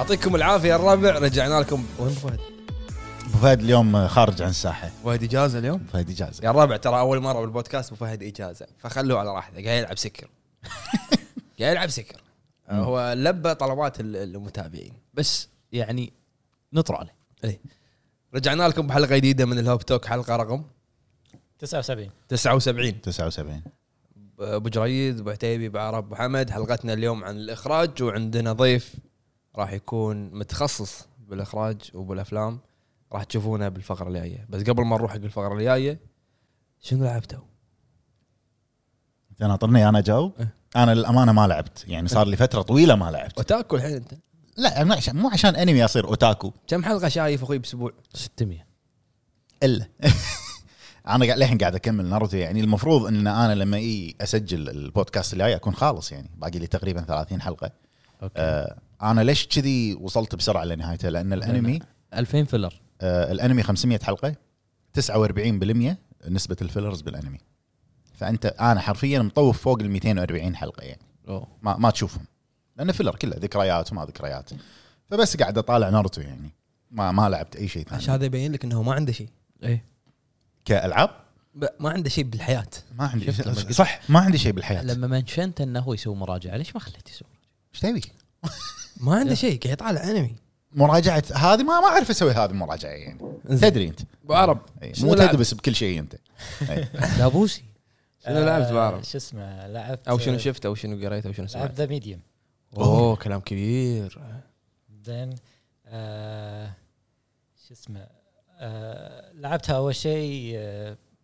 يعطيكم العافية الربع. رجعنا لكم. وين فهد؟ أبو فهد اليوم خارج عن الساحة. فهد إجازة اليوم؟ فهد إجازة. يا الربع ترى أول مرة بالبودكاست أبو فهد إجازة. فخلوه على راحته. قاعد يلعب سكر. قاعد يلعب سكر. هو لبى طلبات ال- المتابعين. بس يعني نطر عليه. رجعنا لكم بحلقة جديدة من الهوب توك حلقة رقم 79 79 79 أبو جريد أبو عتيبي أبو عرب أبو حمد حلقتنا اليوم عن الإخراج وعندنا ضيف راح يكون متخصص بالإخراج وبالأفلام راح تشوفونه بالفقرة الجاية. بس قبل ما نروح حق الفقرة الجاية شنو لعبتوا؟ انت ناطرني أنا اجاوب؟ إيه. أنا للامانة ما لعبت. يعني صار لي فترة طويلة ما لعبت. وتاكل الحين أنت؟ لا مو عشان- مو عشان أنمي أصير أوتاكو. كم حلقة شايف أخوي بأسبوع؟ 600 إلا. أنا قاعد للحين قاعد أكمل ناروتو. يعني المفروض إن أنا لما إي أسجل البودكاست الجاي أكون خالص يعني. باقي لي تقريبا 30 حلقة. Okay. آه أنا ليش كذي وصلت بسرعة لنهايته لأن الأنمي 2000 filler. آه الأنمي 500 حلقة 49% نسبة ال fillers بالأنمي. فأنت أنا حرفيا مطوف فوق ال 240 حلقة يعني. أوه. ما ما تشوفهم. لأن filler كله ذكريات وما ذكريات. فبس قاعد أطالع ناروتو يعني. ما ما لعبت أي شيء عشان ثاني هذا يبين لك إنه ما عنده شيء. إيه. كألعاب؟ ب- ما عنده شيء بالحياة. ما عندي صح ما عندي شيء بالحياة. لما منشنت إنه هو يسوي مراجعة. ليش ما خليته يسوي إيش تبي؟ ما عنده شيء قاعد يطالع أنمي. مراجعة هذه ما ما أعرف أسوي هذه المراجعة يعني. تدري أنت؟ أبو عرب. شنو مو لعبت؟ تدبس بكل شيء أنت. دابوسي شنو لعبت آه، بعرف؟ شو اسمه لعبت أو شنو شفت أو شنو قريت أو شنو لعبت سمعت The Medium أوه كلام كبير. زين آه شو اسمه آه لعبتها أول شيء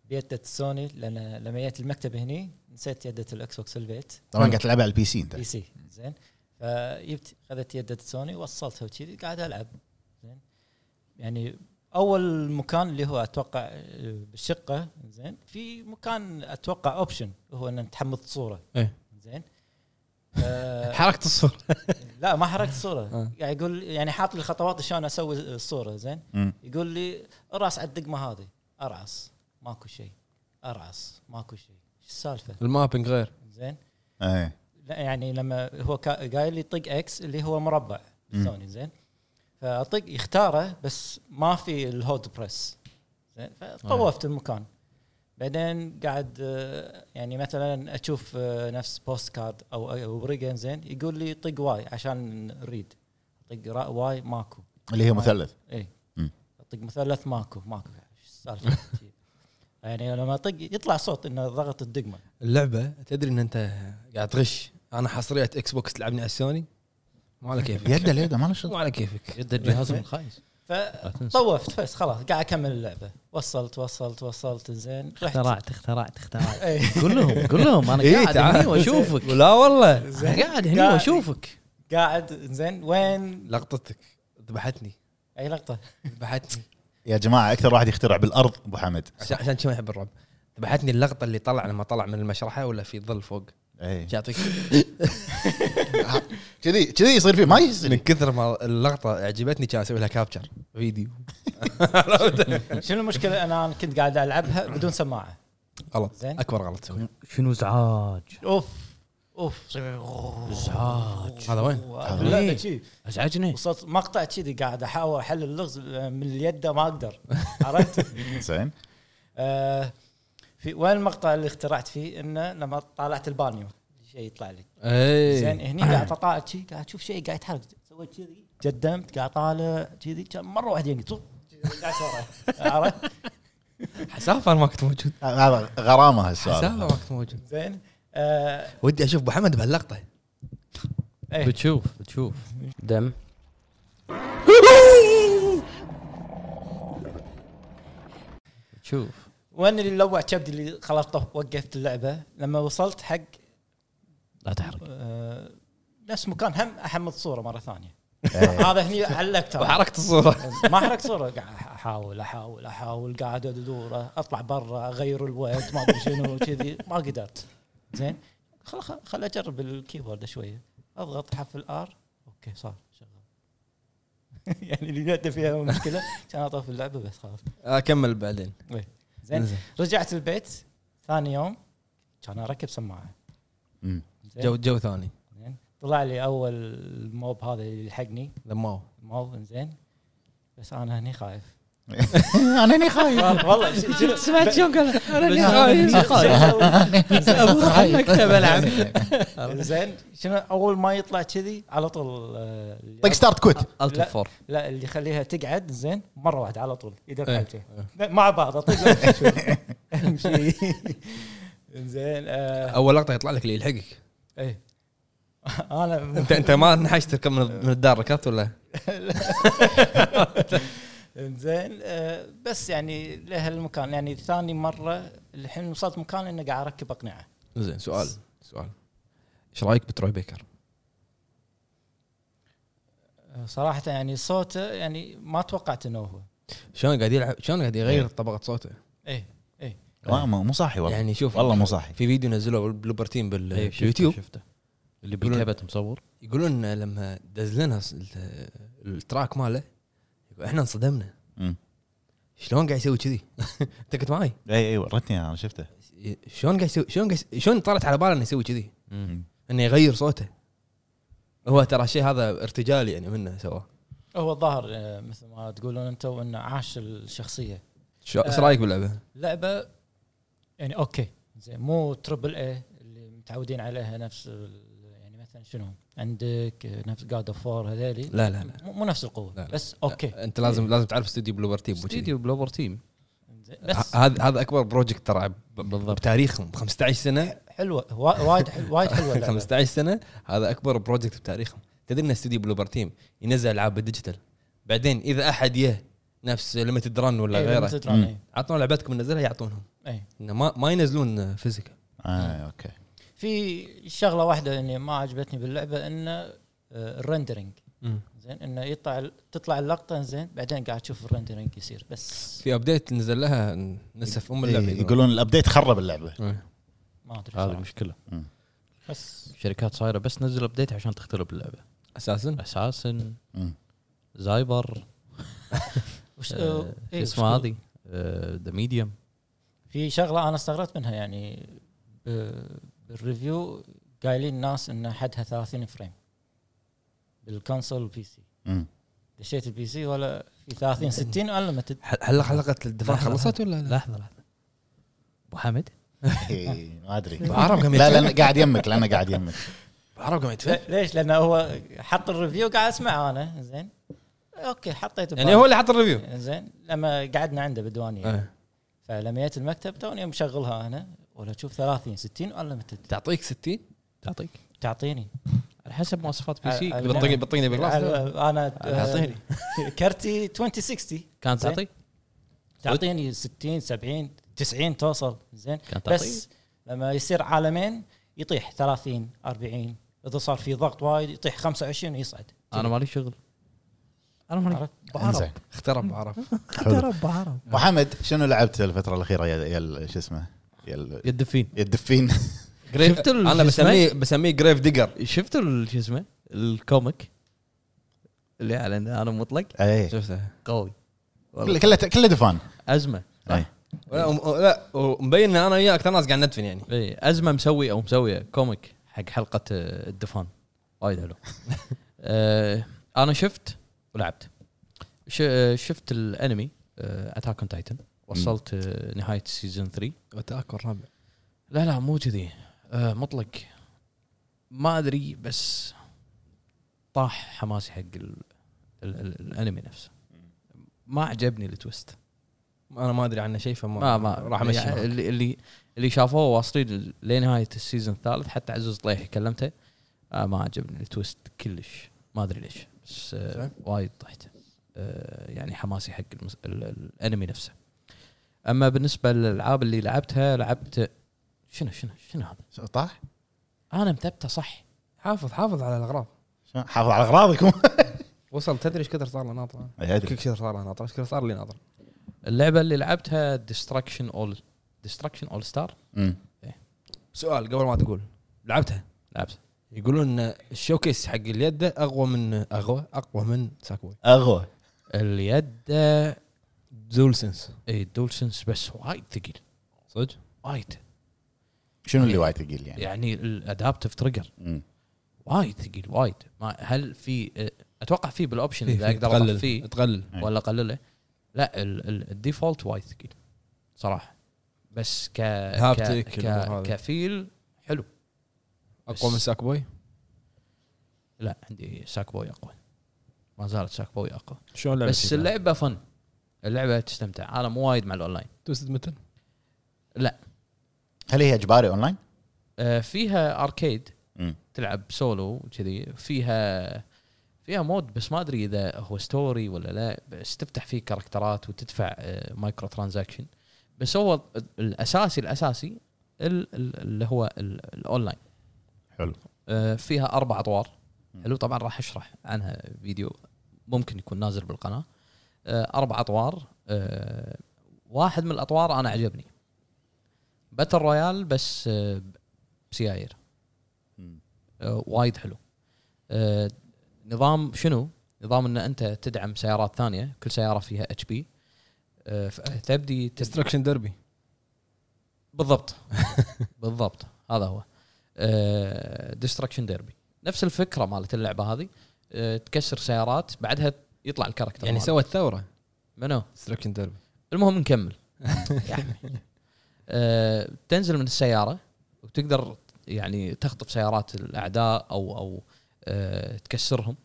بيدة سوني لأن لما جيت المكتب هني نسيت يدة ال Xbox البيت طبعا قاعد تلعبها على ال PC أنت. PC زين. فجبت خذت يدة سوني وصلتها وكذي قاعد ألعب. زين. يعني أول مكان اللي هو أتوقع آه، بالشقة زين. في مكان أتوقع option هو إن تحمض صورة. إيه. زين. آه، حركة الصورة. لا ما حركت الصورة آه. يعني يقول يعني حاط لي الخطوات شلون أسوي الصورة زين. يقول لي ارعس على الدقمة هذه. ارعس ماكو شيء. ارعس ماكو شيء. إيش السالفة؟ ال mapping غير. زين. إيه. لا يعني لما هو كا- قايل لي طق X اللي هو مربع. سوني زين. فاطق يختاره بس ما في ال hold press زين. فطوفت المكان. بعدين قاعد آه، يعني مثلا أشوف آه، نفس postcard أو region زين. يقول لي طق Y عشان نريد. طق را- Y ماكو. اللي هي مثلث. اي. طق مثلث ماكو. ماكو. السالفة؟ يعني لما اطق يطلع صوت إنه ضغط الدقمة. اللعبة تدري إن أنت قاعد تغش؟ أنا حصرية Xbox تلعبني على السوني. مو على كيفك. يده اليده ما له شغل. مو على كيفك. يد الجهاز من خايس. فطوفت بس خلاص قاعد أكمل اللعبة. وصلت وصلت وصلت زين. رحت. اخترعت اخترعت اخترعت. إيه. قول لهم قول لهم أنا إيه، قاعد. هني وأشوفك. لا والله. أنا قاعد هني. وأشوفك. قاعد زين. وين؟ لقطتك. ذبحتني. أي لقطة؟ ذبحتني. يا جماعة أكثر واحد يخترع بالأرض أبو حمد. عشان عشان شو ما يحب الرعب. ذبحتني اللقطة اللي طلع لما طلع من المشرحة ولا في ظل فوق؟ يعطيك. كذي كذي يصير فيه ما من يصير كثر ما اللقطة عجبتني كان أسوي لها كابتشر فيديو. شنو المشكلة؟ أنا أنا كنت قاعد ألعبها بدون سماعة. غلط. زين. أكبر غلط تسوي شنو ازعاج أوف. أوف. ازعاج هذا وين؟ شي. أزعجني. وصلت مقطع كذي قاعد أحاول احل اللغز من اليد ما أقدر. عرفت؟ زين. آه، في وين المقطع اللي اخترعت فيه؟ إنه لما طالعت البانيو. شيء يطلع لي زين هني قاعد اطالع شي قاعد أشوف شيء قاعد يتحرك سويت كذي قدمت قاعد طالع كذي كان مرة واحدة قاعد ورا. عرفت؟ حسافة أنا ما كنت موجود هذا غرامة حسافة هالسؤال ما كنت موجود. زين آه، ودي أشوف أبو حمد بهاللقطة. إيه. بتشوف بتشوف. دم. بتشوف. وين اللي لوع كبدي اللي خلاص طف وقفت اللعبة لما وصلت حق لا تحرق. آه، نفس مكان هم أحمد صورة مرة ثانية. إيه. هذا هني علقت. وحركت الصورة. ما حركت صورة. قاعد أحاول أحاول أحاول قاعد أدور أطلع برا أغير الوقت ما أدري شنو كذي. ما قدرت. زين؟ خل خل, أجرب ال keyboard شوية. أضغط حرف ال R okay صار شغال. يعني اللي جت فيها مشكلة. كان أطفي اللعبة بس خلاص. أكمل بعدين. زين. رجعت البيت ثاني يوم كان اركب سماعة. مم. زين. جو جو ثاني. زين. طلع لي أول mob هذا اللي يلحقني ال Maw mob انزين بس أنا هني خايف. أنا هني خايف والله شفت سمعت شلون قال أنا خايف شو أسوي؟ مكتب العب زين شنو أول ما يطلع كذي على طول آه، طق start quit alt لا. four لا اللي يخليها تقعد زين مرة واحدة على طول يدق إيه. مع بعض أطق. أمشي زين آه، أول لقطة يطلع لك اللي يلحقك إيه أنا انت أنت ما نحشت تركب من من الدار ركبت ولا؟ زين آه، بس يعني له المكان يعني ثاني مرة الحين وصلت مكان إني قاعد أركب أقنعة. زين سؤال سؤال. إيش رأيك ب Troy Baker؟ آه، صراحة يعني صوته يعني ما توقعت إنه هو. شلون قاعد يلعب؟ شلون قاعد يغير طبقة صوته؟ إيه ما- مو مو صاحي والله. يعني شوف والله مو صاحي. في فيديو نزلوه بال Bloober Team إيه، شفته- باليوتيوب. شفته. اللي بالكبت مصور. يقولون لما دز لنا ال- ال track ماله إحنا انصدمنا مم. شلون قاعد يسوي كذي؟ انت كنت معي إي إي ورتني أنا شفته شلون قاعد يسوي شلون قاعد شلون طلعت على باله إنه يسوي كذي؟ إنه يغير صوته هو ترى الشيء هذا ارتجالي يعني منه سواه هو الظاهر آه، مثل ما تقولون أنتم إنه عاش الشخصية شو إيش رأيك باللعبة؟ لعبة يعني okay زين مو triple A اللي متعودين عليها نفس ال- يعني مثلا شنو عندك نفس God of War هذيلي لا لا لا مو نفس القوة لا لا. بس okay أنت لازم لازم تعرف استوديو Bloober Team وكذي. استديو Bloober Team بس هذا هذا أكبر project ترى بالضبط. بتاريخهم 15 سنة حلوة وا- وايد وايد حلوة اللعبة. 15 سنة هذا أكبر project بتاريخهم تدري إن استوديو Bloober Team ينزل ألعاب بال digital بعدين إذا أحد يه نفس Limited Run ولا إيه، غيره Limited Run، إيه. عطونا لعبتكم ننزلها يعطونهم. إنه ما ما ينزلون physical آه okay في شغلة واحدة إني ما عجبتني باللعبة انه آه، ال rendering زين إنه يطلع تطلع اللقطة زين بعدين قاعد تشوف ال rendering يصير. بس في update نزل لها نسف أم اللعبة. إيه، يقولون ال update خرب اللعبة. إيه. ما أدري هذه. المشكلة بس شركات صايرة بس نزل update عشان تخترب اللعبه أساسا؟ أساسا. زايبر وش آه، آه، شو وش اسمه؟ هذه؟ The Medium في شغلة أنا استغربت منها يعني بال review قايلين الناس إن حدها 30 frame. بال console وال PC. دشيت ال PC ولا في 30 60 unlimited هل حلقة الدفاع خلصت ولا لا؟ لحظة لحظة. أبو حمد إيه، ما أدري. بعرف كم لا. لأن قاعد يمك لأنه قاعد يمك. بعرف كم يدفع ليش؟ لأنه هو حط ال review قاعد اسمعه أنا. زين. okay حطيته يعني هو اللي حط ال review زين. لما قعدنا عنده بالديوانيه إيه. فلما جيت المكتب توني مشغلها أنا. ولا تشوف 30 60 انليمتد تعطيك 60 تعطيك. تعطيني. على حسب مواصفات بي سي آه، آه، بطيني بطيني بكلاس أنا اعطيني كرتي 2060 كانت. تعطيك؟ تعطيني 60 70 90 توصل. زين. بس لما يصير عالمين يطيح 30 40 إذا صار في ضغط وايد يطيح 25 ويصعد. أنا مالي شغل. أنا مالي؟ إنزين. اخترب بعرف. حلو بعرف. ابو حمد شنو لعبت الفترة الأخيرة يا شو اسمه؟ يا يدفين. يا الدفين شفت أنا؟ بسميه بسميه grave digger شفت شو اسمه؟ ال comic؟ اللي على أنا مطلق. اي شفته. قوي. كله كله دفان. أزمة. اي لا وم- لا ومبين إن أنا وياه أكثر ناس قاعد ندفن يعني. اي أزمة مسوي أو مسوية comic حق حلقة الدفان. وايد حلو. آه، أنا شفت ولعبت. شفت الأنمي Attack on Titan وصلت نهاية season 3 وتاكل رابع لا لا مو كذي. آه، مطلق. ما أدري بس طاح حماسي حق ال ال ال الأنمي نفسه. ما عجبني ال twist. أنا ما أدري عنه شيء فما ما ما. راح أمشي يعني. اللي اللي اللي شافوه واصلين لنهاية ال season الثالث حتى عزوز طليح كلمته. آه ما عجبني ال twist كلش. ما أدري ليش. بس آه. وايد طحت. آه يعني حماسي حق الأنمي نفسه. أما بالنسبة للألعاب اللي لعبتها لعبت شنو شنو شنو هذا؟ طاح أنا مثبته صح. حافظ حافظ على الأغراض. حافظ على اغراضكم وصل تدري إيش كثر صار له ناطر ادري كل كثر صار له ناطر إيش كثر صار لي ناطر اللعبة اللي لعبتها Destruction All Destruction AllStars. سؤال قبل ما تقول. لعبتها؟ لعبت يقولون إن ال showcase حق اليد أقوى من اقوى أقوى من Sackboy أقوى اليد DualSense اي DualSense بس وايد ثقيل. صدق؟ وايد. شنو اللي وايد ثقيل يعني؟ يعني ال adaptive trigger. وايد ثقيل وايد. ما هل في أتوقع في بال option في- إذا أقدر تقلل اطفيه تقلل. إيه. ولا أقلله؟ لا ال- ال- ال default وايد ثقيل صراحة. بس ك, haptic ك... ك feel حلو. أقوى من Sackboy لا عندي Sackboy أقوى. ما زالت Sackboy أقوى. شلون بس اللعبة fun اللعبة تستمتع. أنا مو وايد مع ال online. Twisted Metal؟ هل هي إجباري أونلاين؟ آه، فيها arcade. مم. تلعب سولو وكذي. فيها فيها mode بس ما أدري إذا هو story ولا لا. بس تفتح فيه كاركترات وتدفع آه، micro transaction بس هو الأساسي الأساسي ال- ال- اللي هو ال- الأونلاين. حلو. آه، فيها أربع أطوار. مم. حلو. طبعا راح أشرح عنها فيديو ممكن يكون نازل بالقناة. أربع أطوار آه، واحد من الأطوار أنا عجبني. battle royale بس آه، بسيايير. آه، وايد حلو. آه، نظام شنو؟ نظام إن أنت تدعم سيارات ثانية كل سيارة فيها HP تبدي Destruction Derby بالضبط. بالضبط. هذا هو. Destruction Derby نفس الفكرة مالت اللعبة هذه. آه، تكسر سيارات. بعدها يطلع ال character يعني مالك. سوت ثورة. منو؟ Destruction Derby المهم نكمل. يعني آه، تنزل من السيارة وتقدر يعني تخطف سيارات الأعداء أو أو آه، تكسرهم.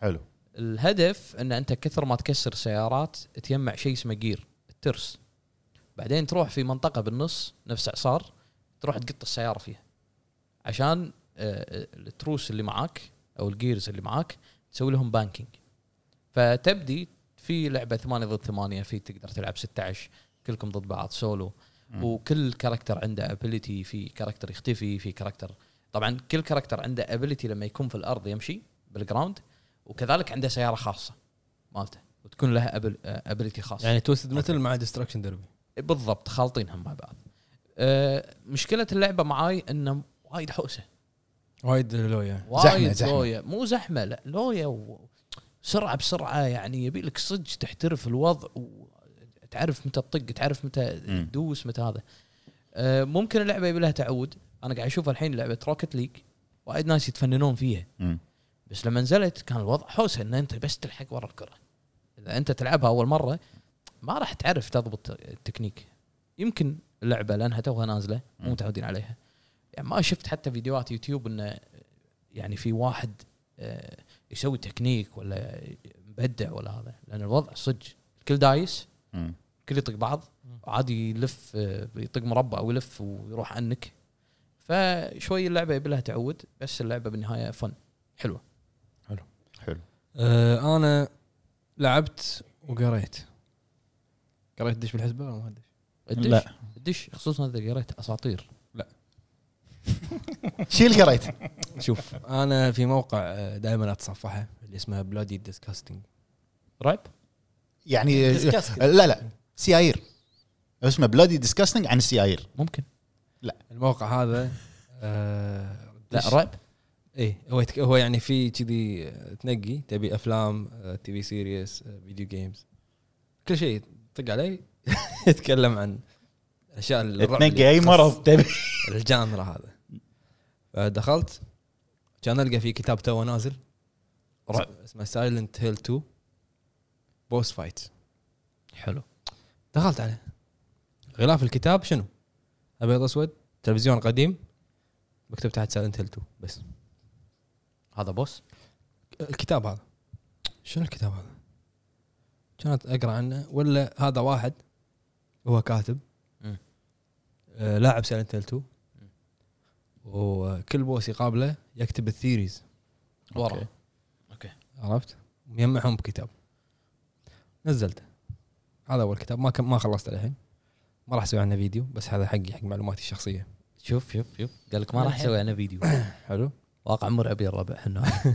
حلو. الهدف إن أنت كثر ما تكسر سيارات تجمع شيء اسمه gear الترس. بعدين تروح في منطقة بالنص نفس إعصار تروح تقط السيارة فيها. عشان آه، التروس اللي معاك أو ال gears اللي معاك تسوي لهم banking فتبدي في لعبة 8 ضد 8 في تقدر تلعب 16 كلكم ضد بعض سولو. وكل character عنده ability في character يختفي في character. طبعا كل character عنده ability لما يكون في الأرض يمشي بال ground وكذلك عنده سيارة خاصة مالته وتكون لها ability خاصه يعني Twisted Metal مع Destruction Derby بالضبط خالطينهم مع بعض. أه مشكلة اللعبة معاي إنه وايد حوسة. وايد لويا وايد زحمة. لويا مو زحمة لا لويا و- سرعة بسرعة يعني يبي لك صدق تحترف الوضع وتعرف متى تطق تعرف متى. تدوس متى هذا أه ممكن اللعبة يبي لها تعود أنا قاعد أشوف الحين لعبة Rocket League وايد ناس يتفننون فيها مم. بس لما نزلت كان الوضع حوسه إن أنت بس تلحق ورا الكرة إذا أنت تلعبها أول مرة ما راح تعرف تضبط التكنيك يمكن اللعبة لأنها توها نازلة مو. متعودين عليها يعني ما شفت حتى فيديوهات يوتيوب إنه يعني في واحد آه، يسوي تكنيك ولا مبدع ولا هذا لأن الوضع صدق. الكل دايس. الكل يطق بعض عادي يلف يطق مربع ويلف ويروح عنك. فشوي اللعبة يبي لها تعود بس اللعبة بالنهاية fun حلوة. حلو. آه أنا لعبت وقريت. قريت دش بالحسبة ولا ما؟ الدش؟ لا. الدش خصوصا إذا قريت أساطير. شيل قريت؟ شوف أنا في موقع دائما أتصفحه اللي اسمه Bloody Disgusting رعب يعني ديسكاست. لا لا سيايير. اسمه بلادي ديسكاستنج عن السيايير ممكن. الموقع هذا آه لا رعب إيه هو يتك... هو يعني في كذي آه، تنقي تبي أفلام آه، تي في سيريس آه، فيديو جيمز كل شيء طق علي يتكلم عن الاشياء الرعب تنقي اللي أي تخص مرض تبي الجانرا هذا. فدخلت كان ألقى في كتاب تو نازل. رعب. اسمه Silent Hill 2 boss fight حلو. دخلت عليه. غلاف الكتاب شنو؟ أبيض أسود تلفزيون قديم. مكتوب تحت Silent Hill 2 boss. هذا boss الكتاب هذا. شنو الكتاب هذا؟ كانت أقرأ عنه. ولا هذا واحد هو كاتب. آه لاعب Silent Hill 2 وكل boss يقابله يكتب ال theories ورا. عرفت؟ مجمعهم بكتاب. نزلته. هذا أول كتاب. ما كم ما خلصت الحين. ما راح أسوي عنه فيديو بس هذا حقي حق معلوماتي الشخصية. شوف شوف شوف. قال لك ما راح أسوي أنا فيديو. حلو. واقع مرعب يا الربع إحنا.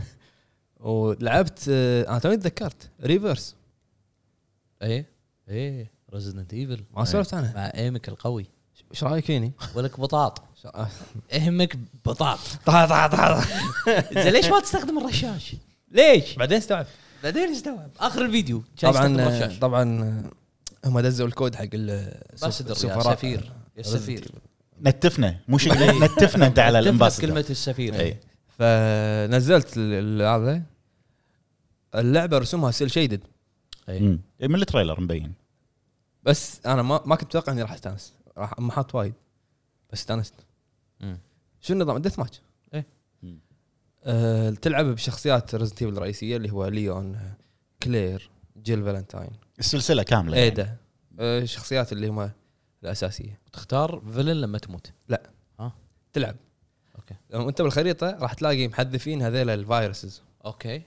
ولعبت آه، أنا توني تذكرت. RE:Verse إيه إيه. Resident Evil ما سولفت عنها مع aim ك القوي. إيش رأيك فيني؟ ولك بطاط. aim ك بطاط. طا طا طا زين ليش ما تستخدم الرشاش؟ ليش؟ بعدين استوعب. بعدين استوعب. آخر الفيديو. طبعا طبعا هم دزوا الكود حق ال- ambassador يا السفراء. سفير يا سفير. نتفنا. مو شيء نتفنا انت على تفهم ال ambassador كلمة السفير. اي فنزلت هذا. اللعبة رسومها cel shaded اي. من ال trailer مبين. بس أنا ما ما كنت أتوقع إني راح أستانس. راح ما حاط وايد. بس استانست. شو النظام death match إيه. مم. أه تلعب بشخصيات Resident الرئيسية اللي هو ليون كلير جيل فالنتاين. السلسلة كاملة يعني. ايدا أه شخصيات اللي هم الأساسية. تختار villain لما تموت؟ تلعب. okay. لما أنت بالخريطة راح تلاقي محذفين هذيل ال viruses. okay.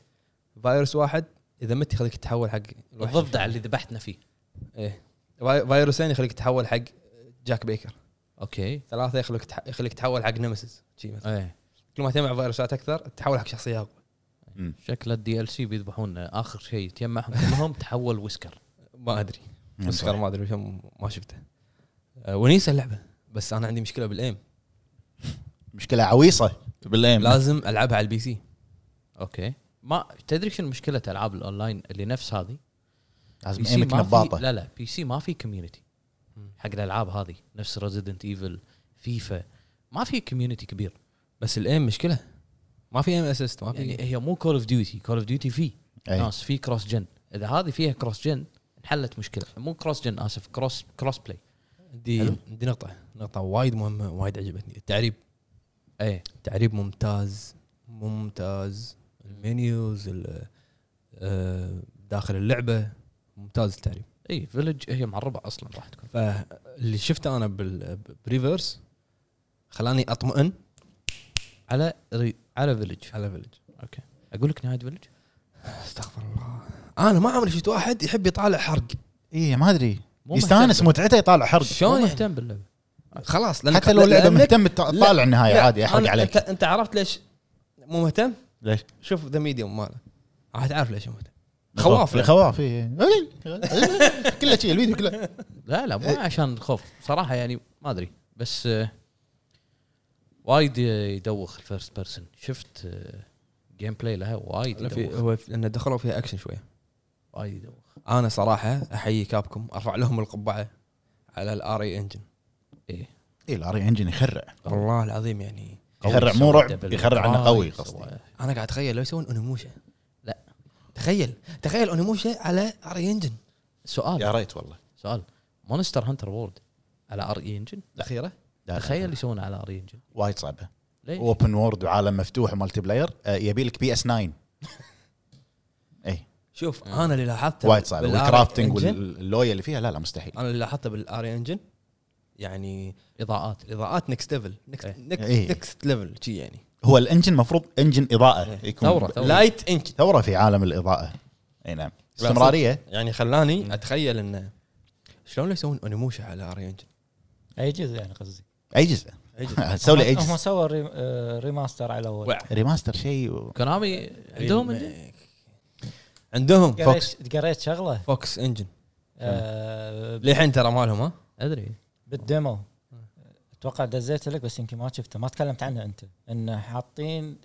فيروس واحد إذا مت يخليك تتحول حق الضفدع اللي ذبحتنا فيه. إيه. في- فيروسين يخليك تتحول حق جاك بيكر. okay. ثلاثة يخليك تح... يخليك تتحول حق نمسيس شي مثلا. إيه. كل ما تجمع فيروسات أكثر تتحول حق شخصية أقوى. مم. شكل ال DLC بيذبحون آخر شيء تجمعهم كلهم تحول ويسكر. ما أدري. مسخر ما أدري ما شفته. أه، ونيسة اللعبة. بس أنا عندي مشكلة بال aim. مشكلة عويصة بال aim. لازم ألعبها على ال PC. okay. ما تدري شنو مشكلة ألعاب الأونلاين اللي نفس هذه؟ لازم aim ك نباطه لا لا PC ما في community حق الألعاب هذه نفس Resident Evil FIFA ما في community كبير. بس ال aim مشكلة. ما في aim assist ما في يعني هي مو Call of Duty Call of Duty في. ناس في cross gen إذا هذه فيها cross gen انحلت مشكلة. مو cross gen آسف cross cross play عندي حلو. عندي نقطة. نقطة وايد مهمة وايد عجبتني. التعريب. إيه. تعريب ممتاز. ممتاز. ال menus ال- آه، داخل اللعبة. ممتاز التعريب. إي Village هي معربه أصلا راح تكون. فاللي شفته أنا بال- RE:Verse خلاني أطمئن. على ري... على Village على Village okay. أقول لك نهاية Village استغفر الله. أنا ما عمري شفت واحد يحب يطالع حرق. إي ما أدري. يستانس. متعته يطالع حرق. شلون يعني؟ مهتم باللعبة؟ خلاص لأنك- حتى لو اللعبه مهتم تطالع النهاية عادي احرق عليك. انت أنت عرفت ليش مو مهتم؟ ليش؟ شوف The Medium ماله. راح تعرف ليش مو مهتم. خواف يعني. خواف إيه. كله شيء الفيديو كله. لا لا مو عشان الخوف صراحة يعني ما أدري بس آه، وايد يدوخ ال first person شفت آه، gameplay لها؟ وايد يدوخ. هو لأن دخلوا فيها اكشن شوية. وايد يدوخ. أنا صراحة أحيي Capcom أرفع لهم القبعة على ال RE Engine إيه. اي ال RE Engine يخرع. والله العظيم يعني يخرع مو رعب يخرع عنه قوي قصدي. أنا قاعد أتخيل لو يسوون Onimusha لا. تخيل. تخيل Onimusha على RE Engine سؤال. يا ريت والله. سؤال. Monster Hunter World على RE Engine الاخيره لا، لا، تخيل يسوون على RE Engine وايد صعبة. ليش؟ open world وعالم مفتوح و multiplayer آه، يبي لك PS 9 اي شوف. أنا اللي لاحظته وايد صعبة. وال crafting واللويا اللي فيها لا لا مستحيل. أنا اللي لاحظته بال RE Engine يعني إضاءات. الاضاءات next level next. next level شي يعني. هو ال engine مفروض engine إضاءة إيه. يكون. ثورة، ثورة. light engine ثورة في عالم الإضاءة. أي نعم. استمرارية. يعني خلاني أتخيل انه شلون لو يسوون Onimusha على RE Engine أي جزء يعني قصدي؟ أي جزء. سوي لي أي هم جزء. سووا ري- آه، remaster على أول. remaster شيء و... Konami عندهم عندهم. Fox قريت شغلة؟ Fox Engine آه، للحين ترى مالهم ها؟ أدري. بال demo. أتوقع دزيت لك بس يمكن ما شفته. ما تكلمت عنه أنت. انه حاطين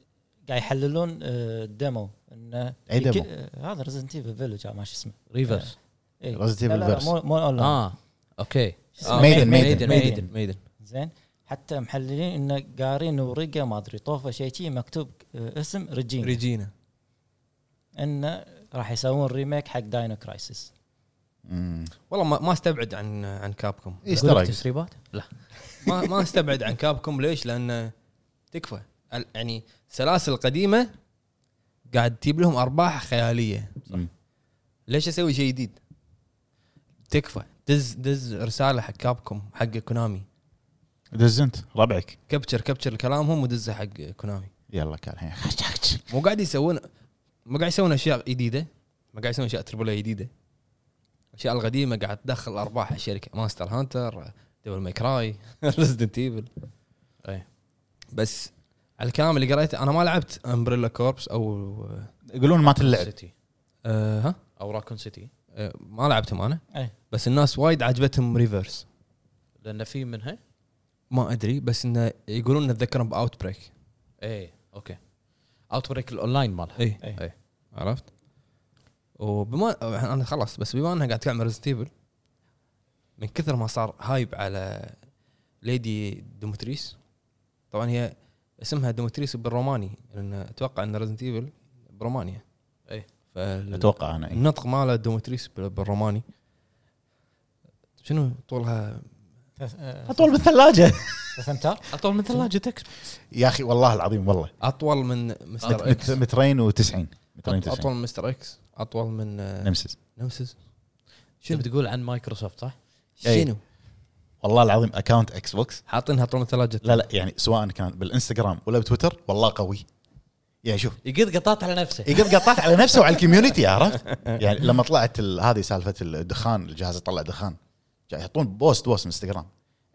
قاعد يحللون آه، ال demo انه أي demo؟ آه، هذا Resident Evil Village ما شو اسمه. RE:Verse لا لا، Verse. مو مو اونلاين آه okay. Maiden، Maiden، Maiden. Maiden زين. حتى محللين انه قارين ورقة ما أدري طوفة شيء شي مكتوب آه، اسم ريجينا. ريجينا. انه راح يسوون remake حق Dino Crisis. والله ما, ما أستبعد عن عن Capcom ايجز تسريبات؟ لا. ما ما استبعد عن كابكم ليش؟ لأن تكفى. يعني السلاسل القديمة قاعد تجيب لهم أرباح خيالية. مم. ليش أسوي شيء جديد؟ تكفى. دز دز رسالة حق كابكم حق كونامي. دز أنت. ربعك. كبتشر كبتشر كلامهم ودزه حق كونامي. يلا كان الحين مو قاعد يسوون مو قاعد يسوون أشياء جديدة. ما قاعد يسوون أشياء تربل جديدة. الأشياء القديمة قاعد تدخل أرباح الشركة. Monster Hunter Devil May Cry Resident Evil إيه. بس على الكلام اللي قريته أنا ما لعبت Umbrella Corps أو يقولون ما تلعب. City آه ها؟ أو Raccoon City آه ما لعبتهم أنا. أي. بس الناس وايد عجبتهم Reverse لأن في منها؟ ما أدري بس إنه يقولون إنه تذكرهم ب Outbreak إيه أوكي. Outbreak ال online مالها. اي. إيه. عرفت؟ وبما أنا خلاص بس بما إنها قاعد تلعب Resident Evil من كثر ما صار hype على Lady دومتريس. طبعا هي اسمها دومتريس بالروماني لأن أتوقع إن Resident Evil برومانيا. إيه. فالنطق أتوقع أنا إيه. ماله دومتريس بال- بالروماني. شنو طولها؟ أطول من الثلاجه ثلاث امتار أطول من ثلاجة X يا أخي والله العظيم والله. أطول من Mr. X. مترين و90 مترين أطول 90 من Mr. X. أطول من آه، Nemesis Nemesis شنو؟ بتقول عن مايكروسوفت صح؟ أي. شنو؟ والله العظيم account Xbox حاطينها طول من ثلاجه لا لا يعني سواء كان بالإنستغرام ولا بتويتر والله قوي. يعني شوف يقط قطات على نفسه. يقط قطات على نفسه وعلى ال community عرفت؟ يعني لما طلعت هذه سالفة الدخان الجهاز يطلع دخان. جاي يحطون post post إنستغرام.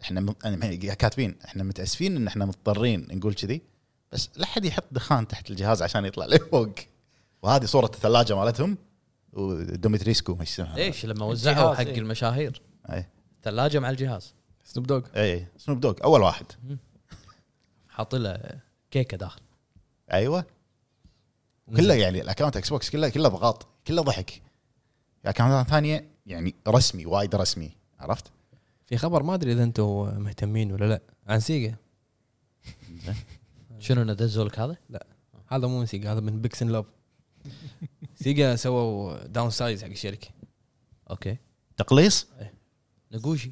إحنا م- يعني كاتبين إحنا متأسفين إن إحنا مضطرين نقول كذي بس لا حد يحط دخان تحت الجهاز عشان يطلع لفوق وهذه صورة الثلاجة مالتهم ودوميتريسكو إيش اسمها؟ ليش لما وزعوا حق إيه. المشاهير. اي ثلاجة مع الجهاز. Snoop Dogg. اي Snoop Dogg أول واحد. حاط له كيكة داخل. أيوه. كله يعني ال account Xbox كله كله ضغط كله ضحك. account ات ثانية يعني رسمي وايد رسمي عرفت؟ في خبر ما أدري إذا أنتم مهتمين ولا لا. عن Sega شنو ندزوا لك هذا؟ هذا مو من Sega هذا من بيكسن لوف Sega سووا downsize حق الشركة. أوكي. تقليص؟ Nagoshi.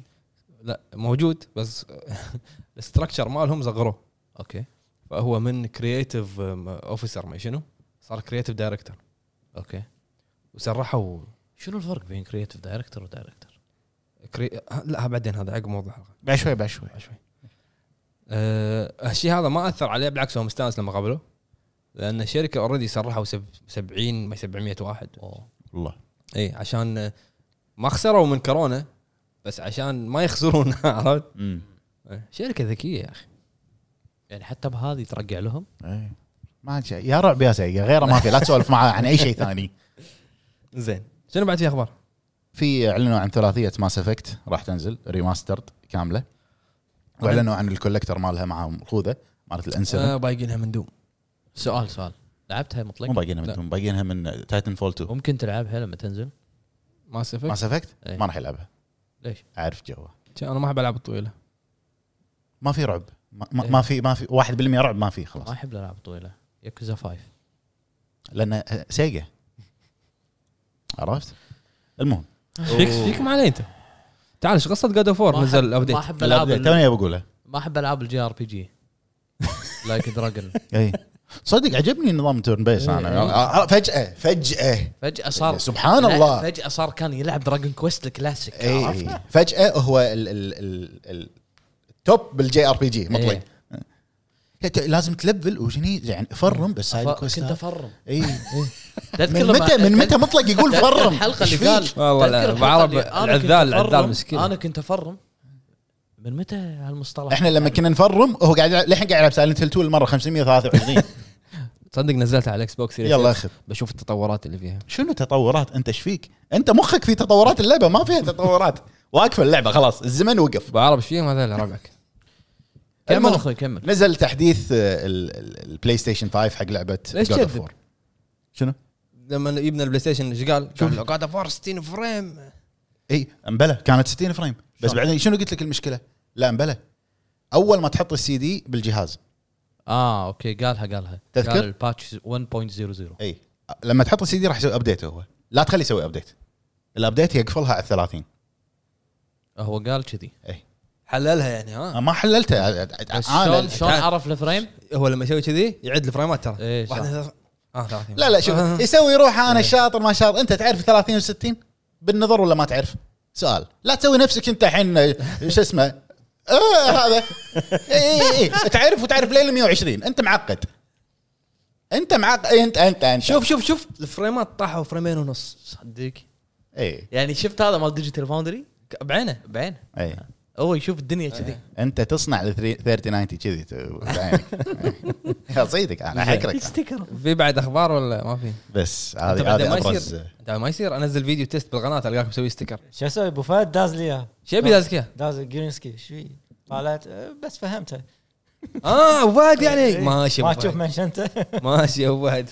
لا موجود بس ال structure مالهم صغروه أوكي. فهو من creative officer ما شنو؟ صار creative director أوكي. وسرحوا. شنو الفرق بين creative director و director؟ crea... لا بعدين هذا عقب موضوع الحلقة. بعد شوي بعد شوي. شوي. أه الشيء هذا ما أثر عليه بالعكس هو مستانس لما قابله. لأن الشركة already سرحوا سب- 70 ما 700 واحد. أوه. والله اي عشان آه، ما خسروا من كورونا بس عشان ما يخسرون عرفت؟ شركة ذكية يا أخي. يعني حتى بهذه ترقع لهم؟ إيه. ما شيء. يا رعب يا سيئة غيره ما في لا تسولف معاه عن أي شيء ثاني. زين. شنو بعد في أخبار؟ في إعلنوا عن ثلاثية Mass Effect راح تنزل remastered كاملة. وإعلنوا عن ال collector مالها معهم خوذة مالت الانسر آه بايقينها من Doom. سؤال سؤال. لعبتها مو مطلق باقيينها لا. من باقيينها من Titanfall 2 ممكن تلعبها لما تنزل؟ Mass Effect Mass Effect. ما راح يلعبها. ليش؟ عارف جوا أنا ما أحب العاب الطويلة. ما في رعب. ما, ما, إيه. ما في ما في 1% رعب ما في ما خلاص أحب الالعاب الطويله ياكوزا 5 لأن Sega. عرفت؟ المهم. فيك فيك معنا أنت. تعال إيش قصة God of ما نزل ال update ما أحب العاب ال- توني بقوله ما أحب العاب ال JRPG Like Dragon اي صدق عجبني نظام turn based إيه. أنا. فجأة فجأة. فجأة صار سبحان لا، الله. فجأة صار كان يلعب Dragon Quest ال classic اي فجأة هو ال ال ال ال التوب بالجي آر بي جي مطلق. إيه. أنت لازم تلفل وشني يعني فرم بس هاي الكويست كنت. أفرم. اي تذكر من متى من متى مطلق يقول فرم؟ الحلقة اللي؟ قال؟ والله لا، بعرب العذال- العذال مسكين. أنا كنت أفرم. من متى هالمصطلح؟ إحنا لما كنا نفرم هو قاعد للحين قاعد يلعب سايلنت هيل 2 المره 523 تصدق نزلتها على الاكس بوكس يلا. اخذ بشوف التطورات اللي فيها شنو تطورات أنت إيش فيك؟ أنت مخك في تطورات اللعبة ما فيها تطورات واقفه اللعبة خلاص الزمن وقف بعرب إيش فيهم هذول ربعك كمل. أخوي كمل نزل تحديث ال- ال- البلاي ستيشن 5 حق لعبة ليش؟ War. شنو؟ لما يبنى البلاي ستيشن إيش قال؟ قال له قاعد افور 60 فريم إي امبلى كانت 60 فريم بس؟ بعدين شنو قلت لك المشكلة؟ لا امبلى أول ما تحط السي دي بالجهاز آه أوكي قالها قالها. تذكر؟ قال ال patch 1.00 إي. لما تحط السي دي راح يسوي update هو. لا تخلي يسوي update ال update يقفلها على 30 هو قال كذي. حللها يعني ها؟ ما حللته. بس أنا- شلون شلون. عرف ال frame؟ هو لما يسوي كذي يعد الفريمات ترى. صح. واحد آه 30 لا لا شوف آه. يسوي روحه أنا إيه. شاطر ما شاطر. أنت تعرف 30 و60 بالنظر ولا ما تعرف؟ سؤال. لا تسوي نفسك أنت الحين شو اسمه؟ آه هذا. اي اي اي تعرف وتعرف لل 120 أنت معقد. أنت معقد. انت انت أنت. شوف شوف شوف. الفريمات طاحوا فريمين ونص صدق اي يعني شفت هذا مال Digital Foundry؟ بعينه. بعين اي هو يشوف الدنيا كذي. أنت تصنع ال 3090 كذي ت- بعينك. يا صيدك أنا احكرك sticker في بعد أخبار ولا ما في؟ بس هذه هذه ما أبرز. أنت ما يصير. أنزل فيديو test بالقناة ألقاك مسوي sticker شو أسوي؟ أبو فهد داز لي اياه شو يبي دازك إياه؟ داز جرينسكي. إيش فيه؟ طالعت أه، بس فهمتها. آه أبو فهد يعني. إيه. ماشي ما تشوف. منشنته ماشي أبو فهد.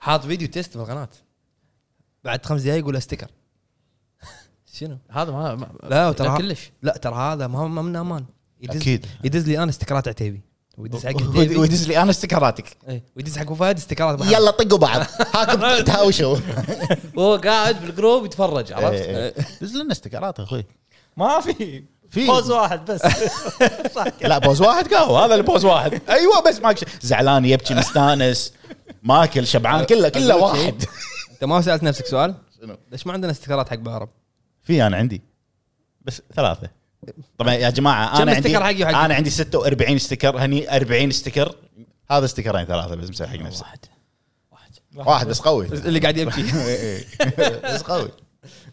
حاط فيديو تيست بالقناة. بعد خمس دقائق يقول له ستيكر شنو؟ هذا ما, ما لا، وترى- كلش. لا ترى هذا ما من أمان. يدز أكيد. يدز لي أنا استكرات عتيبي. ويدز حق. ويدز لي أنا استكراتك. إيه، ويدز حق فهد استيكرات بحر. يلا طقوا بعض. هاكم تهاوشوا. وهو قاعد بالجروب يتفرج عرفت؟ إيه، إيه. دز لنا استكرات أخوي. ما في. في. فوز واحد بس. لا بوز واحد قهوة. هذا البوز واحد. أيوه بس ماك زعلان يبكي مستانس. ماكل شبعان. كله كله واحد. أنت ما سألت نفسك سؤال؟ شنو؟ ليش ما عندنا استيكرات حق بعرب؟ في أنا عندي. بس ثلاثة. طبعا يا جماعة أنا عندي حقي وحقي؟ أنا عندي 46 استيكر هني 40 استيكر. هذا استيكرين ثلاثة بس مسوي حق نفسي. واحد. واحد. واحد بس قوي. اللي قاعد يبكي بس قوي.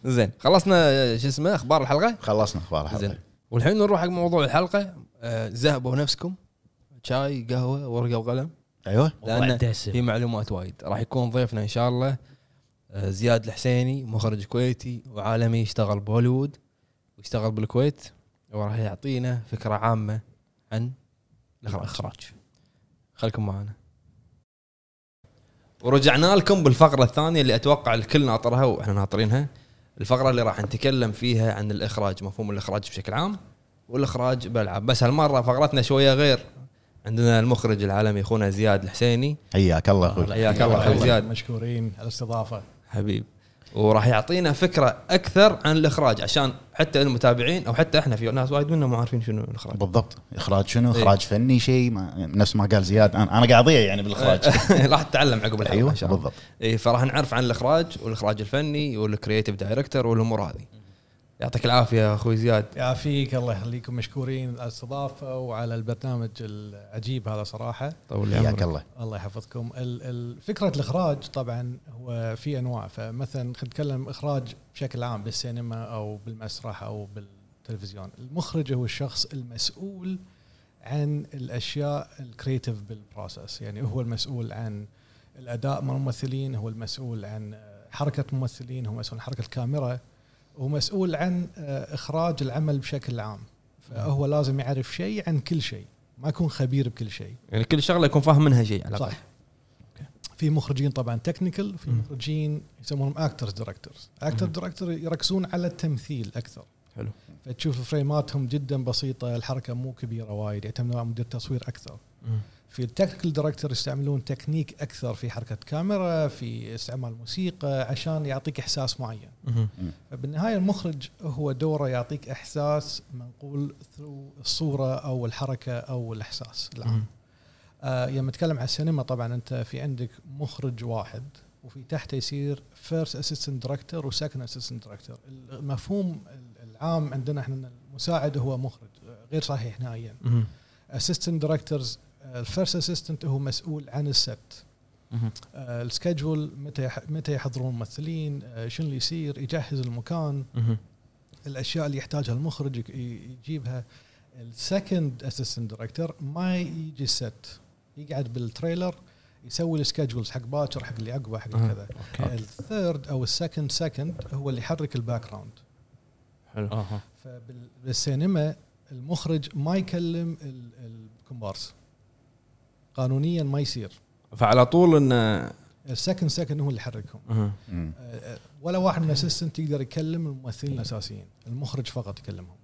زين خلصنا شو اسمه أخبار الحلقة؟ خلصنا أخبار الحلقة. زين. والحين نروح حق موضوع الحلقة. آه، زهبوا نفسكم. شاي قهوة ورقة وقلم. أيوه. لأن. في معلومات وايد. راح يكون ضيفنا إن شاء الله. زياد الحسيني مخرج كويتي وعالمي يشتغل بهوليوود. ويشتغل بالكويت وراح يعطينا فكرة عامة عن الإخراج. خليكم معنا. ورجعنا لكم بالفقرة الثانية اللي أتوقع الكل ناطرها وإحنا ناطرينها. الفقرة اللي راح نتكلم فيها عن الإخراج مفهوم الإخراج بشكل عام والإخراج بالألعاب بس هالمرة فقرتنا شوية غير. عندنا المخرج العالمي أخونا زياد الحسيني. حياك الله أخوي. حياك الله أخوي زياد. مشكورين على الاستضافة. حبيب. وراح يعطينا فكرة أكثر عن الإخراج عشان حتى المتابعين أو حتى إحنا في ناس وايد منا ما عارفين شنو الإخراج. بالضبط. إخراج شنو؟ إيه. إخراج فني شيء ما نفس ما قال زياد. أنا أنا قاعد أضيع يعني بالإخراج. راح تتعلم عقب الحلقة أيوه بالضبط. اي فراح نعرف عن الإخراج والإخراج الفني وال creative director والأمور هذه. يعطيك العافية يا أخوي زياد. يعافيك الله يخليكم مشكورين على الاستضافة وعلى البرنامج العجيب هذا صراحة. طول عمرك. الله. الله يحفظكم. فكرة الإخراج طبعا هو في أنواع. فمثلا خلينا نتكلم إخراج بشكل عام بالسينما أو بالمسرح أو بالتلفزيون. المخرج هو الشخص المسؤول عن الأشياء ال creative بال process يعني هو المسؤول عن الأداء مال الممثلين هو المسؤول عن حركة الممثلين هو مسؤول عن حركة الكاميرا. هو مسؤول عن آه، إخراج العمل بشكل عام. فهو لازم يعرف شيء عن كل شيء. ما يكون خبير بكل شيء. يعني كل شغلة يكون فاهم منها شيء على. صح. في مخرجين طبعا technical في. مخرجين يسمونهم actors directors actor. director يركزون على التمثيل أكثر. حلو. فتشوف frame اتهم جدا بسيطة الحركة مو كبيرة وايد يعتمدون على مدير تصوير أكثر. مم. في ال technical director يستعملون تكنيك أكثر في حركة كاميرا في استعمال موسيقى عشان يعطيك إحساس معين. فبالنهايه المخرج هو دوره يعطيك إحساس منقول through الصورة أو الحركة أو الإحساس العام. آه لما نتكلم عن السينما طبعا أنت في عندك مخرج واحد وفي تحته يصير first assistant director و second assistant director المفهوم العام عندنا إحنا المساعد هو مخرج غير صحيح نهائيا. assistant directors ال first assistant هو مسؤول عن مهم. آه، ال schedule متى متى يحضرون الممثلين آه، شنو اللي يصير يجهز المكان. الأشياء اللي يحتاجها المخرج يجيبها. ال second assistant director ما يجي ال set يقعد بال trailer يسوي ال schedules حق باكر حق اللي عقبه حق آه. كذا. ال third أو ال second second هو اللي يحرك ال background حلو. أها فبالسينما المخرج ما يكلم ال- الكومبارس. قانونيا ما يصير. فعلى طول انه ال second second هو اللي يحركهم. آه، ولا واحد من ال assistant يقدر يكلم الممثلين الأساسيين المخرج فقط يكلمهم.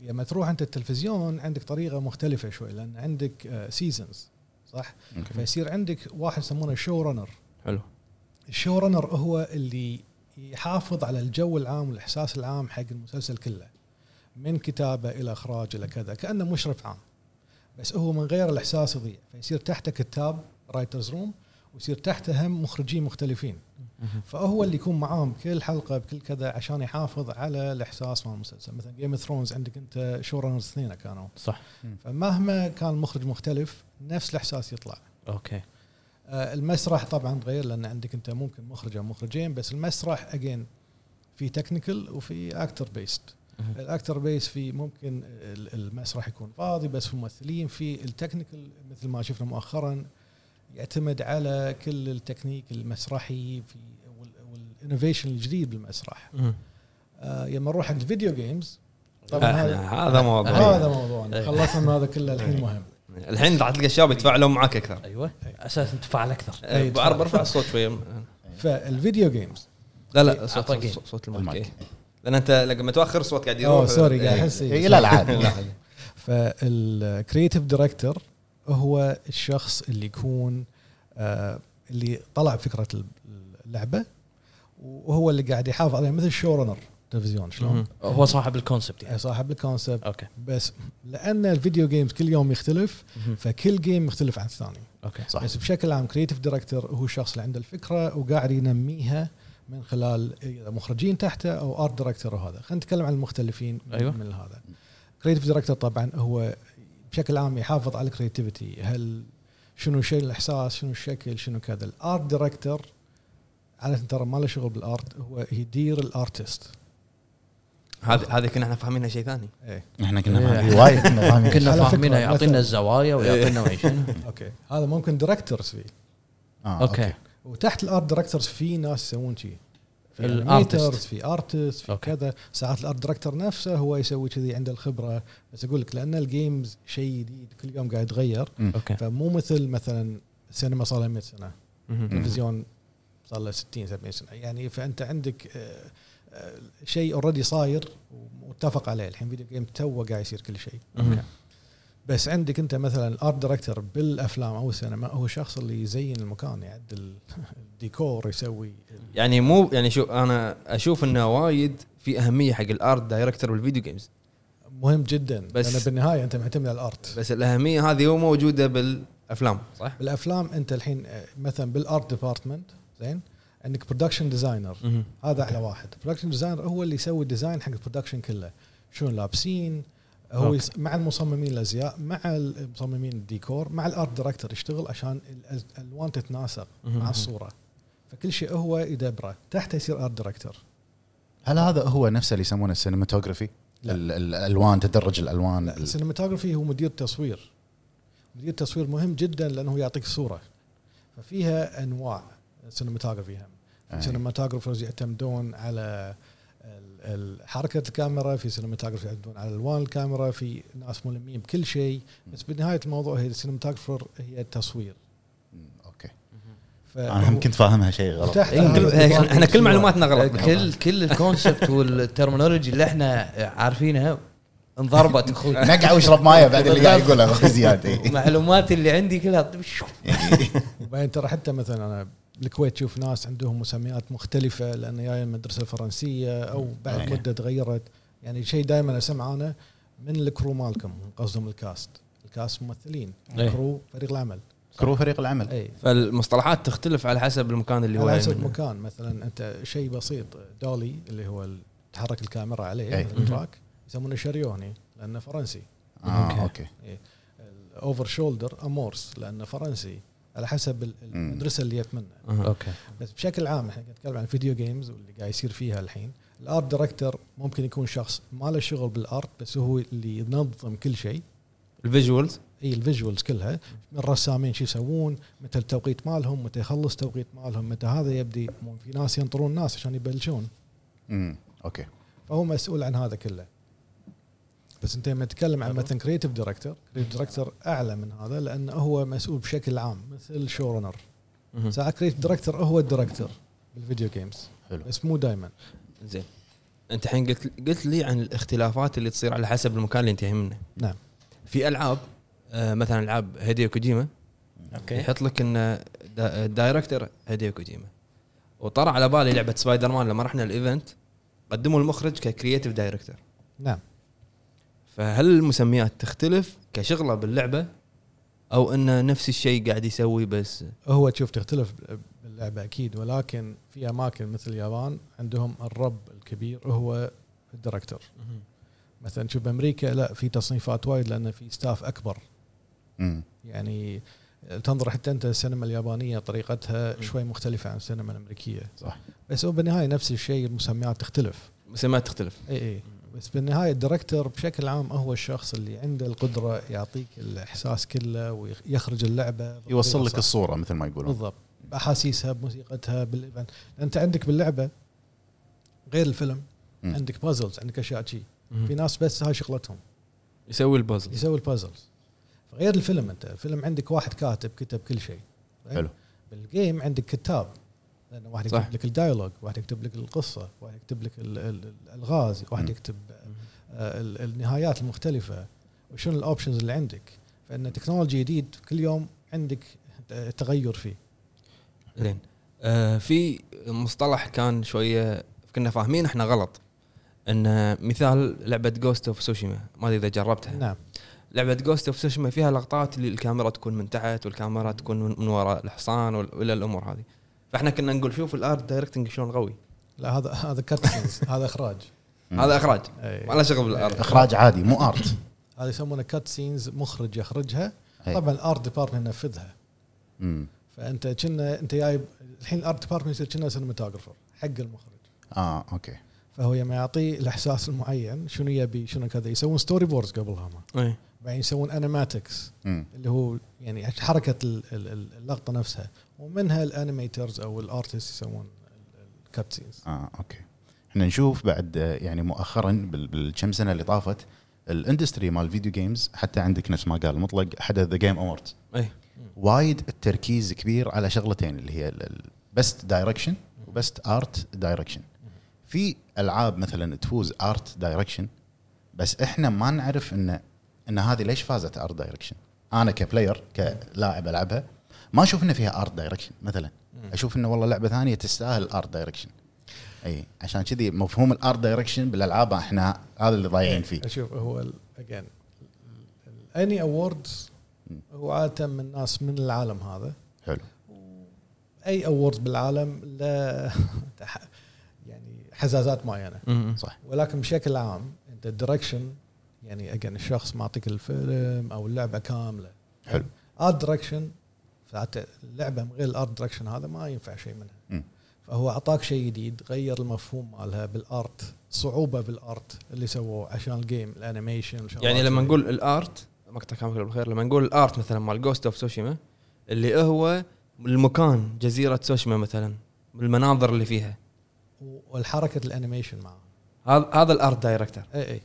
لما تروح انت التلفزيون عندك طريقة مختلفة شوي لأن عندك seasons صح؟ okay. فيصير عندك واحد يسمونه show runner حلو. ال show runner هو اللي يحافظ على الجو العام والإحساس العام حق المسلسل كله من كتابة إلى إخراج إلى كذا كأنه مشرف عام. بس هو من غير الإحساس يضيع. فيصير تحته كتاب writers room ويصير تحته هم مخرجين مختلفين. فهو اللي يكون معاهم بكل حلقة بكل كذا عشان يحافظ على الإحساس مال المسلسل. مثلا Game of Thrones عندك أنت show runners اثنين كانوا. صح. فمهما كان المخرج مختلف نفس الإحساس يطلع. okay. آه، المسرح طبعا تغير لأن عندك أنت ممكن مخرج أو مخرجين بس المسرح again في technical وفي actor based. ال actor based في ممكن ال- المسرح يكون فاضي بس في الممثلين في ال technical مثل ما شفنا مؤخرا يعتمد على كل التكنيك المسرحي في وال innovation الجديد بالمسرح. آه لما نروح حق ال video games طبعا آه، هذا موضوع. هذا موضوعنا. إيه. خلصنا من هذا كله الحين مهم. الحين راح تلقى الشباب يتفاعلون معك أكثر. أيوه. أساس تفاعل أكثر. برفع الصوت شوية فال video games لا لا صوت. صوت- المايك. إيه. لأن أنت لما توخر الصوت قاعد أوه يروح sorry قاعد إيه. أحس إيه، لا لا عادي فال creative director هو الشخص اللي يكون آه، اللي طلع فكره اللعبة وهو اللي قاعد يحافظ عليها مثل ال show runner تلفزيون شلون؟ هو صاحب ال concept يعني. صاحب ال concept okay. بس لأن ال video games كل يوم يختلف. فكل game مختلف عن الثاني. okay صح. بس بشكل عام creative director هو الشخص اللي عنده الفكرة وقاعد ينميها من خلال مخرجين تحته أو art director وهذا خلينا نتكلم عن المختلفين أيوة. من هذا. creative director طبعا هو بشكل عام يحافظ على ال creativity هل شنو شيء الإحساس شنو الشكل شنو كذا. ال art director عاده ترى ما له شغل بال art هو يدير ال artist هذه هذه كنا إحنا فاهمينها شيء ثاني. إيه. إحنا كنا إيه. فاهمين- وايد كنا فاهمين. فاهمينها يعطينا الزوايا ويعطينا ما شنو أوكي. هذا ممكن دايركتورز فيه. آه، okay. وتحت ال art directors في ناس يسوون شيء في ال artist. في artist في okay. كذا. ساعات ال art director نفسه هو يسوي كذي عنده الخبرة. بس أقول لك لأن ال games شيء جديد كل يوم قاعد يتغير فمو مثل مثلا السينما صار لها 100 سنة. التلفزيون صار له 60 70 سنة. يعني فأنت عندك آه، آه، شيء already صاير ومتفق عليه. الحين فيديو game too قاعد يصير كل شيء. بس عندك انت مثلا ال art director بالأفلام أو السينما هو الشخص اللي يزين المكان يعدل الديكور يسوي يعني مو يعني شو أنا أشوف إنه وايد في أهمية حق ال art director بال video games مهم جدا. بس- لأن بالنهاية أنت معتمد على الارت بس الأهمية هذه مو موجودة بالأفلام صح؟ بالأفلام أنت الحين آه، مثلا بال art department زين؟ عندك production designer. هذا أعلى واحد. production designer هو اللي يسوي ال design حق ال production كله. شلون لابسين هو okay. مع المصممين الأزياء مع المصممين الديكور مع ال art director يشتغل عشان ال- الالوان تتناسق. مع الصورة فكل شيء هو يدبره تحته يصير art director هل هذا هو نفسه اللي يسمونه ال cinematography؟ لا. ال- ال- الألوان تدرج الألوان لا ال- ال cinematography هو مدير تصوير مدير تصوير مهم جدا لأنه يعطيك صورة ففيها أنواع ال cinematography هم cinematographers يعتمدون على حركه الكاميرا في cinematographer يعتمدون على ألوان الكاميرا في ناس ملمين بكل شيء. بس بنهايه الموضوع هي ال cinematographer هي التصوير. okay. ف- أنا هم كنت فاهمها شيء غلط. إيه، ال design إحنا كل معلوماتنا غلط كل كل ال concept وال terminology اللي إحنا عارفينها انضربت أخوي. نقع واشرب مايه بعد اللي قاعد يقوله أخوي زياد. إيه. معلوماتي اللي عندي كلها وبعدين ترى حتى مثلا أنا بالكويت تشوف ناس عندهم مسميات مختلفة لأن جاي المدرسة الفرنسية أو بعد okay. مدة تغيرت. يعني شيء دائما اسمع أنا من ال crew مالكم قصدهم ال cast. ال cast ممثلين أي. ال crew فريق العمل. crew فريق العمل. اي فالمصطلحات تختلف على حسب المكان اللي هو على جاي حسب منه. مكان مثلا أنت شيء بسيط dolly اللي هو تحرك الكاميرا عليه أي. ال track يسمونه chariot لأنه فرنسي. okay. okay. ال over shoulder amorce لأنه فرنسي. على حسب. المدرسة اللي جت منه. okay. بس بشكل عام إحنا قاعد نتكلم عن ال video games واللي قاعد يصير فيها الحين. ال art director ممكن يكون شخص ما له شغل بال art بس هو اللي ينظم كل شيء. ال visuals إي ال visuals كلها. من الرسامين شو يسوون متى التوقيت مالهم متى يخلص توقيت مالهم متى هذا يبدي. مو في ناس ينطرون ناس عشان يبلشون. امم okay. فهو مسؤول عن هذا كله. بس انت لما تتكلم عن مثلا creative director creative director أعلى من هذا لأنه هو مسؤول بشكل عام مثل show runner. ساعات creative director هو ال director بال video games حلو. بس مو دائما زين. أنت الحين قلت قلت لي عن الاختلافات اللي تصير على حسب المكان اللي أنت منه. نعم. في ألعاب آه، مثلا ألعاب هيديو كوجيما. okay. يحط لك إن دا- ال director هيديو كوجيما. وطرى على بالي لعبة سبايدر مان لما رحنا ال event قدموا المخرج ك creative director نعم. فهل المسميات تختلف كشغلة باللعبة؟ أو انه نفس الشيء قاعد يسوي بس؟ هو تشوف تختلف باللعبة أكيد ولكن في أماكن مثل اليابان عندهم الرب الكبير هو ال director مثلا شوف بأمريكا لا في تصنيفات وايد لأن في staff أكبر. امم يعني تنظر حتى أنت السينما اليابانية طريقتها. شوي مختلفة عن السينما الأمريكية. صح. بس هو بالنهاية نفس الشيء المسميات تختلف. مسميات تختلف. اي اي بس بالنهايه ال director بشكل عام هو الشخص اللي عنده القدرة يعطيك الإحساس كله ويخرج اللعبة يوصل لك. الصورة مثل ما يقولون. بالضبط. باحاسيسها بموسيقتها بال event. أنت عندك باللعبة غير الفيلم مم. عندك puzzles عندك أشياء شي. في ناس بس هاي شغلتهم. يسوي البازل يسوي ال puzzles غير الفيلم أنت. الفيلم عندك واحد كاتب كتب كل شيء؟ حلو. بال game عندك كتاب. لأن واحد صح. يكتب لك ال dialogue واحد يكتب لك القصة واحد يكتب لك ال- ال- الالغاز واحد. يكتب آه، ال- النهايات المختلفة. وشنو ال options اللي عندك؟ فإن technology جديد كل يوم عندك تغير فيه. زين. آه في مصطلح كان شوية كنا فاهمين إحنا غلط. إن مثال لعبة جوست اوف سوشيما ما أدري إذا جربتها. نعم. لعبة جوست اوف سوشيما فيها لقطات اللي الكاميرا تكون من تحت والكاميرا تكون من وراء الحصان وال- وإلى الأمور هذه. فاحنا كنا نقول شوف ال art directing شلون قوي لا هذا هذا cutscenes هذا إخراج. هذا إخراج. أي. ما له شغل بال art إخراج عادي مو art هذا يسمونه cut scenes مخرج يخرجها. أي. طبعا ال art department ينفذها. فأنت كنا أنت جايب الحين ال art department يصير كنا cinematographer حق المخرج. آه okay. فهو لما يعطيه الإحساس المعين شنو يبي شنو كذا يسوون storyboards قبلها ما. اي بعدين يسوون animatics. اللي هو يعني حركة ال- ال- ال- اللقطة نفسها. ومنها ال animators أو ال artist يسوون ال cut scenes آه okay. إحنا نشوف بعد يعني مؤخرا بال- بالكم سنة اللي طافت ال industry مال ال video games حتى عندك نفس ما قال مطلق حدث The Game Awards اي وايد التركيز كبير على شغلتين اللي هي ال best direction و best art direction في ألعاب مثلا تفوز art direction بس إحنا ما نعرف إن إن هذه ليش فازت art direction أنا ك player كلاعب ألعبها ما أشوف ان فيها art direction مثلا. أشوف إنه والله لعبة ثانية تستاهل art direction إي عشان كذي مفهوم ال art direction بالألعاب إحنا هذا اللي ضايعين فيه. أشوف هو again any awards هو عادة من ناس من العالم هذا. حلو. أي awards بالعالم له يعني حزازات معينة. صح. ولكن بشكل عام انت ال direction يعني again الشخص معطيك الفيلم أو اللعبة كاملة. حلو. art direction فحتى اللعبة من غير ال art direction هذا ما ينفع شيء منها. مم. فهو أعطاك شيء جديد غير المفهوم مالها بال art صعوبة بال art اللي سووه عشان ال game ال animation يعني لما. نقول ال art مقطع كامل بالخير لما نقول ال art مثلا مال Ghost of Tsushima اللي هو المكان جزيرة سوشيما مثلا بالمناظر اللي فيها. والحركة ال animation معه هذا هذا ال art director اي اي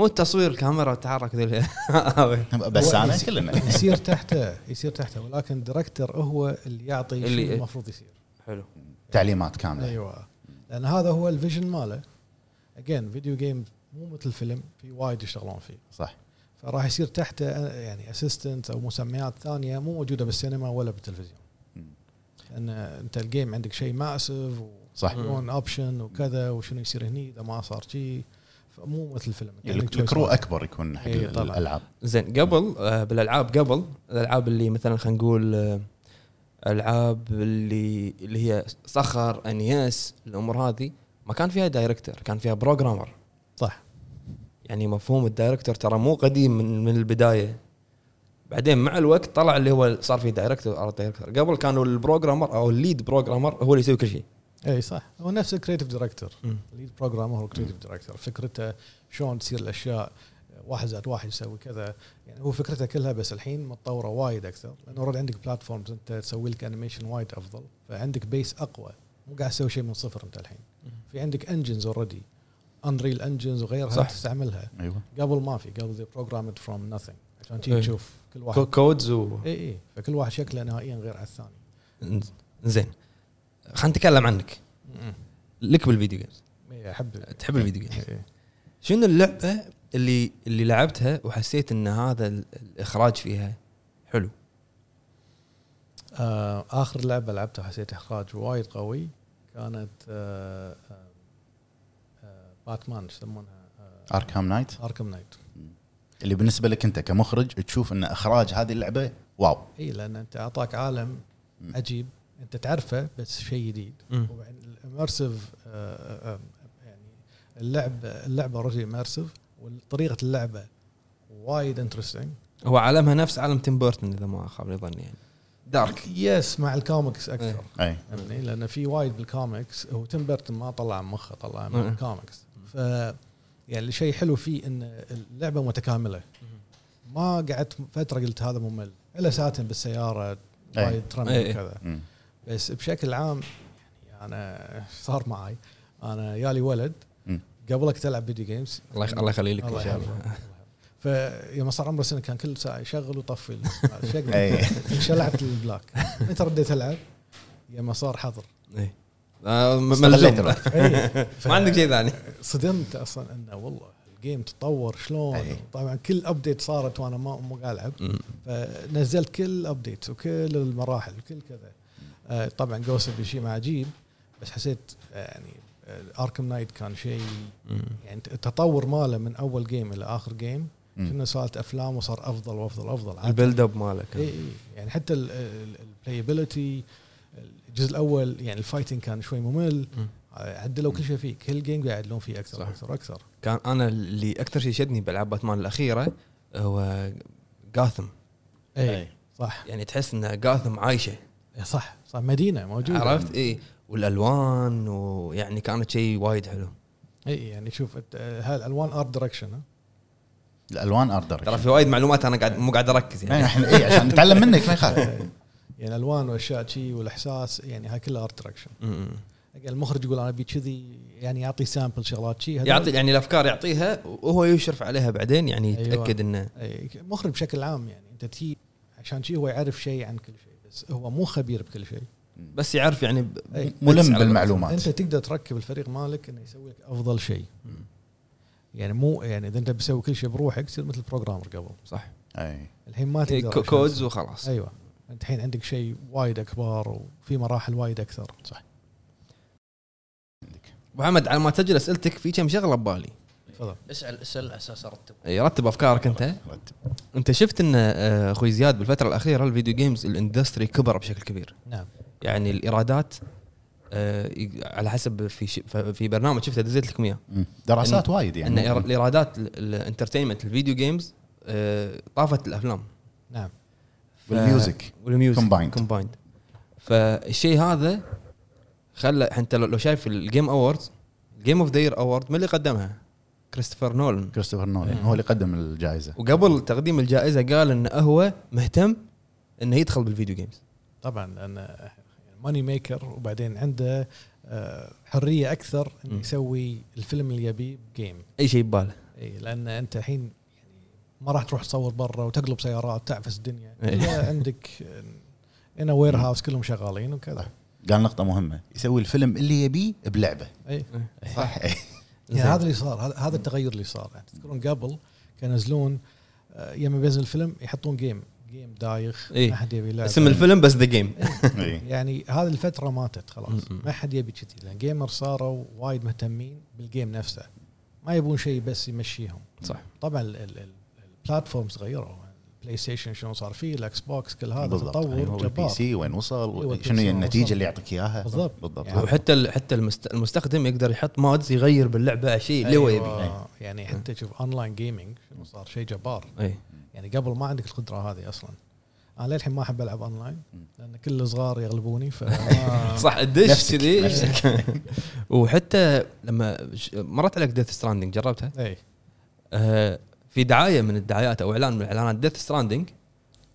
مو التصوير الكاميرا تتحرك ذي هذا. بس هو أنا يصير- كلنا. يصير تحته يصير تحته ولكن ال director هو اللي يعطي اللي- المفروض يصير. حلو. تعليمات كاملة. أيوه. لأن هذا هو ال vision ماله. again video game مو مثل فيلم في وايد يشتغلون فيه. صح. فراح يصير تحته يعني assistant أو مسميات ثانية مو موجودة بالسينما ولا بالتلفزيون. لأن أنت ال game عندك شيء massive صح. option وكذا وشنو يصير هني إذا ما صار شيء فمو مثل الفيلم. choice ال crew. أكبر يكون حق إيه،. الألعاب. زين قبل آه، بالألعاب قبل الألعاب اللي مثلا خلينا نقول آه، ألعاب اللي اللي هي صخر انياس الأمور هذه ما كان فيها director كان فيها programmer صح. يعني مفهوم ال director ترى مو قديم من, من البداية. بعدين مع الوقت طلع اللي هو صار في director أو director قبل كانوا ال programmer أو ال lead programmer هو اللي يسوي كل شيء. إي صح. هو نفس ال creative director. ال lead programmer هو ال creative director فكرته شلون تصير الأشياء واحد زائد واحد يسوي كذا. يعني هو فكرته كلها بس الحين متطورة وايد أكثر لأنه already عندك platforms أنت تسوي لك animation وايد أفضل فعندك base أقوى. مو قاعد تسوي شيء من صفر أنت الحين. في عندك engines already Unreal engines وغيرها صح. تستعملها. أيوه. قبل ما في قبل they programmed from nothing. عشان إيه. تجي تشوف كل واحد. codes و إي إي. فكل واحد شكله نهائيا غير على الثاني. زين خلينا نتكلم عنك. لك بال video games اي أحب تحب ال video games إي. شنو اللعبة اللي اللي لعبتها وحسيت إن هذا ال- الإخراج فيها حلو؟ آه آخر لعبة لعبتها حسيت إخراج وايد قوي كانت آه آه باتمان شو يسمونها؟ آه Arkham Knight Arkham Knight اللي بالنسبة لك أنت كمخرج تشوف إن إخراج هذه اللعبة wow. إي لأن أنت أعطاك عالم. عجيب. أنت تعرفه بس شيء جديد. مم. وبعدين ال immersive يعني اللعب اللعبة already immersive وطريقة اللعبة وايد interesting هو عالمها نفس عالم تيم بيرتون إذا ما خاب ظني يعني. dark yes مع الكوميكس أكثر. إيه. اي فهمتني؟ لأن في وايد بالكوميكس هو تيم بيرتون ما طلع من مخه طلع من. الكوميكس ف يعني الشيء حلو فيه إن اللعبة متكاملة. ما قعدت فترة قلت هذا ممل. الا ساعتين بالسيارة أي. وايد ترمي أي. بس بشكل عام يعني أنا صار معي أنا يالي ولد. قبلك تلعب video games الله الله يخلي لك إن الله شاء الله يحفظه. فيوم صار عمره سنة كان كل ساعة يشغل ويطفي. شلعت ال plug متى رديت ألعب يوم صار حظر إيه. آه، م- استغليت ملزوم الوقت. إيه. ما عندك شيء ثاني صدمت أصلا إنه والله ال game تطور شلون أي. طبعا كل update صارت وأنا ما مو قاعد ألعب. فنزلت كل update وكل المراحل وكل كذا طبعا Ghost شيء عجيب بس حسيت آه، يعني Arkham Knight كان شيء. يعني التطور ماله من أول game إلى آخر game. كنا صارت أفلام وصار أفضل وأفضل وأفضل. ال build up مالك اي اي يعني حتى ال playability الجزء الأول يعني ال fighting كان شوي ممل. مم. عدلوا كل شيء فيه كل game قاعد يعدلون فيه أكثر صح. أكثر أكثر كان أنا اللي أكثر شيء شدني بالعاب باتمان الأخيرة هو جاثم أي. صح. يعني تحس إن جاثم عايشة. إيه صح صح. مدينة موجودة. عرفت؟ اي والألوان ويعني كانت شيء وايد حلو. اي يعني شوف هاي الألوان art direction الألوان art ترى في وايد معلومات أنا قاعد مو قاعد أركز يعني. إحنا اي عشان نتعلم منك ما يخالف. يعني الالوان وأشياء شي والإحساس يعني هاي كلها art direction. المخرج يقول أنا أبي كذي يعني يعطي sample شغلات شي هذول- يعطي يعني الأفكار يعطيها وهو يشرف عليها بعدين يعني أيوة. يتأكد إنه أي، مخرج بشكل عام يعني أنت تي عشان شي هو يعرف شيء عن كل شيء هو مو خبير بكل شيء. بس يعرف يعني. بس ملم بالمعلومات. أنت تقدر تركب الفريق مالك إنه يسوي لك أفضل شيء. يعني مو يعني إذا أنت بتسوي كل شيء بروحك تصير مثل programmer قبل. صح. أي. الحين ما إيه، تقدر codes وخلاص. أيوه. أنت الحين عندك شيء وايد أكبر وفي مراحل وايد أكثر. أبو حمد على ما تسجل اسئلتك في كم شغلة ببالي. تفضل. اسال اسأل أساس ارتب إي رتب أفكارك أنت. أنت شفت إن آه، أخوي زياد بالفترة الأخيرة ال video games ال industry كبر بشكل كبير. نعم. يعني الإيرادات آه، على حسب في ش- في برنامج شفته دزيت لكم إياه. دراسات وايد إن يعني إيرا- الإيرادات ال- ال entertainment ال video games آه، طافت الأفلام. نعم. وال music وال music combined. combined فالشيء هذا خلى انت لو لو شايف ال Game Awards game of the year award من اللي قدمها؟ كريستوفر نولان كريستوفر نولان هو اللي قدم الجائزة. وقبل تقديم الجائزة قال انه هو مهتم إنه يدخل بال video games طبعا لأن money maker وبعدين عنده آه، حرية أكثر إنه. يسوي الفيلم اللي يبيه ب game. أي شيء بباله. اي لأن أنت الحين يعني ما راح تروح تصور برا وتقلب سيارات تعفس الدنيا. إي. كلها عندك هنا warehouse كلهم شغالين وكذا. قال نقطة مهمة. يسوي الفيلم اللي يبيه بلعبة. اي صح. يعني. هذا اللي صار هذا- هذا التغير اللي صار. يعني تذكرون قبل كانوا ينزلون آه، يوم بينزل الفيلم يحطون game game دايخ إي. ما حد يبي لعبة. اسم الفيلم بس the game إي. يعني هذه الفترة ماتت خلاص. ما حد يبي كذي. لأن gamer صاروا وايد مهتمين بال game نفسه. ما يبون شيء بس يمشيهم. صح. طبعا ال- ال- ال- ال platforms غيروا. البلاي ستيشن شلون صار فيه الاكس بوكس كل هذا بالضبط. تطور أيوة، والبي جبار. سي وين وصل أيوة، البي شنو النتيجة. اللي يعطيك إياها؟ بالضبط. بالضبط. يعني وحتى حتى المست- المستخدم يقدر يحط mods يغير باللعبة شيء اللي هو يبي. أيوة، يعني حتى شوف online gaming شنو صار شيء جبار. أي. يعني قبل ما عندك القدرة هذه أصلا. أنا للحين ما أحب ألعب اونلاين لأن كل الصغار يغلبوني فما صح الدش نفسك، كذي. وحتى لما ش- مرت عليك Death Stranding جربتها؟ اي آه، في دعاية من الدعايات أو إعلان من إعلانات Death Stranding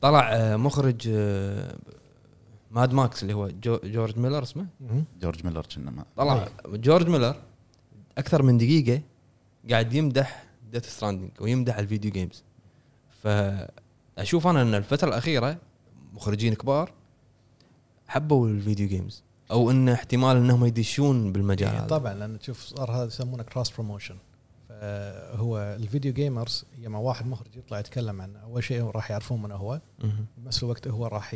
طلع آه، مخرج آه، Mad Max اللي هو جو- جورج ميلر اسمه. جورج ميلر كنا ما طلع جورج ميلر أكثر من دقيقة قاعد يمدح Death Stranding ويمدح ال video games فأشوف أنا إن الفترة الأخيرة مخرجين كبار حبوا ال video games أو إن احتمال إنهم يدشون بالمجال إيه طبعا لأن تشوف صار هذا يسمونه cross promotion فهو ال video gamers لما واحد مخرج يطلع يتكلم عنه أول شيء هو راح يعرفون من هو. بنفس الوقت هو راح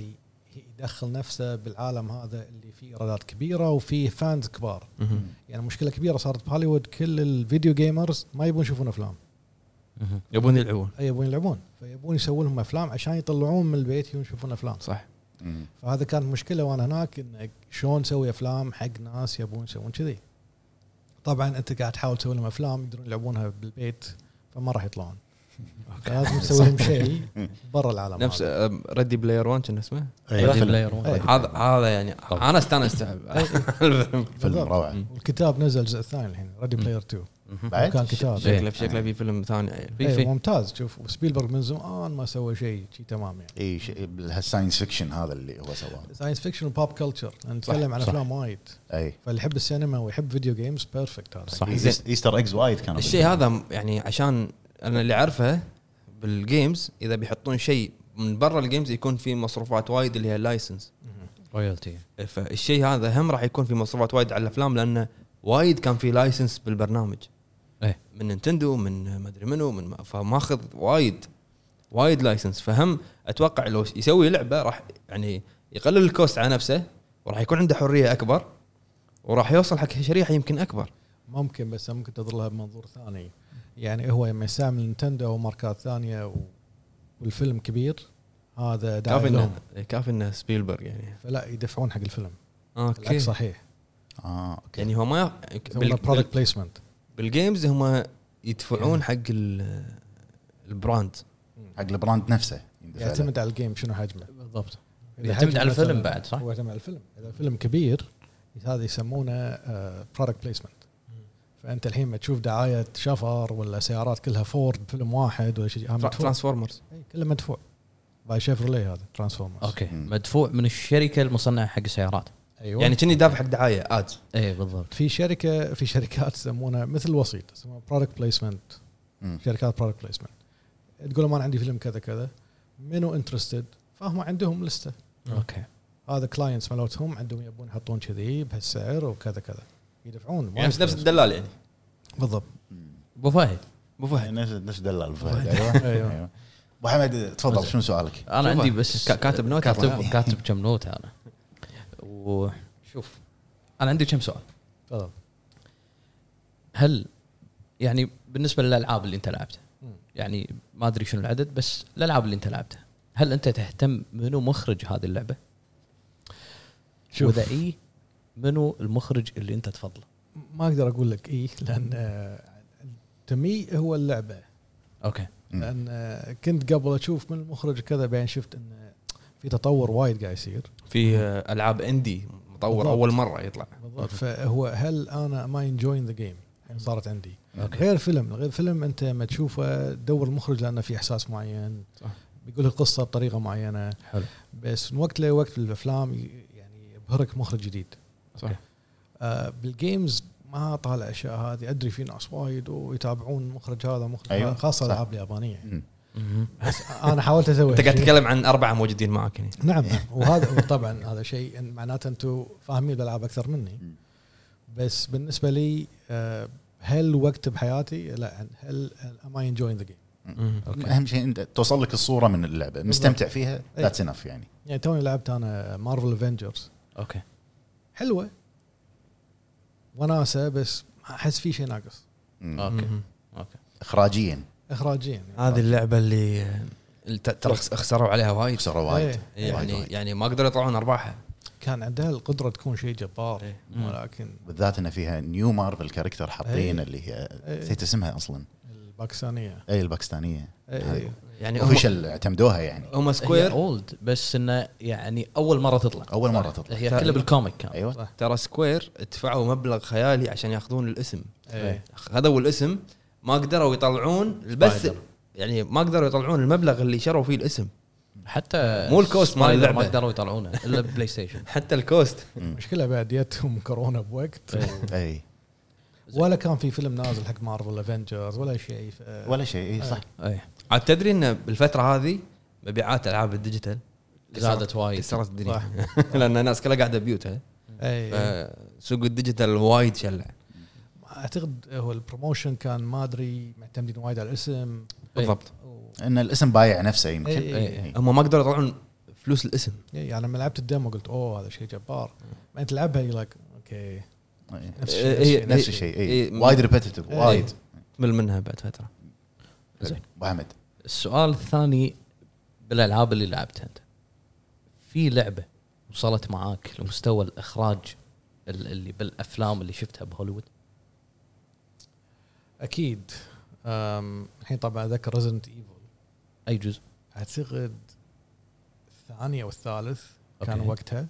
يدخل نفسه بالعالم هذا اللي فيه إيرادات كبيرة وفيه fans كبار. يعني مشكلة كبيرة صارت بهوليوود كل ال video gamers ما يبون يشوفون أفلام. يبون يلعبون. أي يبون يلعبون. فيبون يسوون لهم أفلام عشان يطلعون من البيت يشوفون أفلام. صح. فهذا كانت مشكلة وأنا هناك انك شلون نسوي أفلام حق ناس يبون يسوون كذي. طبعا أنت قاعد تحاول تسوي لهم أفلام يقدرون يلعبونها بالبيت فما راح يطلعون. فلازم تسوي لهم شيء برا العالم نفس. Ready Player 1 كان اسمه؟ Player One. إي. هذا هذا يعني أنا استانست. الفيلم فيلم روعة. والكتاب نزل الجزء الثاني الحين Ready Player 2 بعد؟ كان كتاب. شكله شكله في فيلم ثاني. في اي في ممتاز. شوف وسبيلبرغ من زمان ما سوى شيء شيء تمام يعني. اي شيء بال science fiction هذا اللي هو سواه. science fiction و pop culture نتكلم عن. أفلام وايد. اي فاللي يحب السينما ويحب video games perfect هذا. صح. Easter eggs وايد كانوا الشيء هذا يعني عشان أنا اللي أعرفه بال games إذا بيحطون شيء من برا ال games يكون في مصروفات وايد اللي هي ال license royalty فالشيء هذا هم راح يكون في مصروفات وايد على الأفلام لأنه وايد كان في license بالبرنامج. إيه. من نينتندو من ما أدري منو من ما- فماخذ وايد وايد license فهم أتوقع لو يسوي لعبة راح يعني يقلل ال cost على نفسه وراح يكون عنده حرية أكبر وراح يوصل حق شريحة يمكن أكبر. ممكن بس ممكن تنظر لها بمنظور ثاني. يعني هو لما يستعمل نينتندو أو ماركات ثانية. والفيلم كبير هذا داعي كافي لهم. انه كافي إنه سبيلبرغ يعني. فلا يدفعون حق الفيلم. okay. العكس صحيح. آه okay. يعني هو ما يسوون product placement بال games هم يدفعون حق ال- ال brand. حق ال brand نفسه. يعتمد على ال game شنو حجمه. بالضبط. يعتمد على الفيلم بعد، صح؟ هو يعتمد على الفيلم. إذا الفيلم كبير هذا يسمونه product placement فأنت الحين ما تشوف دعاية شفر ولا سيارات كلها فورد فيلم واحد ولا شيء ترانسفورمرز كله مدفوع. by شيفروليه هذا ترانسفورمرز okay. مدفوع من الشركة المصنعة حق السيارات. أيوه. يعني كني دافع حق دعاية ads. اي بالضبط. في شركة في شركات يسمونها مثل الوسيط يسمونها product placement. شركات product placement تقول لهم أنا عندي فيلم كذا كذا منو interested فهم عندهم لستة. okay. هذا clients مالتهم عندهم يبون يحطون كذي بهالسعر وكذا كذا. يدفعون يعني نفس نفس الدلال يعني. بالضبط. أبو فهد. أبو فهد. نفس نفس دلال فهد. أيوه. أيوه. أيوه. أبو حمد تفضل شنو سؤالك؟ أنا. عندي بس كا- كاتب note كاتب. كاتب كم note أنا. وشوف أنا عندي كم سؤال تفضل هل يعني بالنسبة للألعاب اللي أنت لعبتها. يعني ما أدري شنو العدد بس الألعاب اللي أنت لعبتها هل أنت تهتم منو مخرج هذه اللعبة؟ شوف. واذا اي منو المخرج اللي أنت تفضله؟ ما أقدر أقول لك إيه لأن تمي هو اللعبة okay. لأن كنت قبل أشوف من المخرج كذا بعدين شفت انه في تطور وايد قاعد يصير في ألعاب indie مطور بالضبط. أول مرة يطلع. بالضبط. فهو هل أنا ما enjoying the game صارت عندي okay. غير فيلم غير فيلم أنت ما تشوفه تدور المخرج لأنه في إحساس معين. صح. بيقول لك قصة بطريقة معينة. حلو. بس من وقت لوقت بالافلام ي- يعني يبهرك مخرج جديد. صح. آه بال games ما طالع الاشياء هذه. أدري في ناس وايد ويتابعون المخرج هذا مخرج أيوة، خاصة. الألعاب اليابانية. أنا حاولت أسوي أنت قاعد. تتكلم عن اربعه موجودين معك يعني. نعم نعم. وهذا طبعا هذا شيء معناته أنتم فاهمين الألعاب أكثر مني. بس بالنسبة لي آه، هالوقت بحياتي؟ لا هل am I enjoying the game أهم شيء أنت توصل لك الصورة من اللعبة. مستمتع فيها. that's enough يعني. يعني توني لعبت أنا مارفل افنجرز أوكي. حلوة. وناسة بس أحس في شيء ناقص. أوكي. أوكي. اخراجيا. اخراجيا يعني هذه اللعبة اللي ترى خسروا عليها وايد خسروا وايد إيه. وايد يعني وايد. يعني ما قدروا يطلعون أرباحها كان عندها القدرة تكون شيء جبار إيه. مم. ولكن بالذات إن فيها new مارفل character حاطين أي. اللي هي أي. نسيت اسمها أصلا الباكستانية اي الباكستانية أي. يعني official اعتمدوها يعني هم سكوير old بس إنه يعني أول مرة تطلع أول مرة تطلع هي كلها بال comic كان أيوه. ترى سكوير دفعوا مبلغ خيالي عشان ياخذون الاسم إيه. خذوا الاسم ما قدروا يطلعون بس. يعني ما قدروا يطلعون المبلغ اللي شروا فيه الاسم. حتى مو ال cost مال اللعبة. ما قدروا يطلعونه إلا بلاي ستيشن حتى ال cost. مشكلة بعد جتهم كورونا بوقت. اي ولا كان في فيلم نازل حق مارفل افنجرز ولا شيء. ف... ولا شيء اي صح. اي عاد تدري إن بالفترة هذه مبيعات ألعاب ال digital زادت وايد. كسرت صح. الدنيا لأن الناس كلها قاعدة بيوتها. اي فسوق ال digital وايد شلع. أعتقد هو ال promotion كان ما أدري معتمدين وايد على الاسم. بالضبط. و... إن الاسم بايع نفسه يمكن. إي. إي. إي. هم ما قدروا يطلعون فلوس الاسم. يعني لما لعبت ال demo قلت oh هذا شيء جبار. ما انت تلعبها like أوكي. إي. نفس إيه، الشيء اي. وايد repetitive إي. وايد. تمل منها بعد فترة. زين. أبو حمد. السؤال الثاني بالألعاب اللي لعبتها أنت. في لعبة وصلت معاك لمستوى الإخراج ال- اللي بالأفلام اللي شفتها بهوليوود؟ أكيد. الحين طبعا اتذكر ريزنت ايفل أي جزء؟ أعتقد الثاني أو الثالث كان أوكي. وقتها.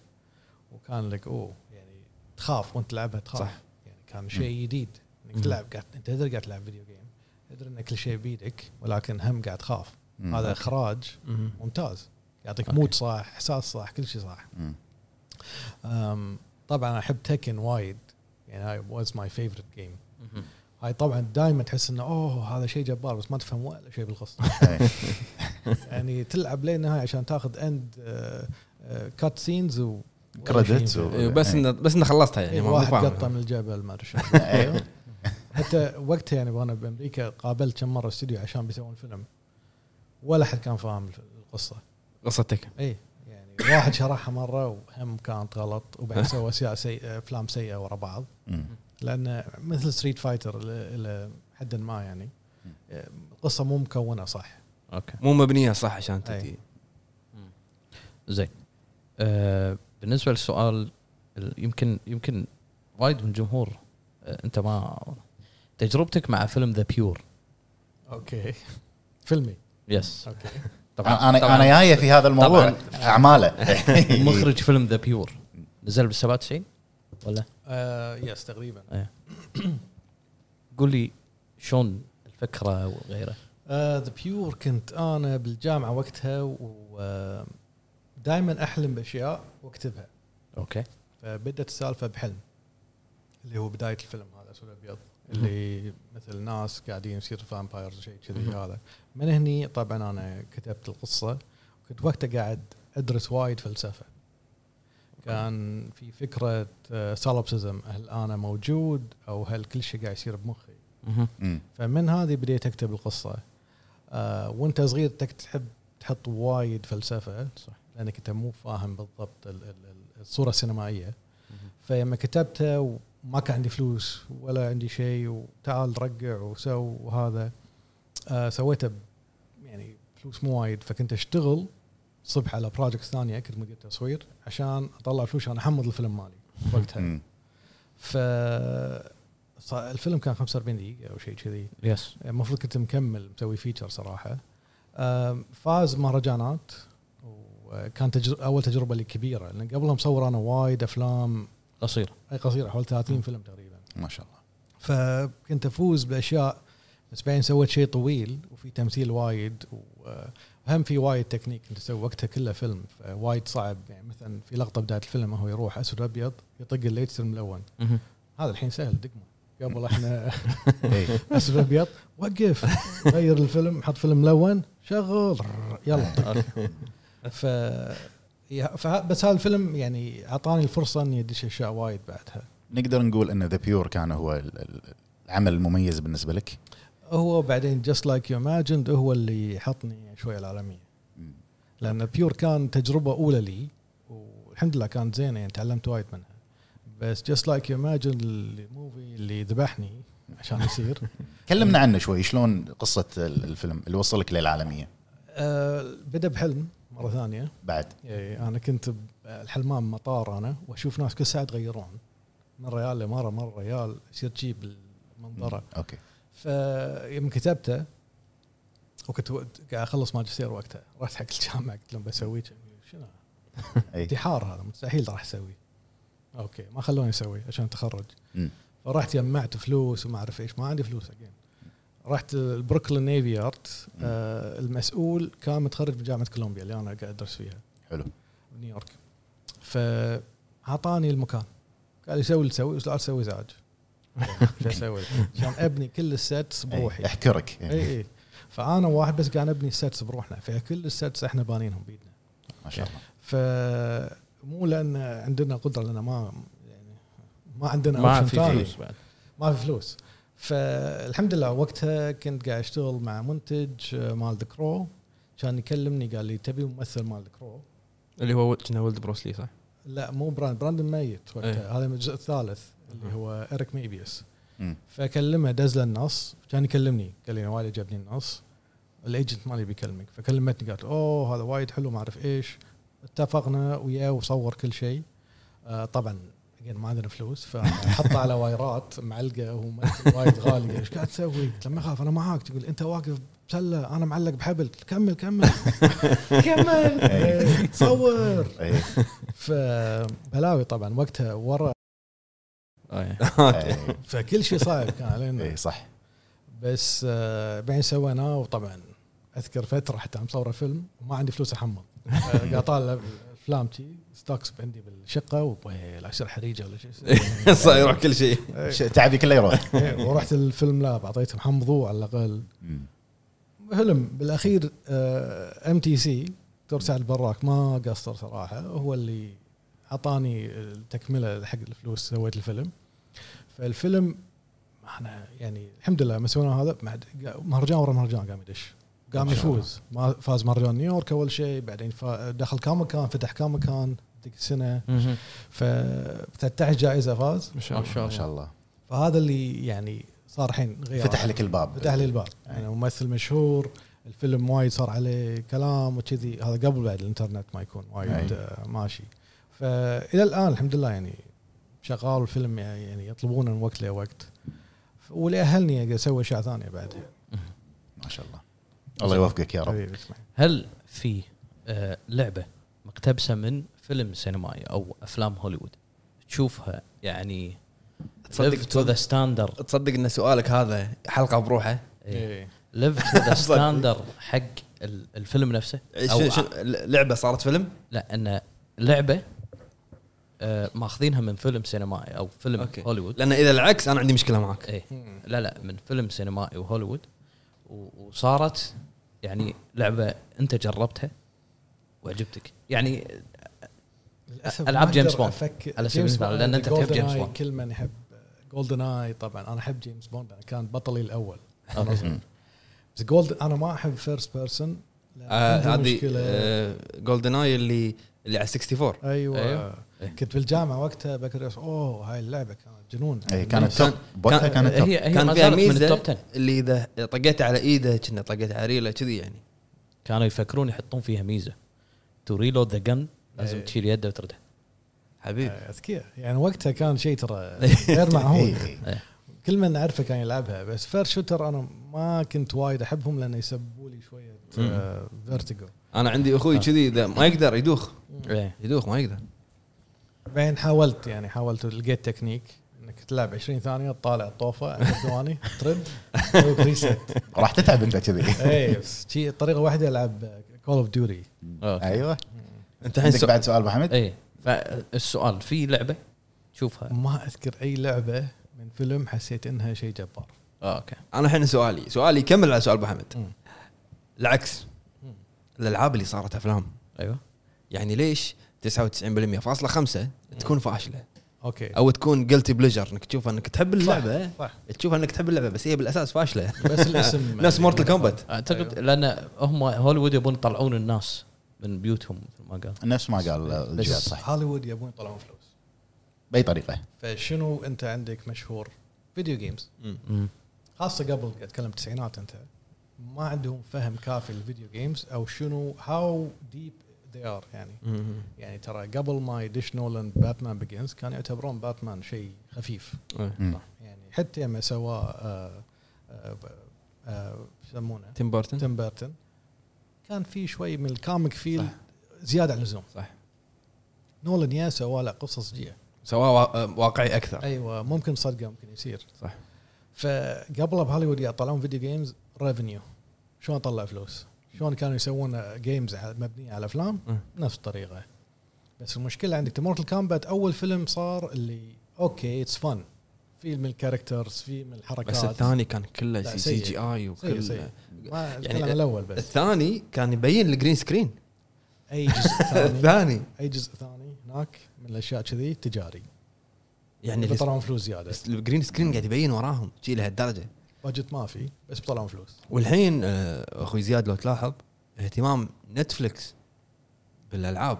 وكان لك أوه يعني تخاف وأنت تلعبها تخاف. صح. يعني كان شيء جديد. إنك. تلعب قاعد أنت تدري قاعد تلعب video game تدري إن كل شيء بيدك ولكن هم قاعد تخاف. هذا إخراج ممتاز. يعطيك. مود صح إحساس صح كل شيء صح طبعا أحب تيكن وايد. يعني هاي was my favorite game هاي طبعا دائما تحس إنه أوه هذا شيء جبار بس ما تفهم ولا شيء بالقصة. إي. يعني تلعب لين النهايه عشان تاخذ end cutscenes و credits و- إيه، بس انه بس إنه خلصتها يعني إيه ما- واحد. قطوه من الجبل ما أدري حتى وقتها يعني وأنا بأمريكا قابلت كم مرة استوديو عشان بيسوون فيلم. ولا حد كان فاهم القصة. قصتك اي يعني واحد شرحها مرة وهم كانت غلط وبعدين سوى أشياء سيئة أفلام سيئة ورا بعض. لأن مثل ستريت فايتر إلى حد ما يعني. القصة مو مكونة صح. أوكي. مو مبنية صح عشان. تدي زين. آه بالنسبة للسؤال ال- يمكن يمكن وايد من الجمهور آه أنت ما تجربتك مع فيلم ذا بيور أوكي. فيلمي. yes أوكي. طبعا أنا طبعاً. أنا جاية في هذا الموضوع. أعماله. مخرج فيلم ذا بيور نزل بال 97 ولا؟ آه yes تقريبا. قول لي شلون الفكرة وغيره. ذا بيور كنت أنا بالجامعة وقتها ودائما أحلم بأشياء وأكتبها. أوكي. فبدت السالفة بحلم اللي هو بداية الفيلم هذا أسود أبيض. اللي مثل ناس قاعدين يصير vampires شيء كذي. هذا. من هني طبعا أنا كتبت القصة كنت وقتها قاعد أدرس وايد فلسفة. كان في فكرة سولبسزم هل أنا موجود أو هل كل شيء قاعد يصير بمخي. فمن هذه بديت أكتب القصة. آه وأنت صغير تك- تحب تحط وايد فلسفة صح. لأنك أنت مو فاهم بالضبط ال- ال- ال- الصورة السينمائية. فلما كتبته وما كان عندي فلوس ولا عندي شيء وتعال رقع وسو وهذا آه سويته يعني فلوس مو وايد فكنت أشتغل الصبح على project ثانية كنت مدير تصوير عشان أطلع فلوس عشان أحمض الفيلم مالي وقتها. ف ص- الفيلم كان 45 دقيقة أو شيء كذي. yes المفروض كنت مكمل مسوي feature صراحة. فاز مهرجانات وكان تجر... أول تجربة لي كبيرة لأن قبلها مصور أنا وايد أفلام. قصير أي قصيرة حوالي 30 فيلم تقريبا. ما شاء الله. فكنت أفوز بأشياء بس بعدين سويت شيء طويل وفي تمثيل وايد وهم في وايد تكنيك. كنت أسوي وقتها كله فيلم. فوايد صعب. يعني مثلا في لقطة بداية الفيلم هو يروح أسود ابيض يطق ال light يصير ملون. هذا الحين سهل دقمه. قبل إحنا إيه. أسود ابيض وقف. غير الفيلم حط فيلم ملون شغل. يلا. ف يا- فه- بس هذا الفيلم يعني أعطاني الفرصة إني أدش أشياء وايد بعدها. نقدر نقول إن ذا بيور كان هو ال- ال- العمل المميز بالنسبة لك؟ هو بعدين Just Like You Imagined هو اللي حطني شوي العالمية. لأن بيور كان تجربة أولى لي والحمد لله كانت زينة يعني تعلمت وايد منها. بس Just Like You Imagine ال movie اللي ذبحني عشان يصير. كلمنا عنه شوي شلون قصة ال- الفيلم اللي وصلك للعالمية؟ آه بدأ بحلم مرة ثانية. بعد. يعني أنا كنت الحلمام مطار أنا وأشوف ناس كل ساعة يتغيرون. من ريال لمرة مرة ريال يصير تجيب المنظرة. okay. فيوم كتبته وكنت قاعد أخلص ماجستير وقتها. رحت حق الجامعة قلت لهم بسوي. شنو؟ انتحار هذا مستحيل راح أسوي. okay ما خلوني أسوي عشان أتخرج. فرحت جمعت فلوس وما أعرف إيش ما عندي فلوس again رحت ال Brooklyn Navy Yard آه المسؤول كان متخرج من جامعة كولومبيا اللي أنا قاعد أدرس فيها. حلو. بنيويورك فأعطاني المكان. قال لي سوي اللي تسوي بس لا تسوي ازعاج شو أسوي؟ عشان أبني كل ال sets بروحي. إي، احكرك. اي اي فأنا وواحد بس قاعد نبني ال sets بروحنا فكل ال sets إحنا بانينهم بايدنا ما شاء الله. فمو لأن عندنا قدرة لأن ما يعني ما عندنا ما في. فلوس بعد. ما في فلوس. فالحمد لله وقتها كنت قاعد أشتغل مع منتج آه، مال The Crow كان يكلمني قال لي تبي ممثل مال The Crow اللي هو كنا ولد بروسلي صح؟ لا مو براند. براندن ميت وقتها. إيه. هذا الجزء الثالث. اللي هو اريك ميبيوس مم. فكلمه دز له النص كان يكلمني قال لي وايد عجبني النص. ال agent مالي بيكلمك فكلمتني قالت أوه هذا وايد حلو ما أعرف إيش. اتفقنا وياه وصور كل شيء. آه طبعا ما عندنا فلوس فحطه على wire ات معلقة وايد غالي إيش قاعد تسوي؟ قلت له ما اخاف أنا معاك. تقول أنت واقف بسلة أنا معلق بحبل. كمل كمل. كمل. صور. فبلاوي طبعا وقتها ورا آه. فكل شيء صعب كان علينا. اي صح. بس آه، بعدين سويناه وطبعا أذكر فترة حتى مصوره فيلم وما عندي فلوس احمض آه، قاعد طالع افلام شي stocks عندي بالشقة وبوي لا يصير حريجه ولا شيء. صار يروح كل شيء. إيه، تعبي كله يروح. إيه، ورحت ال film lab اعطيتهم حمضوه على الأقل. فيلم بالأخير MTC دكتور سعد البراك ما قصر صراحة هو اللي أعطاني التكملة حق الفلوس سويت الفيلم. فالفيلم إحنا يعني الحمد لله لما سوينا هذا بعد مهرجان ورا مهرجان قام يدش. قام. يفوز. ما فاز مهرجان نيويورك أول شيء بعدين دخل كم مكان فتح كم مكان ذيك السنة. ف 13 جائزة فاز. ما شاء الله. ما شاء الله. فهذا اللي يعني صار الحين غير فتح لك الباب. فتح لي الباب. يعني ممثل مشهور الفيلم وايد صار عليه كلام وكذي. هذا قبل بعد الإنترنت ما يكون وايد. آه، ماشي. فإلى الآن الحمد لله يعني شغال الفيلم يعني يطلبونه من وقت لوقت. واللي اهلني أسوي أشياء ثانية بعد ما شاء الله. الله يوفقك يا رب. هل في آه، لعبة مقتبسة من فيلم سينمائي أو أفلام هوليوود تشوفها يعني تصدق live to the standard تصدق إن سؤالك هذا حلقة بروحه. live to the standard حق ال- الفيلم نفسه؟ شو- لعبة صارت فيلم؟ لا إن لعبة ماخذينها من فيلم سينمائي أو فيلم okay. هوليوود لأن إذا العكس أنا عندي مشكلة معك إيه لا لا من فيلم سينمائي وهوليوود و- وصارت يعني لعبة أنت جربتها وعجبتك يعني ما جيمس بوند. على سبيل جيمس المثال، بوند، لأن أنت تحب جيمس بوند. كل من يحب GoldenEye طبعا أنا أحب جيمس بوند أنا كان بطلي الأول. بس GoldenEye أنا ما أحب first person آه، هذه مشكلة GoldenEye اللي اللي على 64 أيوه, أيوة. أيوة. كنت بالجامعة وقتها بكر أوه هاي اللعبة كانت جنون. اي كانت كان- top بوقتها كان- كانت top. هي هي كان فيها ميزة ال top 10 اللي إذا طقيت على إيده كنا طقيت على ريله كذي يعني. كانوا يفكرون يحطون فيها ميزة. to reload the gun لازم إيه. تشيل يده وترده حبيبي. آه، أذكياء. يعني وقتها كان شيء ترى غير معهود. كل من اعرفه كان يلعبها بس first shooter أنا ما كنت وايد أحبهم لأن يسببوا لي شوية vertigo أنا عندي أخوي آه. كذي ما يقدر يدوخ. يدوخ ما يقدر. بعدين حاولت يعني حاولت لقيت تكنيك إنك تلعب 20 ثانية تطالع الطوفة عشر ثواني ترد تسوي rest. راح تتعب أنت كذي. اي بس شي طريقة واحدة ألعب Call of Duty okay. أيوه. أنت الحين عندك بعد سؤال أبو حمد إيه. فالسؤال في لعبة تشوفها؟ ما أذكر أي لعبة من فيلم حسيت إنها شيء جبار. آه، okay. أنا الحين سؤالي سؤالي يكمل على سؤال أبو حمد. العكس. الألعاب اللي صارت أفلام. أيوه. يعني ليش 99% فاصلة خمسة تكون فاشلة. okay. أو تكون guilty pleasure إنك تشوف إنك تحب اللعبة. صح. تشوف إنك تحب اللعبة بس هي بالأساس فاشلة. بس الاسم نفس Mortal Kombat أعتقد أيوة. لأن هم هوليوود يبون يطلعون الناس من بيوتهم مثل ما قال. نفس ما قال الجهاد صح هوليوود يبون يطلعون فلوس. بأي طريقة؟ فشنو أنت عندك مشهور؟ video games. خاصة قبل أتكلم التسعينات إن ما عندهم فهم كافي لل video games أو شنو؟ how deep they are يعني. يعني ترى قبل ما يدش نولان Batman Begins كانوا يعتبرون باتمان شيء خفيف. مم. يعني حتى لما سواه آه، آه، آه، شو يسمونه تيم بارتن تيم بيرتون. كان في شوي من ال comic feel. زيادة عن اللزوم. صح. نولان يا سوى له قصة صجية. سواء وا- واقعي أكثر. أيوه ممكن صدق ممكن يصير. صح. فقبل بهوليوود يطلعون video games revenue شلون طلع فلوس؟ شلون كانوا يسوون games مبنيه على افلام. نفس الطريقة. بس المشكلة عندك Mortal Kombat أول فيلم صار اللي okay it's fun في من ال characters في من الحركات. بس الثاني كان كله CGI وكل سيء. يعني الأول بس. الثاني كان يبين ال green screen أي جزء ثاني؟ أي جزء ثاني هناك من الأشياء كذي؟ تجاري. يعني بيطلعون فلوس زيادة. بس ال green screen قاعد يبين وراهم شي لهالدرجة. budget ما في بس بيطلعون فلوس. والحين آه، أخوي زياد لو تلاحظ اهتمام Netflix بالألعاب.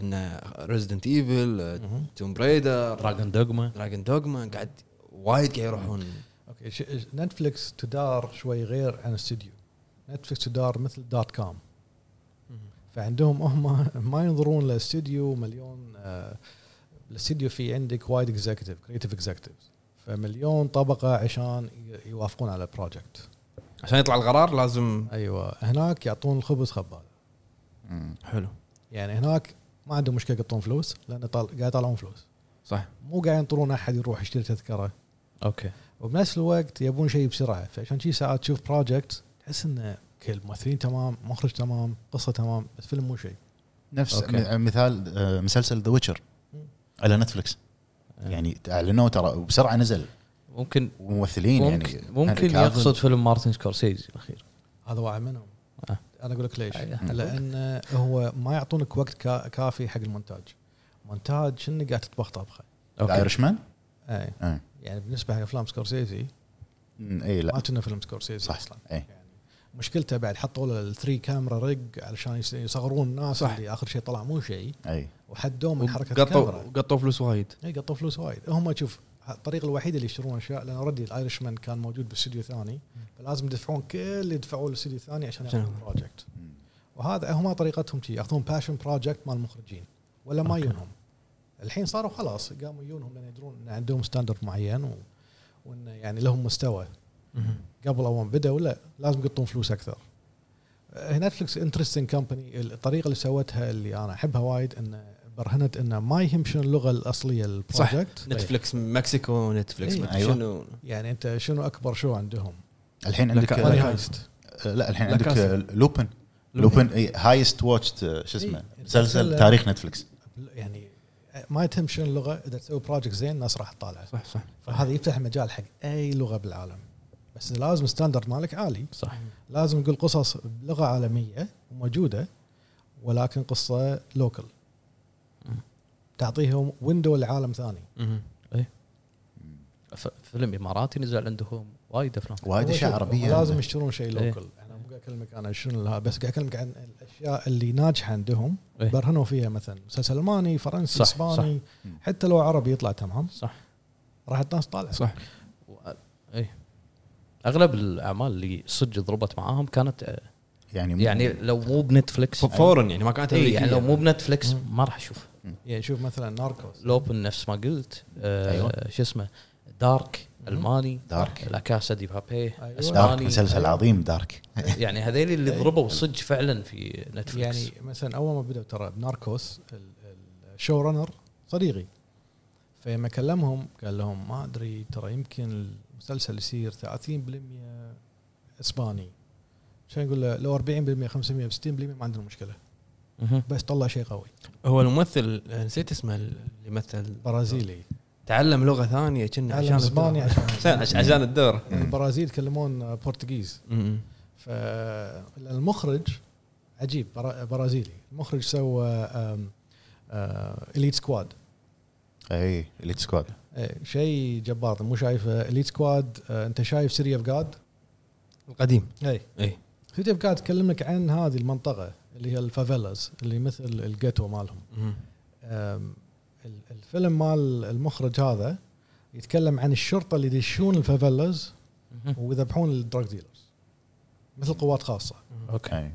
انه Resident Evil Tomb Raider Dragon's Dogma Dragon's Dogma قاعد وايد قاعد يروحون. أوكي ش- Netflix تدار شوي غير عن الاستوديو Netflix تدار مثل dot com فعندهم هم ما ينظرون لاستوديو مليون آه، الاستوديو في عندك وايد executive creative executives فمليون طبقة عشان يوافقون على project عشان يطلع القرار لازم أيوه. هناك يعطون الخبز خبازه مم. حلو. يعني هناك ما عندهم مشكلة يقطون فلوس لأن طال... قاعد يطلعون فلوس. صح. مو قاعد ينطرون أحد يروح يشتري تذكرة. أوكي. وبنفس الوقت يبون شيء بسرعة. فعشان شي ساعات تشوف project تحس انه كل الممثلين تمام مخرج تمام قصة تمام بس فيلم مو شيء. نفس أوكي. مثال آه، مسلسل The Witcher. على Netflix. يعني اعلنوه ترى وبسرعه نزل. ممكن وممثلين ممكن, يعني ممكن. يقصد فيلم مارتن سكورسيزي الأخير. هذا واحد منهم آه. أنا أقول لك ليش. أيوه. لأن هو ما يعطونك وقت كا- كافي حق المونتاج. مونتاج شنو قاعد تطبخ طبخة. أوكي. ال Irishman اي إيه. يعني بالنسبة حق أفلام سكورسيزي اي ما لا كنا فيلم سكورسيزي صح. أصلا. إيه. مشكلته بعد حطوا له ال three camera rig علشان يصغرون الناس صح. اللي آخر شيء طلع مو شيء. أي. وحدوه من حركة قطوا الكاميرا. قطوا فلوس وايد. إي قطوا فلوس وايد. هم شوف الطريقة الوحيده اللي يشترون أشياء لأن already ال Irishman كان موجود باستوديو ثاني فلازم يدفعون كل اللي يدفعوه للاستوديو الثاني عشان ياخذون project. وهذا هم طريقتهم شي ياخذون passion project مال المخرجين ولا ما أوكي. ينهم الحين صاروا خلاص قاموا يجونهم لأن يدرون إن عندهم standard معين و... وإن يعني لهم مستوى. قبل اول ما بدأوا لا لازم يقطون فلوس أكثر آه، Netflix interesting company الطريقة اللي سوتها اللي أنا أحبها وايد إن برهنت انه ما يهم شنو اللغة الأصلية صح. ال project Netflix Mexico Netflix. مدري أيوة. شنو يعني أنت شنو أكبر شو عندهم؟ الحين عندك لك- Money لك- Heist آه، لا الحين عندك. آه، Lupin Lupin اي highest watched شو اسمه إيه. مسلسل تاريخ Netflix يعني ما تهم شنو اللغة إذا تسوي project زين الناس راح تطالعه صح صح فهذا يفتح المجال حق أي لغة بالعالم بس لازم standard مالك عالي صح لازم نقول قصص بلغة عالمية وموجودة ولكن قصة local. تعطيهم window لعالم ثاني. ف- فيلم إماراتي نزل عندهم وايد أفلام وايد أشياء عربية لازم. يشترون شيء إيه. لوكل أنا مو قاعد أكلمك أنا شنو بس قاعد أكلمك عن الأشياء اللي ناجحة عندهم إيه. برهنوا فيها مثلا مسلسل ألماني فرنسي صح، إسباني صح. حتى لو عربي يطلع تمام صح راح الناس طالعه صح اي أغلب الأعمال اللي صدق ضربت معاهم كانت آه، يعني مو- يعني لو مو بنتفلكس ف- فورا يعني ما كانت إيه. يعني لو مو بنتفلكس ما راح أشوف يعني شوف مثلا Narcos Lupin نفس ما قلت آه أيوة. شو اسمه Dark ألماني Dark. La Casa de Papel أيوة. Dark اسباني مسلسل أيوة. عظيم Dark يعني هذيل اللي ضربوا صدق فعلا في Netflix يعني مثلا أول ما بدأوا ترى ب Narcos ال- ال- ال show runner صديقي فلما كلمهم قال لهم ما أدري ترى يمكن المسلسل يصير 30% إسباني. عشان يقول له؟ لو 40% 500 60% ما عندنا مشكلة. بس طلع شيء قوي. هو الممثل نسيت اسمه اللي يمثل برازيلي. تعلم لغة ثانية كنا عشان إسباني الدور. عشان عشان الدور. البرازيل يتكلمون Portuguese. فالمخرج عجيب برا- برازيلي. المخرج سوى Elite Squad اي Elite Squad إيه، شيء جبار. مو شايفه Elite Squad آه، أنت شايف City of God القديم. اي اي City of God تكلم لك عن هذه المنطقة اللي هي ال favelas اللي مثل ال ghetto مالهم. الفيلم مال المخرج هذا يتكلم عن الشرطة اللي يدشون ال favelas. ويذبحون ال drug dealers مثل قوات خاصة. أوكي.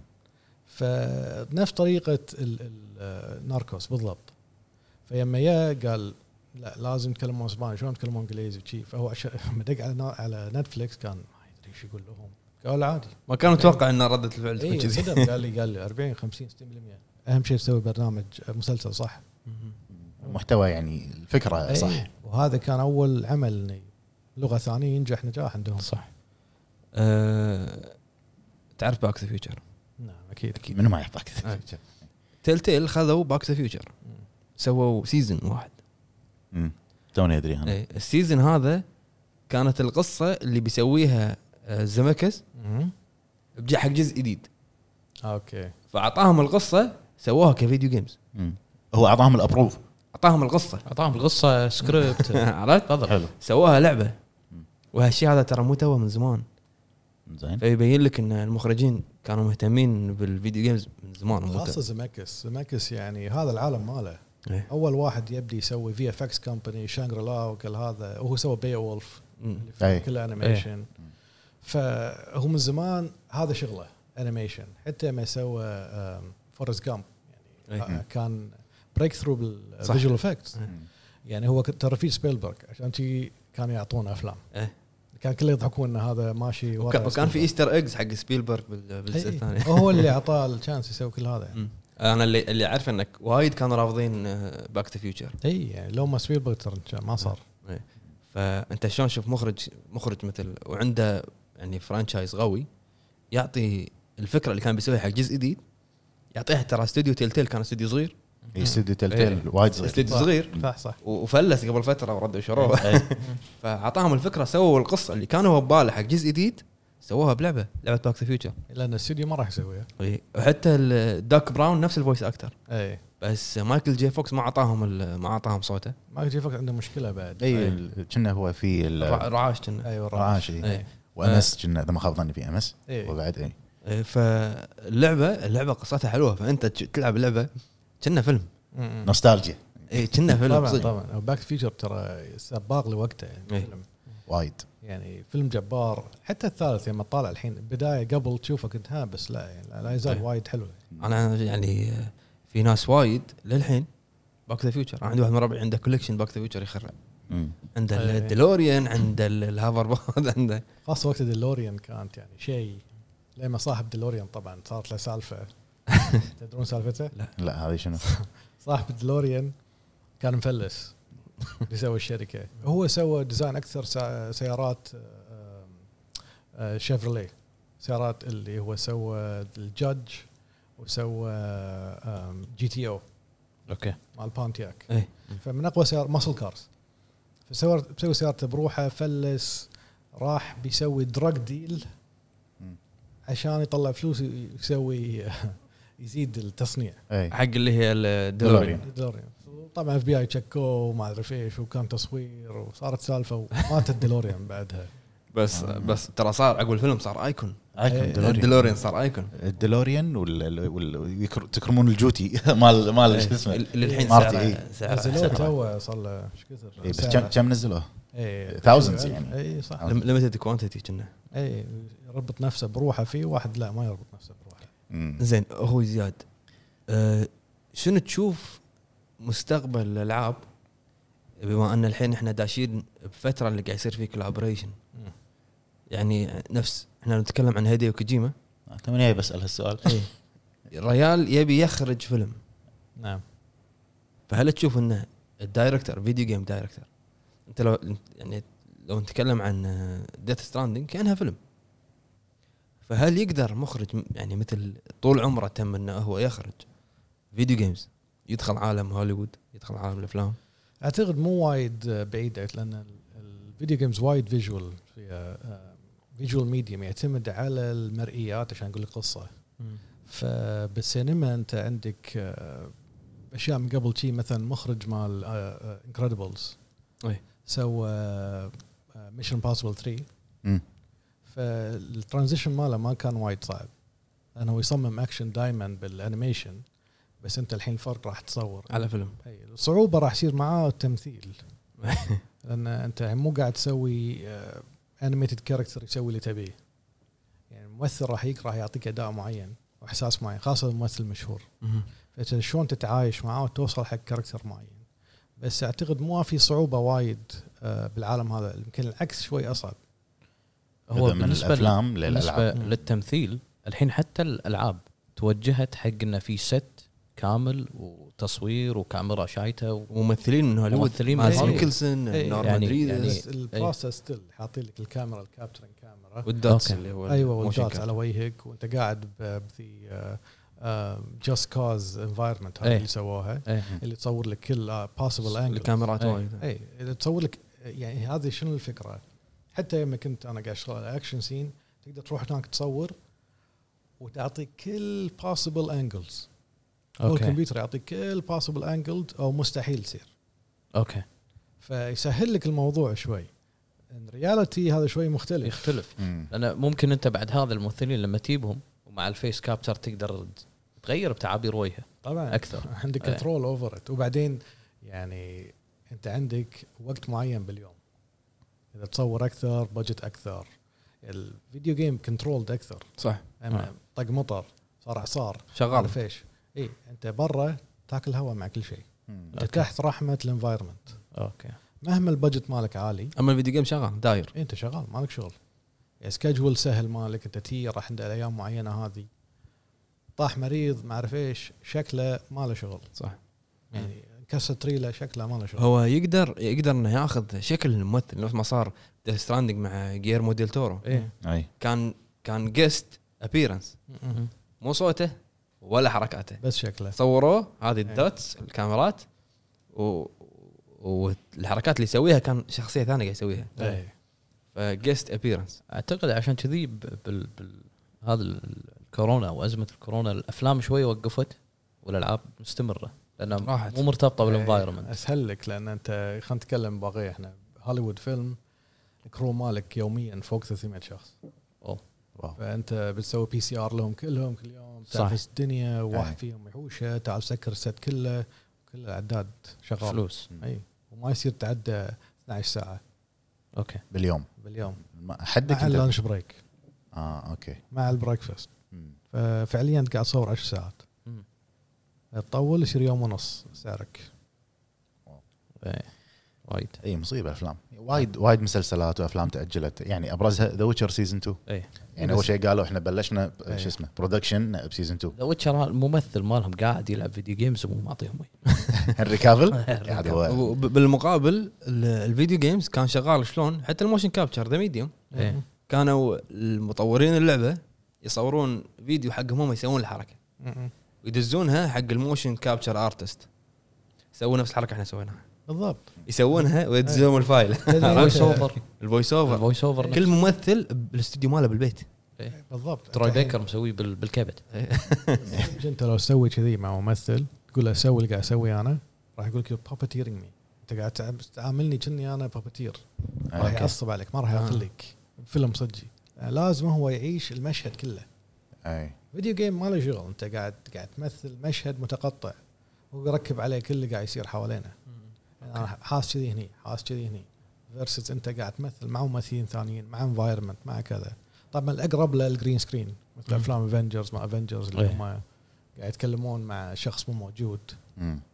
فنفس طريقة ال- ال- آه، ال Narcos بالضبط. فيما يا قال لا لازم يتكلمون اسباني شلون يتكلمون إنجليزي وشي؟ فهو لما دق على نا- على Netflix كان ما يدري إيش يقول لهم. قال عادي. ما كان متوقع ان ردة الفعل تكون اي كذي. قال لي قال لي 40 50 60% أهم شيء تسوي برنامج مسلسل صح. محتوى يعني الفكرة إي، صح. وهذا كان أول عمل لغة ثانية ينجح نجاح عندهم. صح. آه، تعرف Back to the Future نعم أكيد. أكيد. منو ما يحبك أي. Telltale Telltale خذوا Back to the Future. سووا season واحد. توني أدري أنا. اي ال season هذا كانت القصة اللي بيسويها آه، زمكس. بجي حق جزء جديد. أوكي. فأعطاهم القصة سووها ك video games. مم. هو أعطاهم ال approve. أعطاهم القصة. أعطاهم القصة سكريبت عرفت؟ تفضل. حلو. سووها لعبة. وهالشيء هذا ترى مو توه من زمان. زين. فيبين لك إن المخرجين كانوا مهتمين بال video games من زمان خاصة تو. زماكس زماكس يعني هذا العالم ماله. إيه. أول واحد يبدي يسوي VFX company Shangri-La وكل هذا وهو سوى بي وولف مم. اللي فيه أي. كله animation فهو من زمان هذا شغله animation حتى ما سوى Forrest Gump يعني أي. آه، كان breakthrough. بال visual effects. يعني هو ترى في سبيلبرغ عشان شي كانوا يعطونا أفلام إيه. كان كله يضحكون إن هذا ماشي وكان, وكان في. Easter ايجز حق سبيلبرغ بال- بالجزء الثاني هو اللي أعطاه الشانس يسوي كل هذا مم. أنا اللي اللي أعرف إنك وايد كانوا رافضين Back the Future إي يعني لو ما ترى ما صار. فأنت شلون تشوف مخرج مخرج مثل وعنده يعني franchise قوي يعطي الفكرة اللي كان بيسويها حق جزء جديد يعطيها ترى استوديو Telltale كان استوديو صغير. إي استوديو Telltale. وايد صغير. استوديو. صغير. صح صح. وفلس قبل فترة وردوا شروه. فأعطاهم الفكرة سووا القصة اللي كانوا بباله حق جزء جديد سووها بلعبة لعبة Back the Future لأن الاستوديو ما راح يسويها. وحتى ال- Doc Brown نفس ال voice actor إي. بس مايكل جي فوكس ما أعطاهم ال- ما أعطاهم صوته. مايكل جي فوكس عنده مشكلة بعد. إي كنا هو في ال- رع- رعاش كنا. أيوه رعاش. الرعاش. إي. و MS كنا إذا ما خاب ظني في MS. وبعد إي. فاللعبه اللعبه قصتها حلوة. فأنت تلعب اللعبة كنا فيلم. نوستالجيا. إي كنا فيلم طبعا طبعا. Back Future ترى سباق لوقته يعني. وايد يعني فيلم جبار حتى الثالث لما طالع الحين بداية قبل تشوفه كنت ها بس لا يعني لا- لا يزال إيه. وايد حلو أنا يعني في ناس وايد للحين Back the Future أنا عندي واحد من ربعي عنده collection Back the Future يخرع. عنده. ال DeLorean عنده ال- ال hoverboard عنده خاصة وقت DeLorean كانت يعني شيء لما صاحب DeLorean طبعا صارت له سالفة تدرون سالفته؟ لا هذه شنو؟ صاحب ال DeLorean كان مفلس يسوي الشركة. هو سوى design أكثر سا- سيارات آه، آه، Chevrolet. سيارات اللي هو سوى ال Judge وسوى GTO okay. مال Pontiac. إيه. فمن أقوى سيارة muscle cars فسوى بسوي سيارته بروحه فلس راح بيسوي drug deal. عشان يطلع فلوس يسوي يزيد التصنيع. اي حق اللي هي ال DeLorean DeLorean طبعا FBI تشكوه وما اعرف إيش وكان تصوير وصارت سالفة ومات ال DeLorean بعدها بس بس ترى صار عقب الفيلم صار icon icon إيه. DeLorean ال DeLorean صار icon ال DeLorean وال, تكرمون الجوتي مال مال شو اسمه اللي الحين مارتي، سعره إيه. نزلوه تو صار له إيش كثر إي، بس. كم كم نزلوه؟ إيه. thousands أيوة، يعني. اي صح limited quantity كنا اي يربط نفسه بروحه في واحد لا ما يربط نفسه بروحه. زين هو زياد أه شنو تشوف مستقبل الألعاب بما أن الحين إحنا داشين بفترة اللي قاعد يصير فيه collaboration. يعني نفس إحنا نتكلم عن هيديو كوجيما. توني جاي بسأل هالسؤال. الريال يبي يخرج فيلم. نعم. فهل تشوف إنه ال director video game director أنت لو يعني لو نتكلم عن Death Stranding كأنها فيلم. فهل يقدر مخرج يعني مثل طول عمره تم إنه هو يخرج video games يدخل عالم هوليوود يدخل عالم الأفلام. أعتقد مو وايد بعيده لأن ال- ال video games وايد visual فيها visual medium يعتمد على المرئيات عشان يقول لك قصة. فبالسينما أنت عندك آه، أشياء من قبل شي مثلا مخرج مال Incredibles أي. سوى Mission Impossible 3 مم. فال transition ماله ما كان وايد صعب. لأنه هو يصمم اكشن دائما بال animation بس انت الحين الفرق راح تصور. على فيلم. أي الصعوبة راح يصير معاه التمثيل. لأن أنت مو قاعد تسوي animated character يسوي اللي تبيه. يعني الممثل راح يك راح يعطيك أداء معين وإحساس معين خاصة الممثل المشهور. مهم. فإنت شلون تتعايش معاه وتوصل حق character معين. بس أعتقد مو في صعوبة وايد آه، بالعالم هذا. يمكن العكس شوي أصعب. هو من بالنسبة الأفلام بالنسبة للالعاب. للتمثيل الحين حتى الألعاب توجهت حق إنه في set كامل وتصوير وكاميرا شايته و... ممثلين من هوليوود ممثلين من هوليوود. ميكلسون إيه، نورمان يعني- ريدس بس ال process still حاطين لك الكاميرا ال capturing camera وال dots. اللي هو أيوه وال dots. على وجهك وأنت قاعد بذي just 'cause environment هذه إيه. اللي سووها إيه اللي تصور لك كل possible angle الكاميرات إيه. وايد اي تصور لك يعني هذه شنو الفكرة؟ حتى يوم كنت أنا قاعد أشتغل على action scene تقدر تروح هناك تصور وتعطيك كل possible angles هو okay. الكمبيوتر يعطيك كل possible angle أو مستحيل يصير okay. فيسهل لك الموضوع شوي. in reality هذا شوي مختلف. يختلف. مم. لأن ممكن أنت بعد هذا الممثلين لما تجيبهم ومع ال face capture تقدر تغير بتعابير وجهه طبعا. أكثر. عندك. control over it وبعدين يعني أنت عندك وقت معين باليوم. إذا تصور أكثر budget أكثر. ال video game controlled أكثر. صح. أما آه. طق مطر صار. اعصار شغال إيش؟ اي أنت برا تاكل هواء مع كل شيء. أنت. تحت رحمة ال environment okay. مهما ال budget مالك عالي. أما ال video game شغال داير. أنت شغال مالك شغل. schedule سهل مالك أنت تي راح عند الأيام معينة هذه. طاح مريض ما أعرف إيش شكله ما له شغل. صح. يعني انكسرت ريله شكله ما له شغل. هو يقدر يقدر إنه ياخذ شكل الممثل نفس ما صار Stranding مع جيرمو ديل تورو إيه. اي كان كان guest appearance م-م. مو صوته ولا حركاته. بس شكله. صوروه هذه ال dots الكاميرات و... والحركات اللي يسويها كان شخصية ثانية قاعد يسويها. إيه. ف guest appearance أعتقد عشان كذي ب- بال... بال... هذا ال- الكورونا وأزمة الكورونا الأفلام شوي وقفت والألعاب مستمرة لانها راحت. مو مرتبطة بال environment اسهل لك لأن أنت خلينا نتكلم باقي إحنا. هوليوود فيلم ال crew مالك يوميا فوق 300 شخص. واو. فأنت بتسوي PCR لهم كلهم كل يوم صح. تعرف الدنيا. واحد فيهم يحوشه تعال سكر ال set كله كل الأعداد شغال فلوس. أي. وما يصير تعدى 12 ساعة. أوكي. باليوم. باليوم. ما- حدك مع أنت. ال lunch break. آه أوكي. مع ال breakfast. ففعليا أنت قاعد تصور 10 ساعات. تطول يصير يوم ونص سعرك. إيه. وايد. اي مصيبة افلام وايد وايد مسلسلات وأفلام تأجلت. يعني ابرزها The Witcher season 2 إيه. يعني أول شيء قالوا إحنا بلشنا إيه. شو اسمه production ب season 2 The Witcher الممثل مالهم قاعد يلعب video games ومو معطيهم هنري كافل؟ قاعد هو. وب- بالمقابل ال- ال video games كان شغال شلون؟ حتى ال motion capture The Medium إيه. كانوا المطورين اللعبة يصورون فيديو حقهم هم يسوون الحركة. ويدزونها حق ال motion capture artist يسوون نفس الحركة إحنا سويناها. بالضبط. يسوونها ويدزون ال file. voice over ال voice over ال voice over كل ممثل بالاستوديو ماله بالبيت. بالضبط. تروي بيكر مسويه بال- بالكوفيد الحين إنت لو تسوي كذي مع ممثل تقول له سوي اللي قاعد اسويه أنا راح يقول لك puppeteering me أنت قاعد تعام- تعاملني كني أنا puppeteer راح. يعصب عليك ما راح يخليك فيلم صجي لازم هو يعيش المشهد كله. أي. video game ما له شغل. أنت قاعد قاعد تمثل مشهد متقطع. هو يركب عليه كل اللي قاعد يصير حوالينا أنا حاس كذي هني حاس كذي هني versus انت قاعد تمثل مع ممثلين ثانيين مع environment مع كذا طبعا الأقرب لل green screen مثل. أفلام Avengers مع Avengers اللي إيه. هم قاعد يتكلمون مع شخص مو موجود.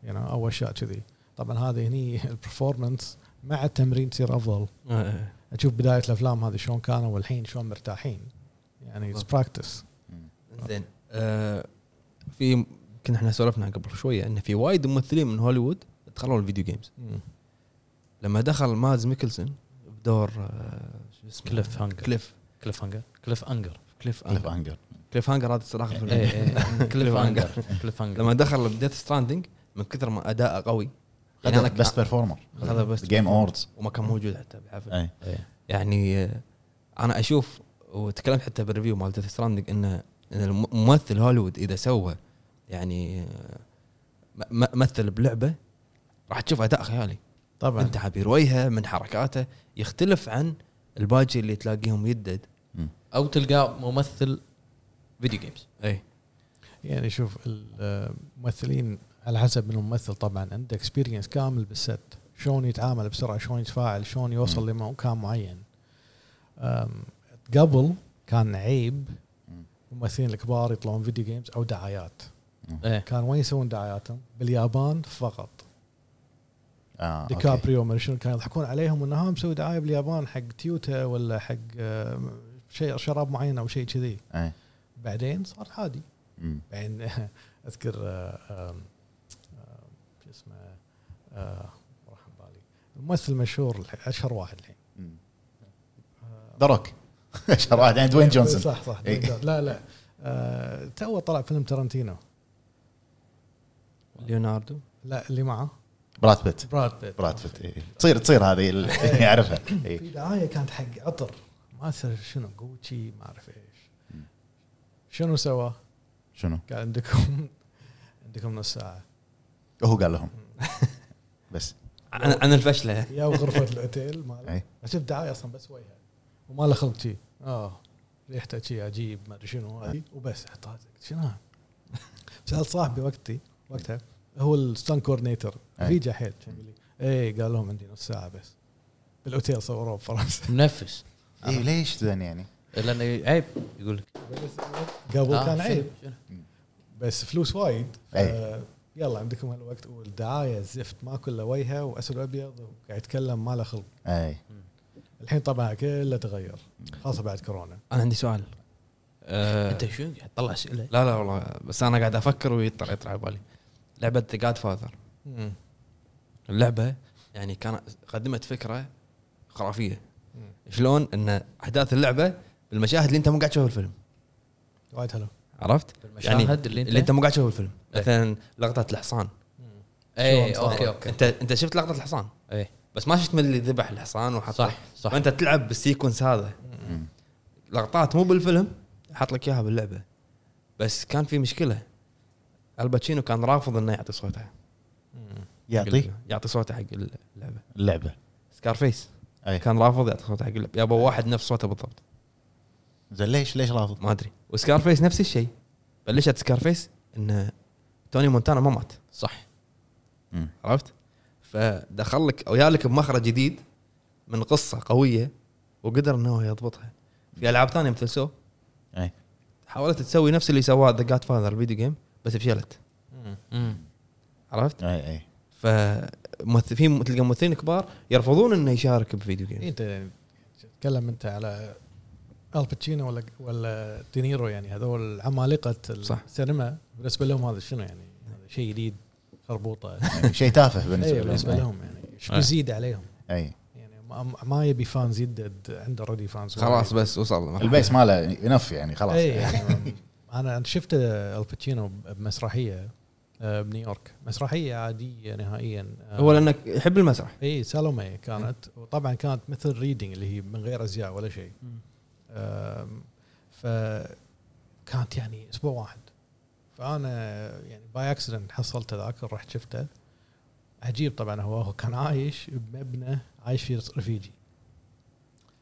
يعني أو أشياء كذي طبعا هذه هني ال performance مع التمرين تصير أفضل آه. أشوف بداية الأفلام هذه شلون كانوا والحين شلون مرتاحين يعني practice. زين آه في كنا إحنا سولفنا قبل شوية إن في وايد ممثلين من هوليوود دخلوا ال video games لما دخل مادس ميكلسون بدور آه شو اسمه؟ كليف هانجر. كليف. كليف هانجر؟ كليف أنجر. كليف كليف أنجر. أنجر. كليف هانجر هذا اخر فيلم إيه إيه كليف انجر كليف انجر لما دخل ب Death Stranding من كثر ما أداءه قوي يعني أنا best performer هذا بس Game Awards وما كان موجود حتى بالحفل إيه. يعني آه، أنا أشوف وتكلمت حتى بال review مال Death Stranding ان إن الممثل هوليوود إذا سوى يعني آه، مثل بلعبة راح تشوف أداء خيالي. طبعا. من تعابير وجهه من حركاته يختلف عن الباجي اللي تلاقيهم يدد أو تلقاه ممثل video games إي. يعني شوف الممثلين على حسب من الممثل طبعا. عنده experience كامل بال set. شلون يتعامل بسرعة شلون يتفاعل شلون يوصل لمكان معين. قبل كان عيب مم. الممثلين الكبار يطلعون video games أو دعايات. كان وين يسوون دعاياتهم؟ باليابان فقط. أوكي. ديكابريو ما شنو كانوا يضحكون عليهم إنه ها مسوي دعاية باليابان حق تويوتا ولا حق آه، شيء شراب معين أو شيء كذي. اي بعدين صار عادي. بعدين أذكر آه، آه، شو اسمه آه، راح بالي الممثل المشهور أشهر واحد الحين. مم. ذا روك أشهر واحد يعني دوين جونسون. صح صح إيه. لا لا. آه، تو طلع فيلم تارنتينو ليوناردو؟ لا اللي معه. براد بيت. براد بيت. براد بيت. إيه. تصير تصير هذه ال- يعرفها إيه. في دعايه كانت حق عطر. ما أدري شنو جوتشي ما أعرف إيش. شنو سوى؟ شنو؟ قال عندكم عندكم نص ساعة. هو قال لهم. بس. عن, عن الفشلة. يا غرفة الأوتيل ماله أشوف دعايه أصلا بس وجهه وما له خلق شي. آه. ريحته شي عجيب ما أدري شنو هذه وبس حطها شنو؟ سألت صاحبي وقتي وقتها. هو الستان كورنيتر. أي. في جحيل كان يقول لي إيه قال لهم عندي نص ساعة بس. بالأوتيل صوروه بفرنسا منفس. اي ليش ذن يعني؟ لأنه عيب يقول لك. قبل آه، كان عيب. شنو؟ بس فلوس وايد. أي. آه يلا عندكم هالوقت والدعاية زفت ما كله وجهه وأسود وأبيض وقاعد يتكلم ما له خلق. اي الحين طبعا كله تغير خاصة بعد كورونا. أنا عندي سؤال. آه أنت شو قاعد تطلع أسئلة؟ لا لا والله بس أنا قاعد أفكر ويطلع يطلع على بالي. لعبة ذا جاد فاذر اللعبة يعني كان قدمت فكرة خرافية. شلون إن أحداث اللعبة بالمشاهد اللي أنت مو قاعد تشوفها بالفيلم وايد حلو. عرفت؟ المشاهد اللي أنت؟ اللي أنت مو قاعد تشوفها بالفيلم إيه. مثلا لقطة الحصان. صار؟ أوكي أوكي. انت أنت شفت لقطة الحصان؟ إيه. بس ما شفت من اللي ذبح الحصان وحط صح صح. فانت تلعب بال sequence هذا. مم. لقطات مو بالفيلم حط لك إياها باللعبة. بس كان في مشكلة. الباتشينو كان رافض إنه يعطي صوته. يعطي؟ يعطي صوته حق اللعبة. اللعبة. Scarface. أي. كان رافض يعطي صوته حق اللعبة. يابا واحد نفس صوته بالضبط. زين ليش ليش رافض؟ ما أدري. و Scarface نفس الشيء. بلشت Scarface إن توني مونتانا ما مات. صح. مم. عرفت؟ فدخل لك أو لك بمخرج جديد من قصة قوية وقدر إنه يضبطها. في ألعاب ثانية مثل Saw. أي. حاولت تسوي نفس اللي سواه The Godfather ال video game بس فشلت. عرفت؟ أي أي. ف في تلقى ممثلين كبار يرفضون إنه يشارك ب video game أنت تتكلم أنت على الباتشينو ولا ولا دينيرو يعني هذول عمالقة. السينما بالنسبة لهم هذا شنو يعني؟ هذا شيء جديد خربوطة. يعني شيء تافه بالنسبة اي لهم. بالنسبة أي. لهم يعني إيش أي. بيزيد عليهم؟ أي. يعني ما, ما يبي fans يدد عنده already fans خلاص بس وصل ال peak ماله ينف يعني خلاص. اي يعني أنا شفت الباتشينو بمسرحية آه، بنيويورك. مسرحية عادية نهائيا آه، هو لأنك يحب المسرح. إي سالومي كانت. وطبعا كانت مثل reading اللي هي من غير أزياء ولا شيء. آم، فكانت يعني أسبوع واحد. فأنا يعني by accident حصلت تذاكر رحت شفته. عجيب طبعا هو هو كان عايش بمبنى عايش فيه رفيجي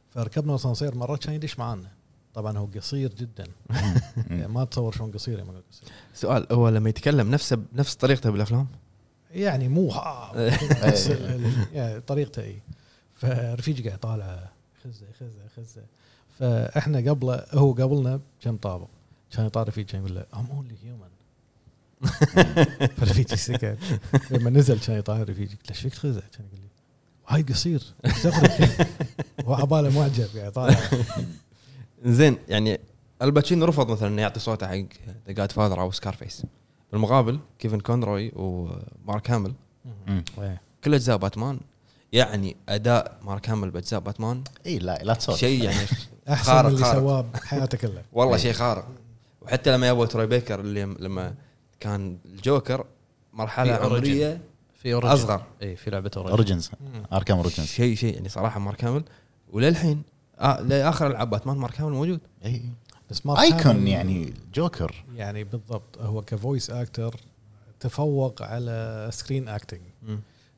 فركبنا الاسانسير مرة كان يدش معانا. طبعا هو قصير جدا. يعني ما تصور شلون قصير يعني قصير. سؤال هو لما يتكلم نفسه بنفس طريقته بالأفلام؟ يعني مو ها بس ال- يعني طريقته اي فرفيجي قاعد طالع خزة خزة خزة. فإحنا قبله هو قبلنا كم طابق؟ كان يطالع فيه كان يقول له I'm only human فرفيجي سكت لما نزل كان يطالع رفيجي قلت له إيش فيك تخزه؟ كان يقول لي هاي قصير استغرب هو عباله معجب قاعد طالع زين يعني الباتشينو رفض مثلا إنه يعطي صوته حق The Godfather أو Scarface بالمقابل كيفن كونروي ومارك هامل. كل أجزاء باتمان يعني أداء مارك هامل بأجزاء باتمان إي لا لا تصور شيء يعني أحسن خارق- من اللي. سواه بحياته كلها. والله شيء خارق. وحتى لما يابوا تروي بيكر اللي لما كان الجوكر مرحلة في. عمرية في origin أصغر. إي في لعبة Origin Origins Arkham Origins شيء شيء. يعني صراحة مارك هامل وللحين آه لآخر العاب باتمان مارك هامل موجود. إي. بس مارك icon هامل- يعني. جوكر. يعني بالضبط هو ك voice actor تفوق على screen acting.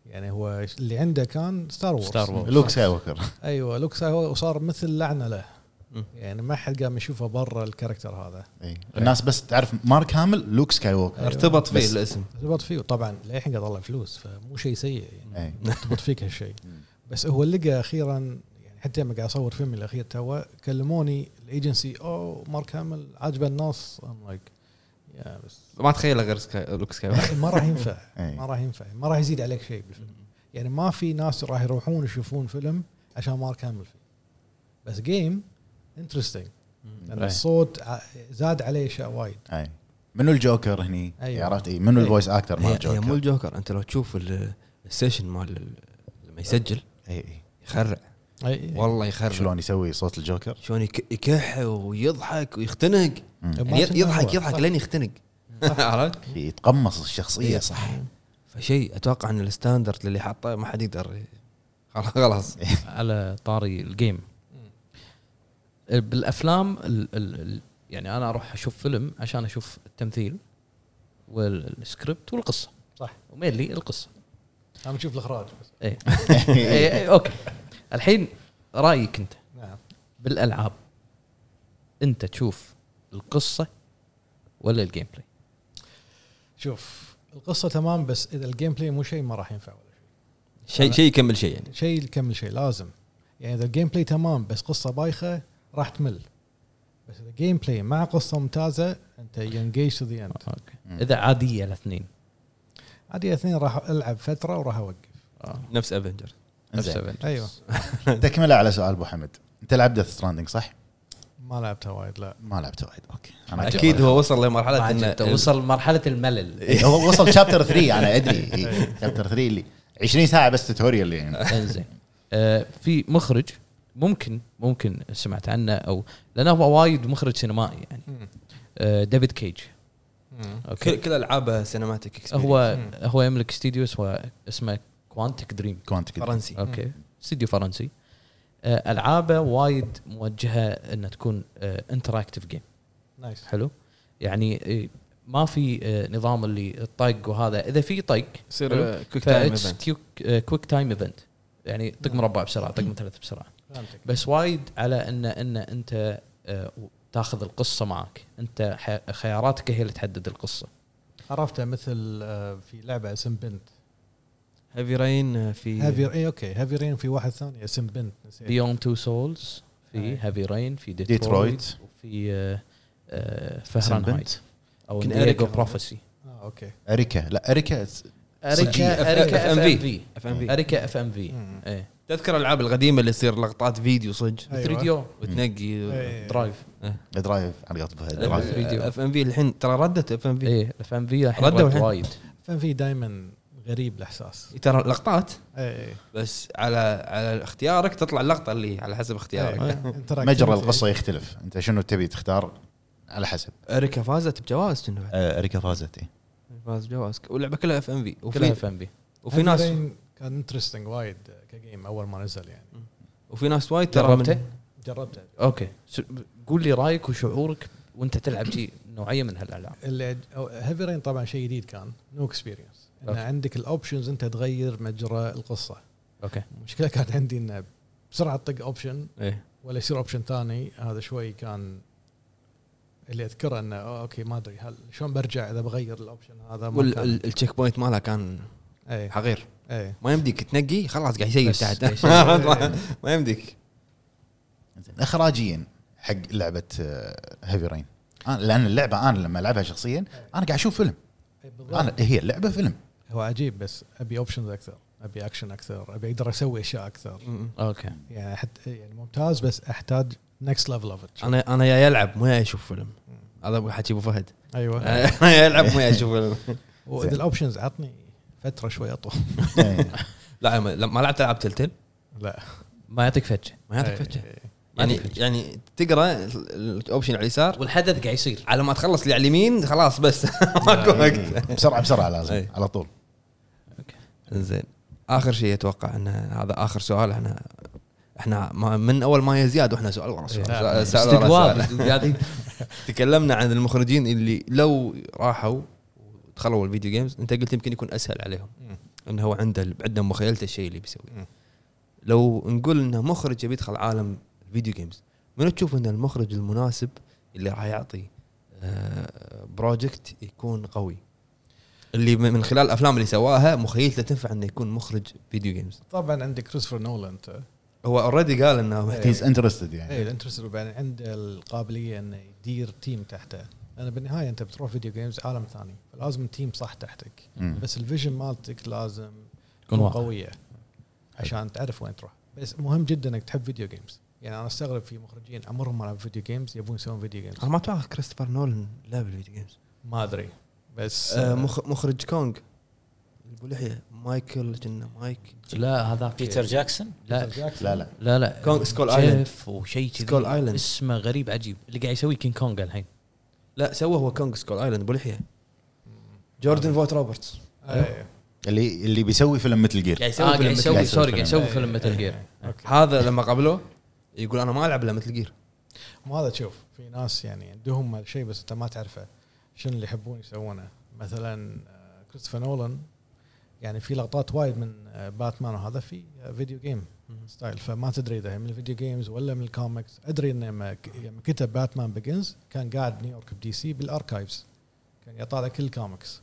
يعني هو اللي عنده كان Star Wars Star Wars. لوك سكاي ووكر أيوه لوك سكاي وصار مثل لعنة له. مم. يعني ما حد قام يشوفه برا ال character هذا. إي. الناس بس تعرف مارك هامل لوك سكاي ووكر ارتبط فيه. الاسم. ارتبط فيه طبعا للحين قاعد يطلع فلوس فمو شيء سيء يعني. ارتبط فيك هالشيء. بس هو لقى أخيرا حتى لما قاعد أصور فيلم الأخير تو كلموني الإيجنسي أوه مارك هامل عاجبه الناس I'm like yeah بس ما تخيله غير سكاي لوك سكاي. ما راح ينفع. أي. ما راح ينفع. ما راح يزيد عليك شيء بالفيلم. يعني ما في ناس راح يروحون يشوفون فيلم عشان مارك هامل فيه. بس game interesting لأن أي. الصوت زاد عليه أشياء وايد. اي منو الجوكر هني؟ أيوة. عرفت؟ اي منو أي. ال voice actor مال الجوكر مو الجوكر؟ أنت لو تشوف ال- ال session مال ال- لما يسجل اي اي يخرع. أي. والله يخرع شلون يسوي صوت الجوكر؟ شلون يك- يكح ويضحك ويختنق. يعني يضحك. يضحك. لين يختنق. عرفت؟ يتقمص الشخصية. إيه. صح. فشيء أتوقع إن ال standard اللي حاطه ما حد يقدر خلاص على طاري ال game. بالأفلام ال ال ال يعني أنا أروح أشوف فيلم عشان أشوف التمثيل والسكريبت والقصة. صح. و mainly القصة. أنا بشوف الإخراج بس. اي okay. الحين رأيك أنت نعم. بالألعاب أنت تشوف القصة ولا ال gameplay شوف القصة تمام بس إذا ال gameplay مو شيء ما راح ينفع ولا شيء. شيء شيء يكمل شيء يعني. شيء يكمل شيء لازم. يعني إذا ال gameplay تمام بس قصة بايخة راح تمل. بس إذا gameplay مع قصة ممتازة أنت ينجيج to the end okay. إذا عادية الاثنين؟ عادي اثنين راح ألعب فترة وراح أوقف. آه. نفس Avengers. أيوه. تكمله على سؤال أبو حمد أنت لعبت Death Stranding صح؟ ما لعبتها وايد لا. ما لعبته وايد. okay. أنا أكيد هو وصل لمرحلة إنه. وصل مرحلة الملل. إيه، هو وصل chapter 3 أنا أدري. chapter 3 اللي 20 ساعة بس tutorial يعني. إنزين. آه في مخرج ممكن ممكن سمعت عنه أو لأنه هو وايد مخرج سينمائي يعني. آه ديفيد كيج كل okay. كل ألعابه cinematic هو هو يملك استديو اسمه Quantic Dream Quantic كده فرنسي. okay. استديو فرنسي. آه ألعابه وايد موجهة إنها تكون interactive game nice حلو. يعني آه، ما في آه، نظام اللي الطق وهذا. إذا في طق يصير. quick time events quick time event يعني طق مربع بسرعة طق مثلث بسرعة. بس وايد على إن إن أنت تاخذ القصة معك. أنت ح- خياراتك هي اللي تحدد القصة. عرفته مثل في لعبة اسم بنت Heavy Rain في Heavy اي okay Heavy Rain في واحد ثاني. اسم بنت نسيت. Beyond Two Souls في أي. Heavy Rain في Detroit. Detroit وفي فهرنهايت أو يمكن دييغو إريكا. بروفيسي آه أوكي أريكا. لا أريكا اريكا أريكا اف ام في اف ام في أريكا اف ام في تذكر الألعاب القديمة اللي تصير لقطات فيديو صج أيوة. 3 دي أو وتنقي إيه. درايف درايف على قطبها أيوة. درايف 3D. اف ام في الحين. ترى ردت اف ام في إيه الاف ام في الحين ردوا. وايد فان في دائما غريب الإحساس. ترى لقطات. اي اي بس على على اختيارك تطلع اللقطة اللي على حسب اختيارك. إيه. مجرى القصة يختلف. أنت شنو تبي تختار؟ على حسب. Erica فازت بجوائز بعد. آه، Erica فازت إيه. فاز بجوائز واللعبه كلها اف ام في كلها وفي اف ام في وفي ناس كان interesting وايد ك game أول ما نزل يعني. وفي ناس وايد ترى جربته؟ جربته. okay. قول لي رأيك وشعورك وأنت تلعب شيء نوعية من هالألعاب. اللي Heavy Rain طبعا شيء جديد كان. new experience إن okay. عندك ال options أنت تغير مجرى القصة. okay. المشكلة كانت عندي إنه بسرعة تطق option إيه. ولا يصير option ثاني. هذا شوي كان اللي أذكره إنه okay ما أدري هل شلون برجع إذا بغير ال option هذا؟ وال check point مالها كان اي حقير. اي ما يمديك تنقي خلاص قاعد ي save تحت. ي save. ما- يمديك. زين. اخراجيا حق لعبة Heavy Rain أنا لأن اللعبة أنا لما ألعبها شخصيا أنا قاعد أشوف فيلم. إي بالضبط. أنا هي اللعبة فيلم. هو عجيب بس أبي options أكثر أبي اكشن أكثر أبي أقدر أسوي أشياء أكثر. okay. يعني حتى يعني ممتاز بس أحتاج next level of أنا أنا يا يلعب مو يا أشوف فيلم. هذا حكي أبو فهد. أيوه. أنا يا يلعب مو يا أشوف فيلم. وإذا ال options عطني فترة شوي أطول. إيه. لا ما ما لعبت ألعاب Telltale لا. ما يعطيك فتشه ما يعطيك إي. فتشه إي. يعني يعني تقرأ ال option على اليسار؟ والحدث قاعد يصير. على ما تخلص اللي على اليمين خلاص بس. ماكو وقت. بسرعة بسرعة لازم إيه. على طول. زين آخر شيء أتوقع إن هذا آخر سؤال إحنا إحنا ما من أول ما يا زياد وإحنا سؤال ورا سؤال إيه. سؤال- سؤال ورا سؤال. استقوال قاعد تكلمنا عن المخرجين اللي لو راحوا ودخلوا ال video games أنت قلت يمكن يكون أسهل عليهم. إنه هو عنده عنده مخيلته الشيء اللي بيسويه. لو نقول إنه مخرج يبي يدخل عالم ال video games منو تشوف انه المخرج المناسب اللي راح يعطي آه، project يكون قوي اللي من من خلال الأفلام اللي سواها مخيلته تنفع إنه يكون مخرج video games طبعا عندك كريستوفر نولان أنت. هو already قال إنه محتاج he's interested يعني. اي ال interest وبعدين عنده القابلية إنه يدير team تحته. لأن بالنهاية أنت بتروح video games عالم ثاني. فلازم team صح تحتك. مم. بس ال vision مالتك لازم تكون. قوية. عشان تعرف وين تروح. بس مهم جدا إنك تحب video games يعني أنا أستغرب في مخرجين عمرهم ما لعبوا video games يبون يسوون video games أنا ما أتوقع كريستوفر نولان لعب ال video games ما أدري. بس آه، مخ- مخرج كونغ. ابو لحية. مايكل كنا مايك. لا هذاك بيتر جاكسون لا لا لا. لا لا. كونغ- Skull Island. جيف وشيء كذي. Skull Island. اسمه غريب عجيب. اللي قاعد يسوي King Kong الحين. لا سوى هو Kong Skull Island ابو لحية. جوردن فوغت روبرتس. إيه. اللي اللي بيسوي فيلم Metal Gear قاعد آه فيلم يسوي قاعد سوري يسوي قاعد يسوي فيلم. فيلم Metal. Gear. هذا لما قابلوه يقول أنا ما ألعب إلا Metal Gear وهذا تشوف في ناس يعني عندهم شيء بس أنت ما تعرفه. شنو اللي يحبون يسوونه؟ مثلا آه، كريستوفر نولان يعني في لقطات وايد من آه، باتمان وهذا في آه، video game style فما تدري إذا هي من ال video games ولا من الكوميكس أدري انه لما ك- لما كتب Batman Begins كان قاعد نيويورك ب DC بال archives كان يطالع كل الكوميكس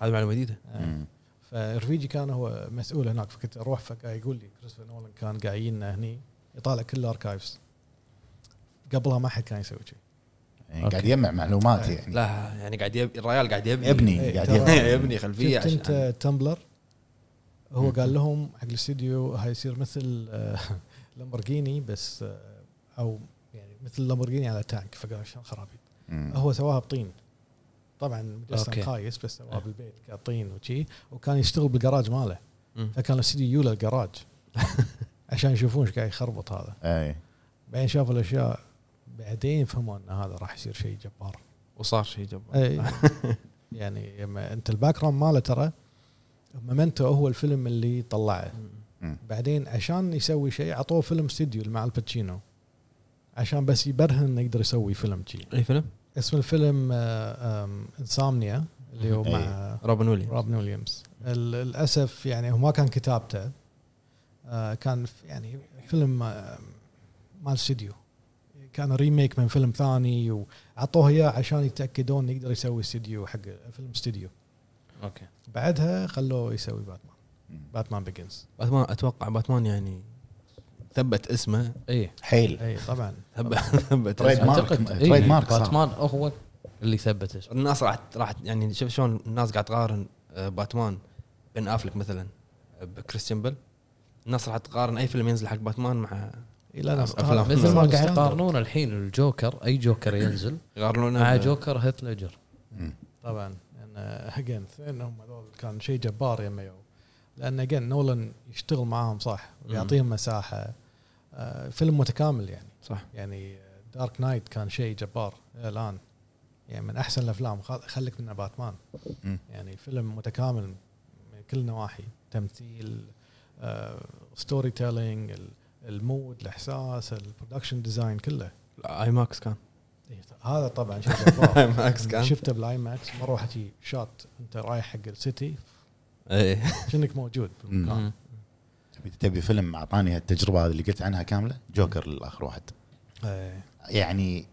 هذه معلومة جديدة. آه،. فرفيجي كان هو مسؤول هناك فكنت أروح فقاعد يقول لي كريستوفر نولان كان قاعد يجينا هني يطالع كل ال archives قبلها ما حد كان يسوي شيء. يعني قاعد يجمع معلومات إيه. يعني. لا يعني قاعد يب... الريال قاعد يبني. يبني إيه، قاعد يبني. يبني خلفية شفت عشان. the Tumbler هو. قال لهم حق الاستديو هاي يصير مثل آه، لامبورجيني بس آه، أو يعني مثل لامبورجيني على tank فقال شلون خرابيط. هو سواها بطين. طبعا مجسم. خايس بس سواها أه. بالبيت كطين وشي وكان يشتغل بالجراج ماله. فكان الاستديو يوله الجراج عشان يشوفون إيش قاعد يخربط هذا. اي بعدين شافوا الأشياء بعدين فهموا إن هذا راح يصير شيء جبار. وصار شيء جبار. اي يعني لما أنت ال background ماله ترى Memento هو الفيلم اللي طلعه. بعدين عشان يسوي شيء عطوه فيلم استديو مع الباتشينو. عشان بس يبرهن إنه يقدر يسوي فيلم شي أي فيلم؟ اسم الفيلم آه، Insomnia اللي هو. مع روبن ويليامز. روبن ويليامز. ال- للأسف يعني هو ما كان كتابته. آه، كان ف- يعني فيلم آه، مال استديو كان remake من فيلم ثاني وعطوه إياه عشان يتأكدون يقدر يسوي استديو حق فيلم استديو. okay. بعدها خلوه يسوي باتمان. Batman Begins باتمان أتوقع باتمان يعني ثبت اسمه. اي حيل. اي طبعا. ثبت ثبت trade. mark. أعتقد trade إيه mark. باتمان هو اللي ثبت اسمه. الناس راح راح يعني شوف شلون الناس قاعد تقارن آه، باتمان بين أفلك مثلا بكريستيان بيل. الناس راح تقارن أي فيلم ينزل حق باتمان مع إي لا لا أفلام. هذا مثل ما قاعد. يقارنون الحين الجوكر أي جوكر ينزل؟ يقارنونه مع جوكر هيث ليجر. مم. طبعا لأن again انهم هذول كان شيء جبار يو لأن again نولان يشتغل معاهم صح ويعطيهم مساحة. آه، فيلم متكامل يعني. صح. يعني Dark Knight كان شيء جبار الآن. يعني من أحسن الأفلام. خل- خليك منه باتمان. يعني فيلم متكامل من كل النواحي تمثيل storytelling ال mood الإحساس ال production design كله. IMAX كان. إيه، هذا طبعا شيء IMAX كان. شفته بال IMAX مره واحدة شي shot أنت رايح حق ال city إيه. كأنك موجود بالمكان. تبي تبي فيلم أعطاني التجربه هذه اللي قلت عنها كاملة؟ جوكر الآخر واحد. إيه. يعني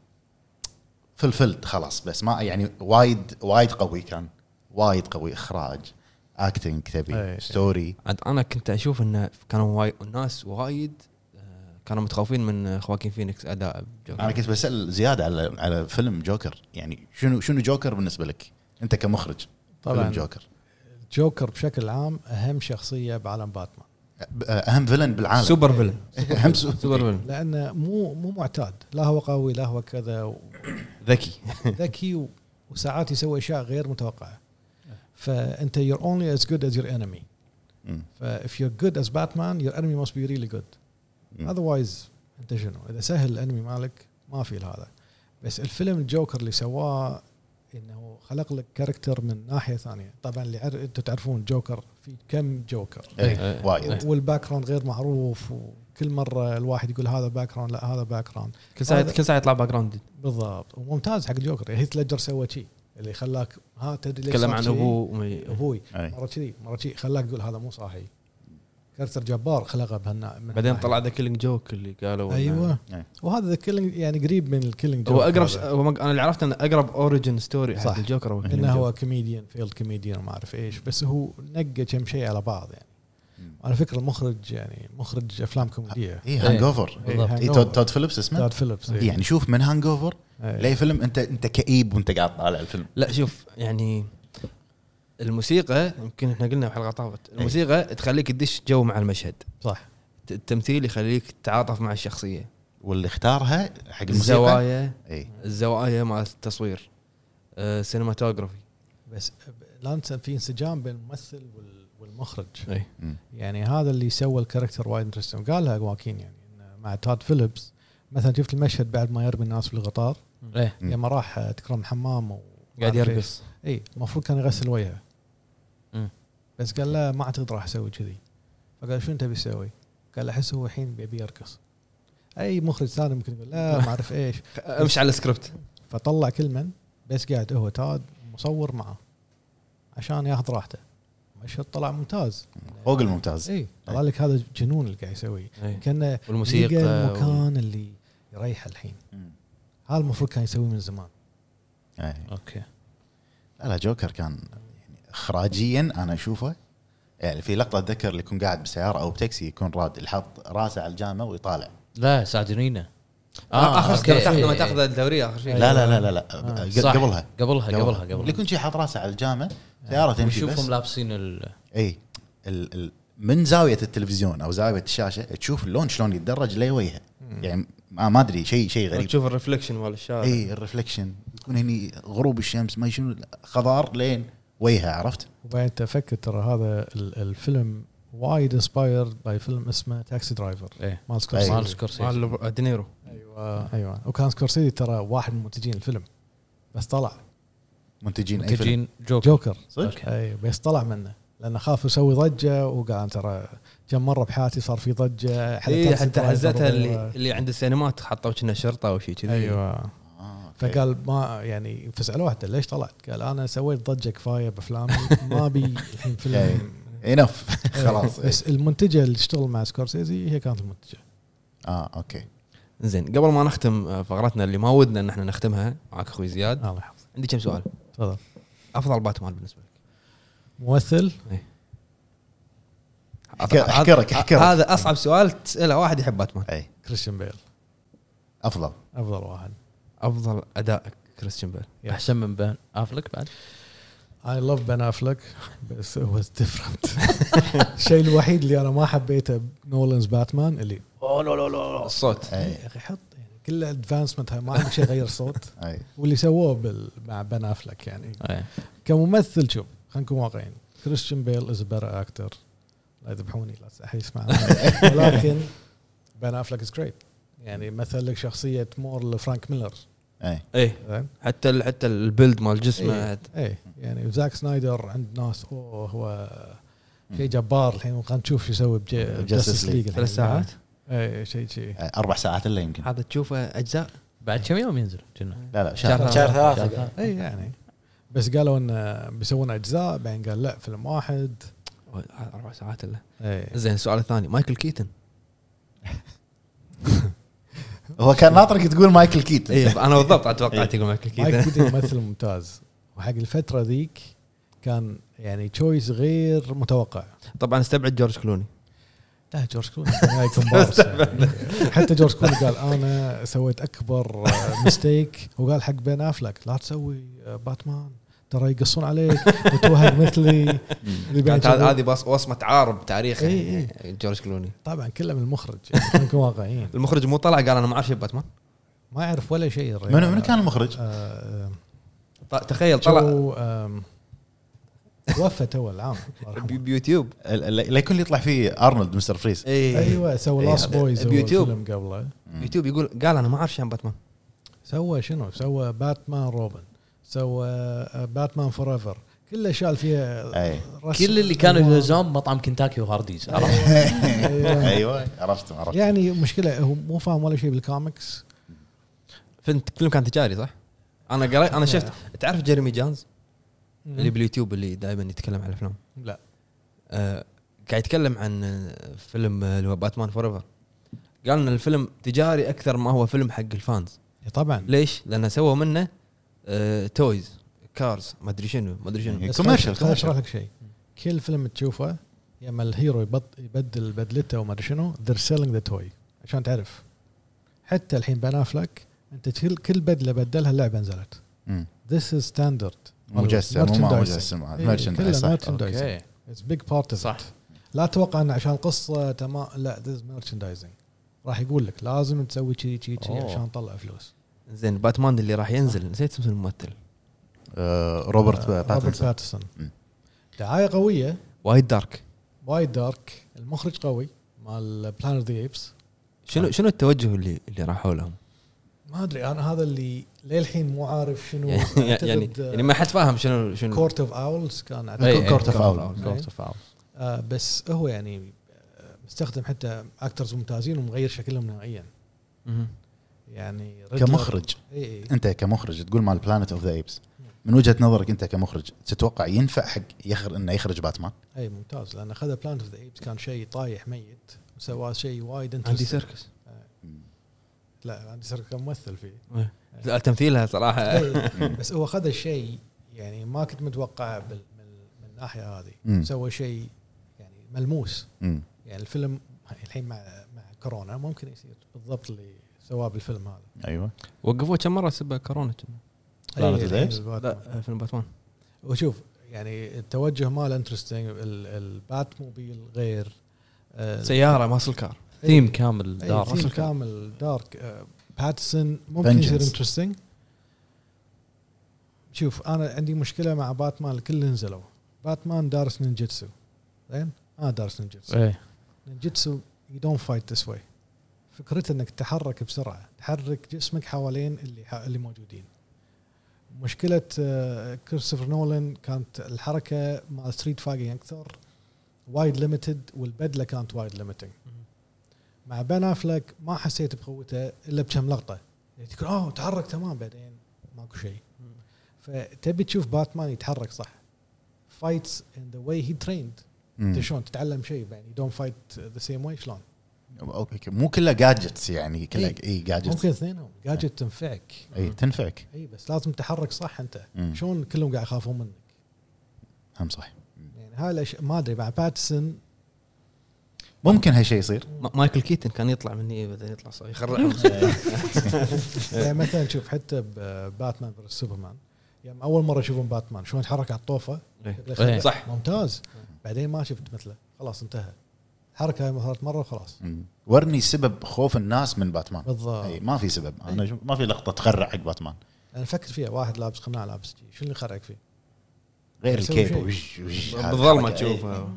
فلفلت خلاص بس ما يعني وايد وايد قوي كان. وايد قوي إخراج acting تبي. story عاد أنا كنت أشوف إنه كانوا وايد الناس وايد كانوا متخوفين من خواكين فينيكس أداء بجوكر. أنا كنت بسأل زيادة على على فيلم جوكر. يعني شنو شنو جوكر بالنسبة لك؟ أنت كمخرج طبعا فيلم جوكر. جوكر بشكل عام أهم شخصية بعالم باتمان. أهم villain بالعالم. super villain. أهم su- super villain. لأنه مو مو معتاد. لا هو قوي لا هو كذا. ذكي. ذكي و- وساعات يسوي أشياء غير متوقعة. فأنت you're only as good as your enemy. مم. ف if you're good as Batman your enemy must be otherwise أنت شنو؟ إذا سهل ال enemy مالك ما في هذا بس الفيلم الجوكر اللي سواه إنه خلق لك character من ناحية ثانية. طبعا اللي عر... أنتم تعرفون جوكر في كم جوكر. إيه، إيه. وايد. وال background غير معروف وكل مرة الواحد يقول هذا background لا هذا background كل ساعه كل ساعة يطلع background بالضبط. وممتاز حق الجوكر. هيث ليدجر سوى شيء اللي خلاك ها تدري ليش تكلم عن؟ ابوه أبوي. مرة كذي مرة كذي خلاك تقول هذا مو صاحي كاركتر جبار خلقه بهالنا من بعدين. طلع ذا كيلينج جوك اللي قالوا أيوه أي. وهذا ذا كيلينج يعني قريب من الكيلينج هو أقرب ش... هو أنا اللي عرفت إنه أقرب اوريجن ستوري حق صح. الجوكر هو Killing إنه هو Joke. كوميديان فيلد كوميديان وما أعرف إيش بس هو نقى كم شيء على بعض يعني. على فكرة المخرج يعني مخرج أفلام كوميدية اي هانج اوفر إيه،. تود تود فيليبس اسمه تاد فيليبس إيه. يعني شوف من Hangover إيه. لي فيلم انت أنت كئيب وأنت قاعد طالع الفيلم لا شوف يعني الموسيقى يمكن إحنا قلنا بحلقه طافت الموسيقى تخليك تدش جو مع المشهد. صح. التمثيل يخليك تتعاطف مع الشخصية. واللي اختارها حق الموسيقى؟ الزوايا. اي الزوايا مال التصوير. آه، cinematography بس لا ننسى في انسجام بين الممثل وال- والمخرج. إي. مم. يعني هذا اللي سوى ال character وايد interesting قالها واكين يعني مع تاد فيليبس. مثلا شفت المشهد بعد ما يرمي الناس في القطار. لما راح تكرم حمام و قاعد يرقص. إي. المفروض كان يغسل وجهه. بس قال لا ما أعتقد راح أسوي كذي. فقال شو أنت بيسوي؟ قال أحس هو الحين بيبي يرقص. أي مخرج ثاني ممكن يقول لا ما أعرف إيش. أمشي على السكريبت. فطلع كل من بس قاعد هو تاد مصور معه عشان ياخذ راحته. مشهد طلع ممتاز. فوق الممتاز. اي طلع لك هذا جنون اللي قاعد يسويه. إي. كأنه والموسيقى المكان اللي يريح الحين. هذا المفروض كان يسويه من زمان. أي. okay. لا لا جوكر كان اخراجيا أنا أشوفه. يعني في لقطة أتذكر اللي يكون قاعد بسيارة أو بتاكسي يكون راد يحط راسه على الجامة ويطالع. لا ساجرينه. آه آخر okay. لما تاخذ إيه. تاخذ الدورية آخر شيء. لا لا لا لا, لا. آه. ق- صح. قبلها قبلها. قبلها اللي قبلها يكون شي حاط راسه على الجامة سيارة تمشي بس. لابسين ال إي. ال ال من زاوية التلفزيون أو زاوية الشاشة تشوف اللون شلون يتدرج لوجهه يعني ما ما أدري شيء شيء غريب. تشوف ال reflection مال الشارع. إي ال reflection يكون هني غروب الشمس ما شنو خضار لين. وجهه عرفت؟ وبعدين تفكر ترى هذا ال- الفيلم وايد inspired by فيلم اسمه Taxi Driver إيه. مال سكورسيزي مال سكورسيزي مال دينيرو. أيوه أيوه. وكان سكورسيزي ترى واحد من منتجين الفيلم. بس طلع. منتجين أي فيلم؟ منتجين جوكر جوكر صدق؟ اي بس طلع منه. لأنه خاف يسوي ضجة وقال ترى كم مرة بحياتي صار في ضجة حتى Driver حزتها اللي اللي عند السينمات حطوا كنا شرطة أو شيء كذي. أيوه. فقال ما يعني فسالوه حتى ليش طلعت؟ قال أنا سويت ضجة كفاية بأفلامي ما ابي الحين فيلم. enough إيه، خلاص بس المنتجة اللي تشتغل مع سكورسيزي هي كانت المنتجة. آه okay. زين قبل ما نختم آه، فقرتنا اللي ما ودنا إن إحنا نختمها معك أخوي زياد. الله يحفظك. عندي كم سؤال؟ تفضل. أفضل باتمان بالنسبة لك. ممثل؟ احكرك احكرك هذا أصعب سؤال تسأله واحد يحب باتمان. اي كريستيان بيل. أفضل. أفضل واحد. أفضل أداء كريستيان بيل. أحسن من بن أفلك بعد؟ I love بن افلك بس هو different الشيء الوحيد اللي أنا ما حبيته ب Nolan's باتمان اللي أوه لا لا لا الصوت. اي يا أخي حط يعني كل advancement ما عندك شيء غير صوت. واللي سووه بال... مع بن افلك يعني. كممثل شوف خلينا نكون واقعيين. كريستيان بيل is better actor لا يذبحوني لا تستحي يسمع. ولكن بن افلك is great يعني مثل لك شخصية more لفرانك ميلر. اي إيه. زين حتى ال- حتى ال build مال جسمه إيه. إيه. يعني زاك سنايدر عند ناس أوه هو شيء جبار الحين. خلينا نشوف شو يسوي Justice ب Justice. League ثلاث ساعات؟ اي شيء شيء. أربع ساعات إلا يمكن. هذا تشوفه أجزاء؟ بعد كم يوم ينزل كنا لا لا شهر. شهر شهر ثلاثة. اي يعني. بس قالوا انه بيسوون أجزاء بعدين قال لا فيلم واحد. أربع ساعات إلا. اي زين السؤال الثاني مايكل كيتن. هو كان ناطرك تقول مايكل كيت اي أنا بالضبط توقعت يقول مايكل مايك كيتن. كيتن ممثل ممتاز. وحق الفترة ذيك كان يعني تشويس غير متوقع. طبعا استبعد جورج كلوني. لا جورج كلوني يعني. حتى جورج كلوني قال أنا سويت أكبر mistake وقال حق بن أفلك لا تسوي آه، باتمان. ترى يقصون عليك وتوهق مثلي. كانت هذه وصمة عار بتاريخ إي يعني جورج كلوني. طبعا كله من المخرج يعني نكون واقعيين. المخرج مو طلع قال أنا ما أعرف شيء باتمان؟ ما يعرف ولا شيء الرجال. منو منو كان المخرج؟ آه، تخيل طلع توفى تو العام. الله يرحمه. بي- بيوتيوب. ال- ال- لا يكون اللي يطلع فيه أرنولد مستر فريز اي أيوه سوى إيه، لاست هذا بويز بيوتيوب. قبله. يوتيوب يقول قال أنا ما أعرف شيء عن باتمان. سوى شنو؟ سوى باتمان روبن. سوى باتمان Forever كل الاشياء اللي فيها كل اللي كانوا. يلزون مطعم كنتاكي وهارديز عرفت؟ أيوة. أيوه عرفت عرفت يعني مشكلة هو مو فاهم ولا شيء بالكوميكس فيلم فيلم كان تجاري صح؟ أنا قريت أنا شفت. تعرف جيريمي جانز اللي باليوتيوب اللي دائما يتكلم عن الأفلام؟ لا. آه قاعد يتكلم عن فيلم اللي هو باتمان Forever قال إن الفيلم تجاري أكثر ما هو فيلم حق ال fans. طبعا. ليش؟ لأنه سووا منه toys cars ما أدري شنو ما أدري شنو إيه. بس commercial، خل- خل اشرح. لك شيء كل فيلم تشوفه يا اما الهيرو يبدل بدلته وما أدري شنو they're selling the toy عشان تعرف حتى الحين بن أفلك أنت كل بدلة بدلها اللعبة نزلت this is standard مجسم مو. مجسم It's big part of صح. it. لا تتوقع إن عشان قصة تمام لا this is merchandising راح يقول لك لازم تسوي كذي كذي. عشان تطلع فلوس زين باتمان اللي راح ينزل نسيت اسم الممثل. آه، روبرت آه، روبرت باتنسون. باتسون. دعاية قوية. وايد دارك. وايد دارك. المخرج قوي مال بلانر ذا ايبس شنو شنو التوجه اللي اللي راحوا لهم؟ ما أدري أنا هذا اللي للحين مو عارف شنو يعني يعني, يعني ما حد فاهم شنو شنو. كورت اوف اولز كان. كورت اوف Court of اول Owls. كورت اوف آه بس هو يعني آه، مستخدم حتى اكترز ممتازين ومغير شكلهم نهائيا. يعني كمخرج. إي إي. أنت كمخرج تقول مال Planet of the Apes من وجهة نظرك أنت كمخرج تتوقع ينفع حق يخر- إنه يخرج باتمان؟ إي ممتاز لأن أخذ Planet of the Apes كان شيء طايح ميت وسواه شيء وايد عندي interesting سيركس لا عندي سيركس كان ممثل فيه. لا، تمثيلها صراحة. إيه، بس هو أخذ الشيء يعني ما كنت متوقع بال- من من الناحية هذه. سوى شيء يعني ملموس. يعني الفيلم الحين مع مع كورونا ممكن يصير بالضبط اللي سواه بالفيلم هذا. أيوه. وقفوه كم مرة سبة كورونا كنا. Planet أي، of the الحين Apes؟ الباتمان. لا فيلم باتمان. وشوف يعني التوجه ماله interesting الباتموبيل غير آه، سيارة muscle car. إيه، ثيم كامل إيه، dark theme. كامل dark آه، باتسون ممكن يصير. interesting شوف أنا عندي مشكلة مع باتمان الكل نزلوا. باتمان دارس ninjutsu زين؟ أنا دارس ninjutsu إيه. ninjutsu you don't fight this way فكرته إنك تتحرك بسرعة تحرك جسمك حوالين اللي اللي موجودين. مشكلة آه، كريستوفر نولان كانت الحركة مع street fighting أكثر وايد limited والبدلة كانت وايد limiting مع بن افلك ما حسيت بقوته إلا بكم لقطة. يعني تقول أوه تحرك تمام. بعدين ماكو شيء. فتبي تشوف باتمان يتحرك صح. fights in the way he trained. أنت شلون تتعلم شيء؟ يعني don't fight the same way شلون؟ أوكي مو كلها gadgets يعني كلها إيه. اي gadgets ممكن اثنينهم. جاجت تنفعك. اي تنفعك. اي بس لازم تحرك صح أنت. شلون كلهم قاعد يخافون منك؟ هم صح يعني هاي الأش- ما أدري مع باتسون ممكن هالشيء يصير. ما- مايكل كيتن كان يطلع مني بعدين يطلع صار يخرعهم يعني مثلا شوف حتى باتمان versus سوبرمان يعني أول مرة يشوفون باتمان شلون يتحرك على الطوفة؟ إيه. صح. ممتاز. بعدين ما شفت مثله. خلاص انتهى. الحركه هاي صارت مرة وخلاص. ورني سبب خوف الناس من باتمان. بالضبط. إي ما في سبب. أنا شوف- ما في لقطة تخرع حق باتمان. أنا فكر فيها واحد لابس قناع لابس شو اللي يخرعك فيه؟ غير ال cape بالظلمه. تشوفها.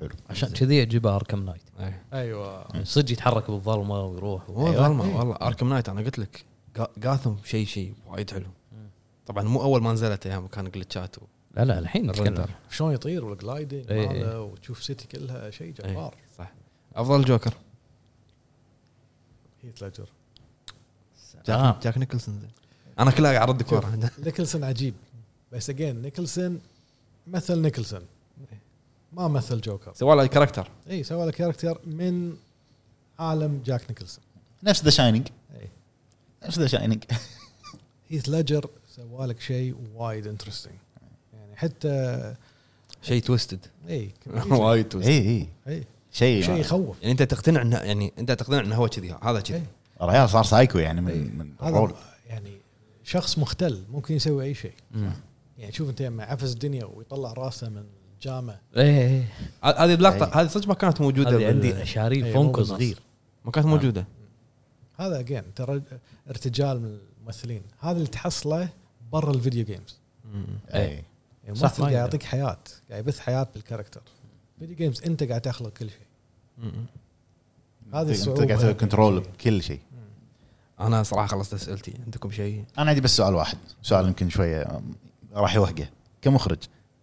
حلو. عشان كذي اجيبها Arkham Knight. أيوه. صدق يتحرك بالظلمة ويروح. هو أيوة. ظلمه والله. Arkham Knight أنا قلت لك جا- جوثام شيء شيء وايد حلو. طبعا مو أول ما نزلت أيام كان glitchات و- لا لا الحين ال render. نتكلم. شلون يطير وال gliding إيه. ماله وتشوف city كلها شيء جبار. صح. أفضل جوكر. هيث ليدجر آه. جاك, جاك نيكلسون زين. أنا كلها قاعد ورا نيكلسون عجيب. بس again نيكلسون مثل نيكلسون. ما مثل جوكر. سوى له character اي سوى له character من عالم جاك نيكلسون. نفس The Shining اي نفس The Shining هيث ليدجر سوى لك شيء وايد interesting حتى شيء twisted اي وايد twisted اي اي شيء شيء يخوف. يعني أنت تقتنع انه يعني أنت تقتنع إنه هو كذي هذا كذي. إيه. الرجال صار سايكو يعني إيه. من من هذا يعني شخص مختل ممكن يسوي أي شيء. يعني شوف أنت مع عفس الدنيا ويطلع راسه من الجام. إيه إيه ه- هذه اللقطه إيه. هذه صدق ما كانت موجودة هذه عندي شاري إيه، فانكو صغير. ما كانت موجودة. هذا again ترى ارتجال من الممثلين. هذا اللي تحصله برا ال video games. اي يعني ما قاعد يقدر. يعطيك حياة قاعد يبث حياة بال character video games أنت قاعد تخلق كل شيء. هذه أنت الصعوبة قاعد تسوي يعني. control بكل شيء. أنا صراحة خلصت أسئلتي. عندكم شيء؟ أنا عندي بس سؤال واحد. سؤال يمكن شوية راح يوهقه. كمخرج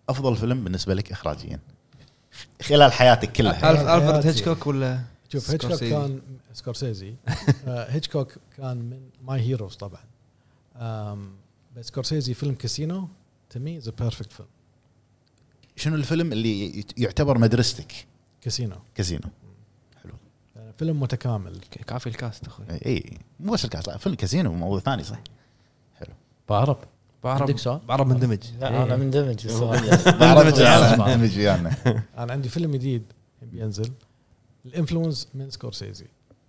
أفضل فيلم بالنسبة لك اخراجيا؟ خلال حياتك كلها. ألف ألفريد هيتشكوك ولا شوف هيتشكوك. كان سكورسيزي. آه، هيتشكوك كان من my heroes طبعا. بس سكورسيزي فيلم كاسينو. to me is perfect film شنو الفيلم اللي يعتبر مدرستك؟ كاسينو. كازينو يعني فيلم متكامل. كافي ال cast أخوي. إي مو بس ال cast لا فيلم كازينو موضوع ثاني صح؟ بعرب. بعرب. عندك سؤال؟ بعرب مندمج لا أنا مندمج مندمج ويانا. مندمج ويانا أنا عندي فيلم جديد بينزل ال influence من سكورسيزي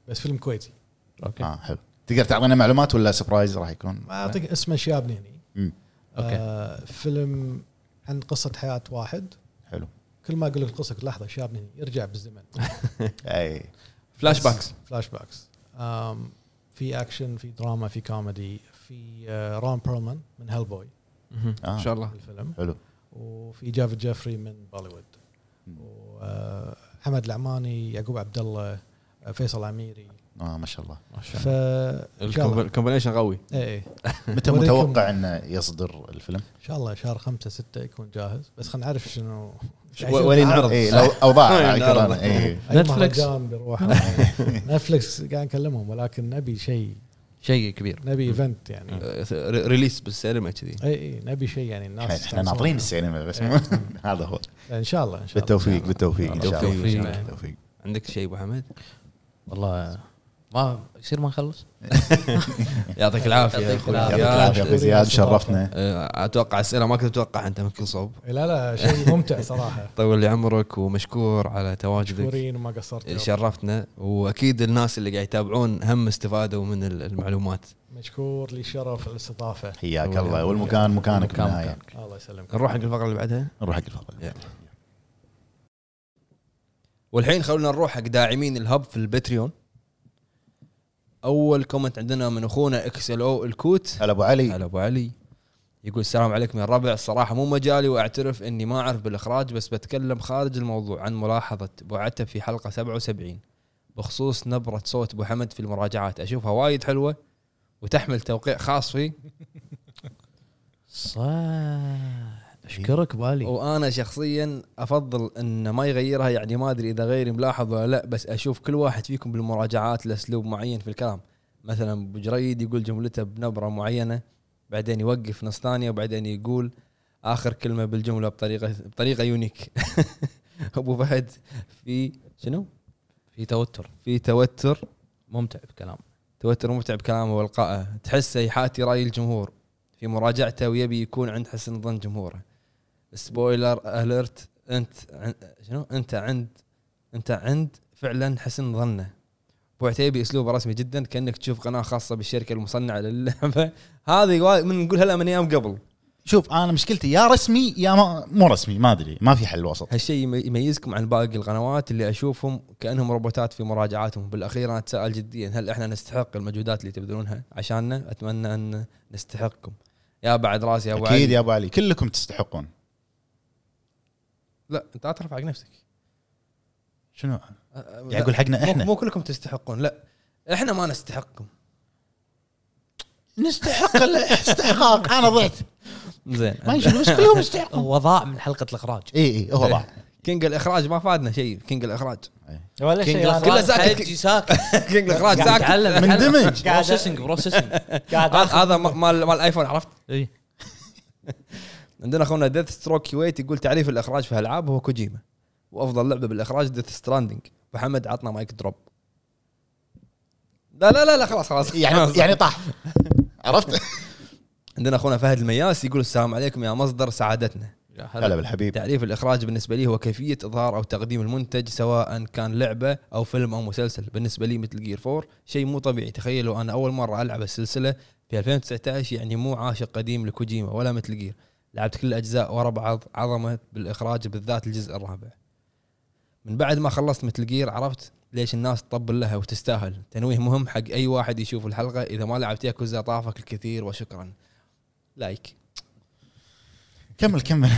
بس فيلم كويتي. okay. آه حلو. تقدر تعطينا معلومات ولا surprise راح يكون؟ ما أعطيك اسمه شاب هني. مم. okay. آه فيلم عن قصة حياة واحد. حلو. كل ما أقول لك القصة لحظة شاب هني يرجع بالزمن. أي. flashbacks flashbacks آم، في اكشن في دراما في كوميدي في آه رون بيرلمان من هيل بوي. آه. إن شاء الله. الفيلم. حلو. وفي جافد جيفري من بوليوود وحمد العماني يعقوب عبد الله آه، فيصل عميري آه ما شاء الله. ما شاء ف الله. ال combination قوي. إيه إيه. متى متوقع إنه يصدر الفيلم؟ إن شاء الله شهر خمسة ستة يكون جاهز. بس خلينا نعرف شنو وين ينعرض؟ اي لو اوضاع أي نتفلكس. نتفلكس قاعد نكلمهم ولكن نبي شيء شيء كبير. نبي event يعني. آه، re- release بالسينما كذي. اي اي نبي شيء يعني الناس إحنا. ناطرين السينما بس. إيه. هذا هو. إن شاء الله إن شاء الله. بالتوفيق بالتوفيق إن شاء الله. بالتوفيق. بالتوفيق. عندك شيء أبو حمد؟ والله ما يصير ما نخلص؟ يعطيك العافية. يا يعطيك العافية. أخوي زياد شرفتنا آه، أتوقع أسئلة ما كنت أتوقع أنت من كل صوب. إيه، لا لا شيء ممتع صراحة. طول لي عمرك ومشكور على تواجدك. مشكورين وما قصرتوا شرفتنا وأكيد الناس اللي قاعد يتابعون هم استفادوا من ال- المعلومات. مشكور لي شرف الاستضافة. حياك الله. والمكان مكانك مكان بالنهايه. الله يسلمك. نروح حق الفقرة اللي بعدها؟ نروح حق الفقرة يلا. والحين خلونا نروح حق داعمين الهب في البتريون أول comment عندنا من أخونا إكس إل أو الكوت. هلا أبو علي. هلا أبو علي. يقول السلام عليكم يا الربع الصراحه مو مجالي وأعترف إني ما أعرف بالإخراج بس بتكلم خارج الموضوع عن ملاحظة أبو عتب في حلقة 77 بخصوص نبرة صوت أبو حمد في المراجعات. أشوفها وايد حلوة وتحمل توقيع خاص فيه. صح. أشكرك بالي. وأنا شخصيا أفضل إن ما يغيرها يعني ما أدري إذا غيري ملاحظ ولا لا بس أشوف كل واحد فيكم بالمراجعات له اسلوب معين في الكلام. مثلا أبو جريد يقول جملته بنبرة معينة بعدين يوقف نص ثانية وبعدين يقول آخر كلمة بالجملة بطريقة بطريقة unique. أبو فهد في شنو؟ في توتر. في توتر. ممتع بكلام. توتر ممتع بكلامه وإلقائه. تحسه يحاتي رأي الجمهور. في مراجعته ويبي يكون عند حسن ظن جمهوره. سبويلر اليرت أنت شنو؟ أنت عند أنت عند فعلا حسن ظنه. أبو عتيبي أسلوبه رسمي جدا كأنك تشوف قناة خاصة بالشركة المصنعة للعبة. هذه من نقولها لها من أيام قبل. شوف أنا مشكلتي يا رسمي يا ما مو رسمي ما أدري ما في حل وسط. هالشيء يمي- يميزكم عن باقي القنوات اللي أشوفهم كأنهم روبوتات في مراجعاتهم. بالاخير أنا اتساءل جديا هل إحنا نستحق المجهودات اللي تبذلونها؟ عشاننا أتمنى أن نستحقكم. يا بعد راسي يا أبو أكيد علي. يا أبو علي كلكم تستحقون. لا انت لا ترفع حق نفسك. شنو؟ أه، يعني لا، أقول حقنا إحنا. مو كلكم تستحقون لا. إحنا ما نستحقكم. نستحق الاستحقاق أنا ضعت. زين. ما شنو بس كلهم يستحقون. هو ضاع من حلقة الإخراج. إي إي هو ضاع. king الإخراج ما فادنا شيء king الإخراج. ولا شيء كله ساكت. king الإخراج ساكت. مندمج. قاعد- processing processing قاعد هذا مال مال الايفون عرفت؟ إي. عندنا أخونا ديث ستروك كويت يقول تعريف الإخراج في الالعاب هو كوجيما وأفضل لعبة بالإخراج ديث ستراندنج محمد عطنا mic drop. لا لا لا لا خلاص خلاص. يعني يعني طاح. عرفت؟ عندنا أخونا فهد المياس يقول السلام عليكم يا مصدر سعادتنا. يا هلا. هلا بالحبيب. تعريف الإخراج بالنسبة لي هو كيفية إظهار أو تقديم المنتج سواء كان لعبة أو فيلم أو مسلسل. بالنسبة لي ميتل جير 4 شيء مو طبيعي. تخيلوا أنا أول مرة ألعب السلسلة في 2019 يعني مو عاشق قديم لكوجيما ولا ميتل جير لعبت كل الأجزاء ورا بعض عظمة بالإخراج بالذات الجزء الرابع. من بعد ما خلصت ميتل جير عرفت ليش الناس تطبل لها وتستاهل. تنويه مهم حق أي واحد يشوف الحلقة. إذا ما لعبت ياكوزا طافك الكثير وشكرا. like كمل كمل.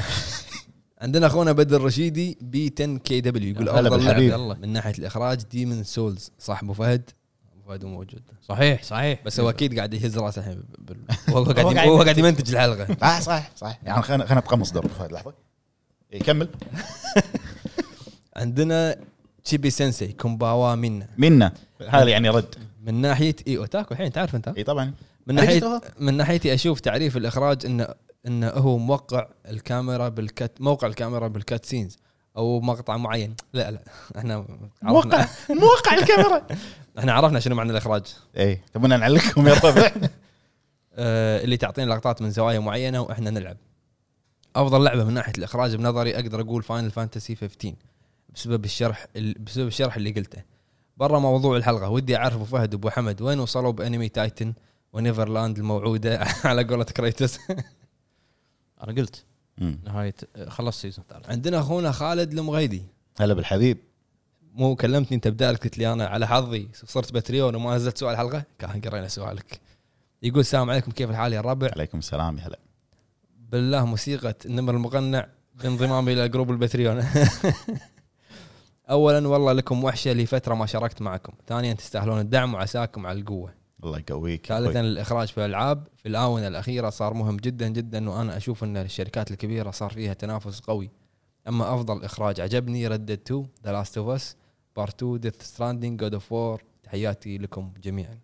عندنا أخونا بدر الرشيدي بي 10 كي دبليو يقول أفضل. لعبة من ناحية الإخراج ديمن سولز صح ابو فهد. فهد مو موجود. صحيح صحيح. بس هو أكيد قاعد يهز راسه الحين بال- هو قاعد هو قاعد هو قاعد يمنتج الحلقة. صح صح صح يعني خلينا خلينا نتقمص دور فهد لحظه إيه، كمل. عندنا تشيبي سينسي こんばんは みんな. みんな. هذا يعني رد. من ناحيه اي otaku الحين تعرف أنت؟ اي طبعا. من ناحيه من ناحيتي أشوف تعريف الإخراج انه انه هو موقع الكاميرا بال cut موقع الكاميرا بال cutscenes أو مقطع معين. لا لا. إحنا موقع موقع الكاميرا. إحنا عرفنا شنو معنى الإخراج. اي تبونا نعلقكم يا ربع آه، اللي تعطينا لقطات من زوايا معينة وإحنا نلعب. أفضل لعبة من ناحية الإخراج بنظري أقدر أقول فاينل فانتسي 15 بسبب الشرح ال- بسبب الشرح اللي قلته. برا موضوع الحلقة. ودي أعرف أبو فهد وأبو حمد وين وصلوا بأنمي تايتن ونيفرلاند الموعودة على قولة كريتوس؟ أنا قلت. مم. نهايه خلص season ثالث. عندنا أخونا خالد المغيدي. هلا بالحبيب. مو كلمتني انت بدالك قلت لي أنا على حظي صرت باتريون وما نزلت سؤال الحلقة؟ كان قرينا سؤالك. يقول السلام عليكم كيف الحال يا الربع عليكم السلام يا هلا. بالله موسيقى النمر المقنع بانضمامي إلى group البتريون اولا والله لكم وحشة لفتره ما شاركت معكم. ثانيا تستاهلون الدعم وعساكم على القوة. الله يقويك ثالثا الإخراج في الألعاب. في الآونة الأخيرة صار مهم جدا جدا وأنا أشوف إن الشركات الكبيرة صار فيها تنافس قوي. أما أفضل إخراج عجبني Red Dead 2 The Last of Us Part 2 Death Stranding God of War تحياتي لكم جميعا.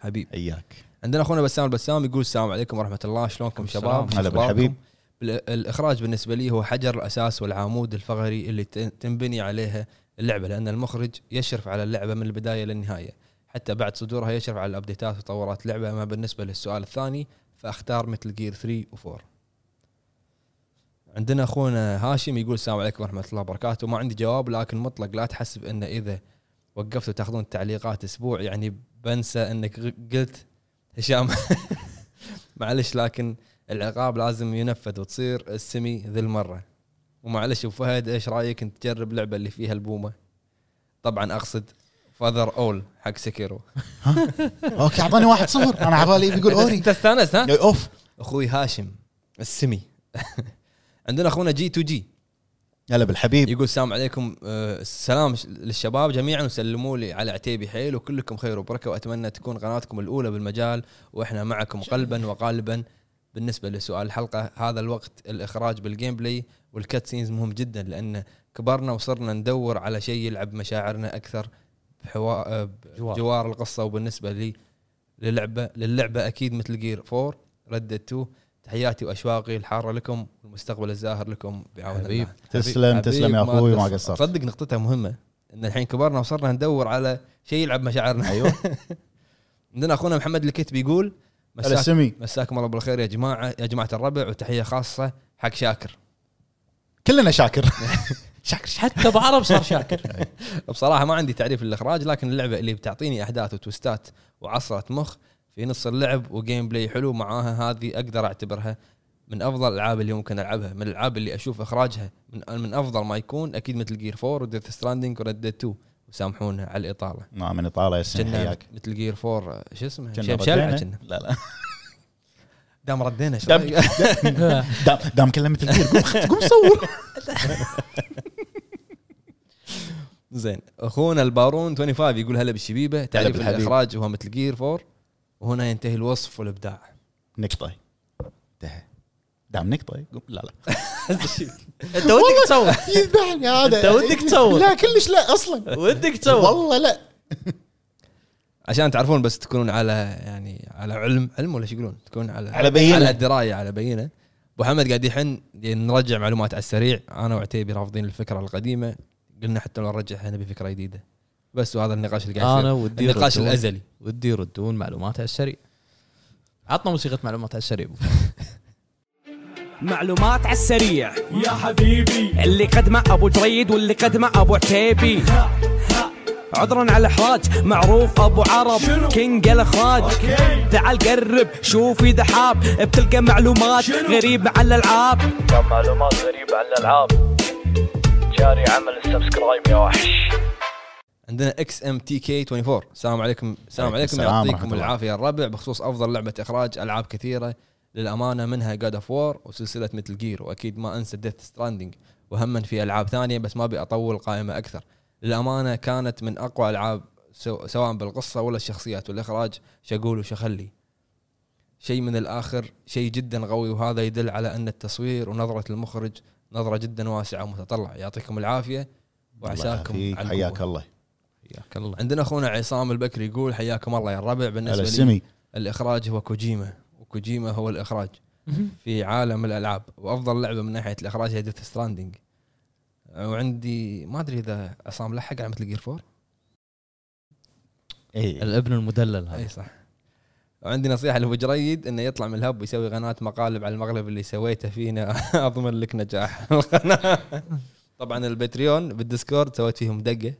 حبيب. اياك عندنا أخونا بسام البسام يقول السلام عليكم ورحمة الله. شلونكم شباب؟ هلا؟ بالحبيب. بال- الإخراج بالنسبة لي هو حجر الأساس والعمود الفقري اللي تنبني عليها اللعبة لأن المخرج يشرف على اللعبة من البداية للنهاية. حتى بعد صدورها يشرف على ال updateات وتطورات اللعبة. أما بالنسبة للسؤال الثاني فأختار Metal Gear 3 و4 عندنا أخونا هاشم يقول السلام عليكم ورحمة الله وبركاته. ما عندي جواب لكن مطلق لا تحسب ان إذا وقفتوا تأخذون التعليقات أسبوع يعني بننسى إنك قلت هشام. معلش لكن العقاب لازم ينفذ وتصير السمي ذي المرة. ومعلش أبو فهد إيش رأيك أنت تجرب لعبة اللي فيها البومة؟ طبعا أقصد Father Owl حق Sekiro أوكي أعطاني واحد صفر. أنا على بالي بيقول Ori. انت استانست ها؟ أوف. أخوي هاشم السمي. عندنا أخونا G2G هلا بالحبيب. يقول السلام عليكم. آه، السلام للشباب جميعا وسلموا لي على عتيبي حيل وكلكم خير وبركة وأتمنى تكون قناتكم الأولى بالمجال وإحنا معكم قلبا وقالبا. بالنسبة لسؤال الحلقة هذا الوقت الإخراج بال gameplay وال cutscenes مهم جدا لأن كبرنا وصرنا ندور على شيء يلعب مشاعرنا أكثر بحوا... جوار. بجوار القصة. وبالنسبة لي للعبة للعبة أكيد مثل جير 4 ردد 2 تحياتي وأشواقي الحارة لكم والمستقبل الزاهر لكم بعون حبيب. الله. تسلم حبيب، تسلم يا أخوي ما. قصرت. صدق نقطتها مهمة إن الحين كبرنا وصرنا ندور على شيء يلعب مشاعرنا. أيوه. عندنا أخونا محمد الكتب يقول مساك مساكم الله بالخير يا جماعة يا جماعة الربع وتحية خاصة حق شاكر. كلنا شاكر شاكر. شاكر حتى أبو عرب صار شاكر. بصراحة ما عندي تعريف للإخراج لكن اللعبة اللي بتعطيني أحداث و twistات وعصرة مخ في نص اللعب و gameplay حلو معاها هذه أقدر أعتبرها من أفضل الألعاب اللي ممكن ألعبها من الألعاب اللي أشوف إخراجها من من أفضل ما يكون أكيد Metal Gear 4 و Death Stranding و Red 2 وسامحونا على الإطالة. ما من إطالة يا حياك. Metal Gear 4 شو اسمه؟ شلعة؟ كنا. لا لا. دام ردينا شو دام؟ دام, دام كلمة الجير قوم قوم صور. زين أخونا البارون 25 يقول هلا بالشبيبة تعريف. الإخراج هو مثل جير 4 وهنا ينتهي الوصف والإبداع. نقطة. انتهى. دام نقطة. قوم لا لا. أنت ودك تصور. يذبحني هذا. أنت ودك تصور. لا كلش لا أصلا. ودك تصور. والله لا. عشان تعرفون بس تكونون على يعني على علم علم ولا إيش يقولون؟ تكون على على بينة. على درايه على بينة. أبو حمد قاعد يحن نرجع معلومات على السريع. أنا وعتيبي رافضين الفكرة القديمة. قلنا حتى لو نرجعها نبي فكرة جديدة. بس وهذا النقاش اللي قاعد أنا يصير. ودي النقاش يردون- الأزلي. ودي يردون معلومات على السريع. عطنا موسيقى معلومات على السريع. معلومات على السريع. يا حبيبي. اللي قدمه أبو جريد واللي قدمه أبو عتيبي. عذرا على الإخراج معروف أبو عرب. king الاخراج تعال قرب شوف إذا حاب. بتلقى معلومات غريبة على الألعاب. معلومات غريبة عن الألعاب. جاري عمل ال subscribe يا وحش. عندنا XMTK 24 السلام عليكم. السلام عليكم. يعطيكم. العافية الربع. بخصوص أفضل لعبة إخراج ألعاب كثيرة للأمانة منها God of War وسلسلة Metal Gear وأكيد ما أنسى Death Stranding وهما في ألعاب ثانية بس ما أبي أطول قائمة أكثر. للأمانة كانت من أقوى ألعاب سو- سواء بالقصة ولا الشخصيات. والإخراج شقول وشخلي. شيء من الآخر شيء جدا قوي وهذا يدل على أن التصوير ونظرة المخرج نظرة جدا واسعة ومتطلعة. يعطيكم العافية. وعساكم حياك. الله. حياك الله. عندنا أخونا عصام البكري يقول حياكم الله يا الربع. بالنسبة لي السمي الإخراج هو كوجيما. وكوجيما هو الإخراج في عالم الألعاب. وأفضل لعبة من ناحية الإخراج هي Death Stranding وعندي ما أدري إذا عصام لحق على Metal Gear 4 اي الابن المدلل هذا. اي صح. وعندي نصيحة لأبو جريد إنه يطلع من الهب ويسوي قناة مقالب على المقلب اللي سويته فينا. أضمن لك نجاح. القناة. طبعا ال Patreon بال Discord سويت فيهم دقة.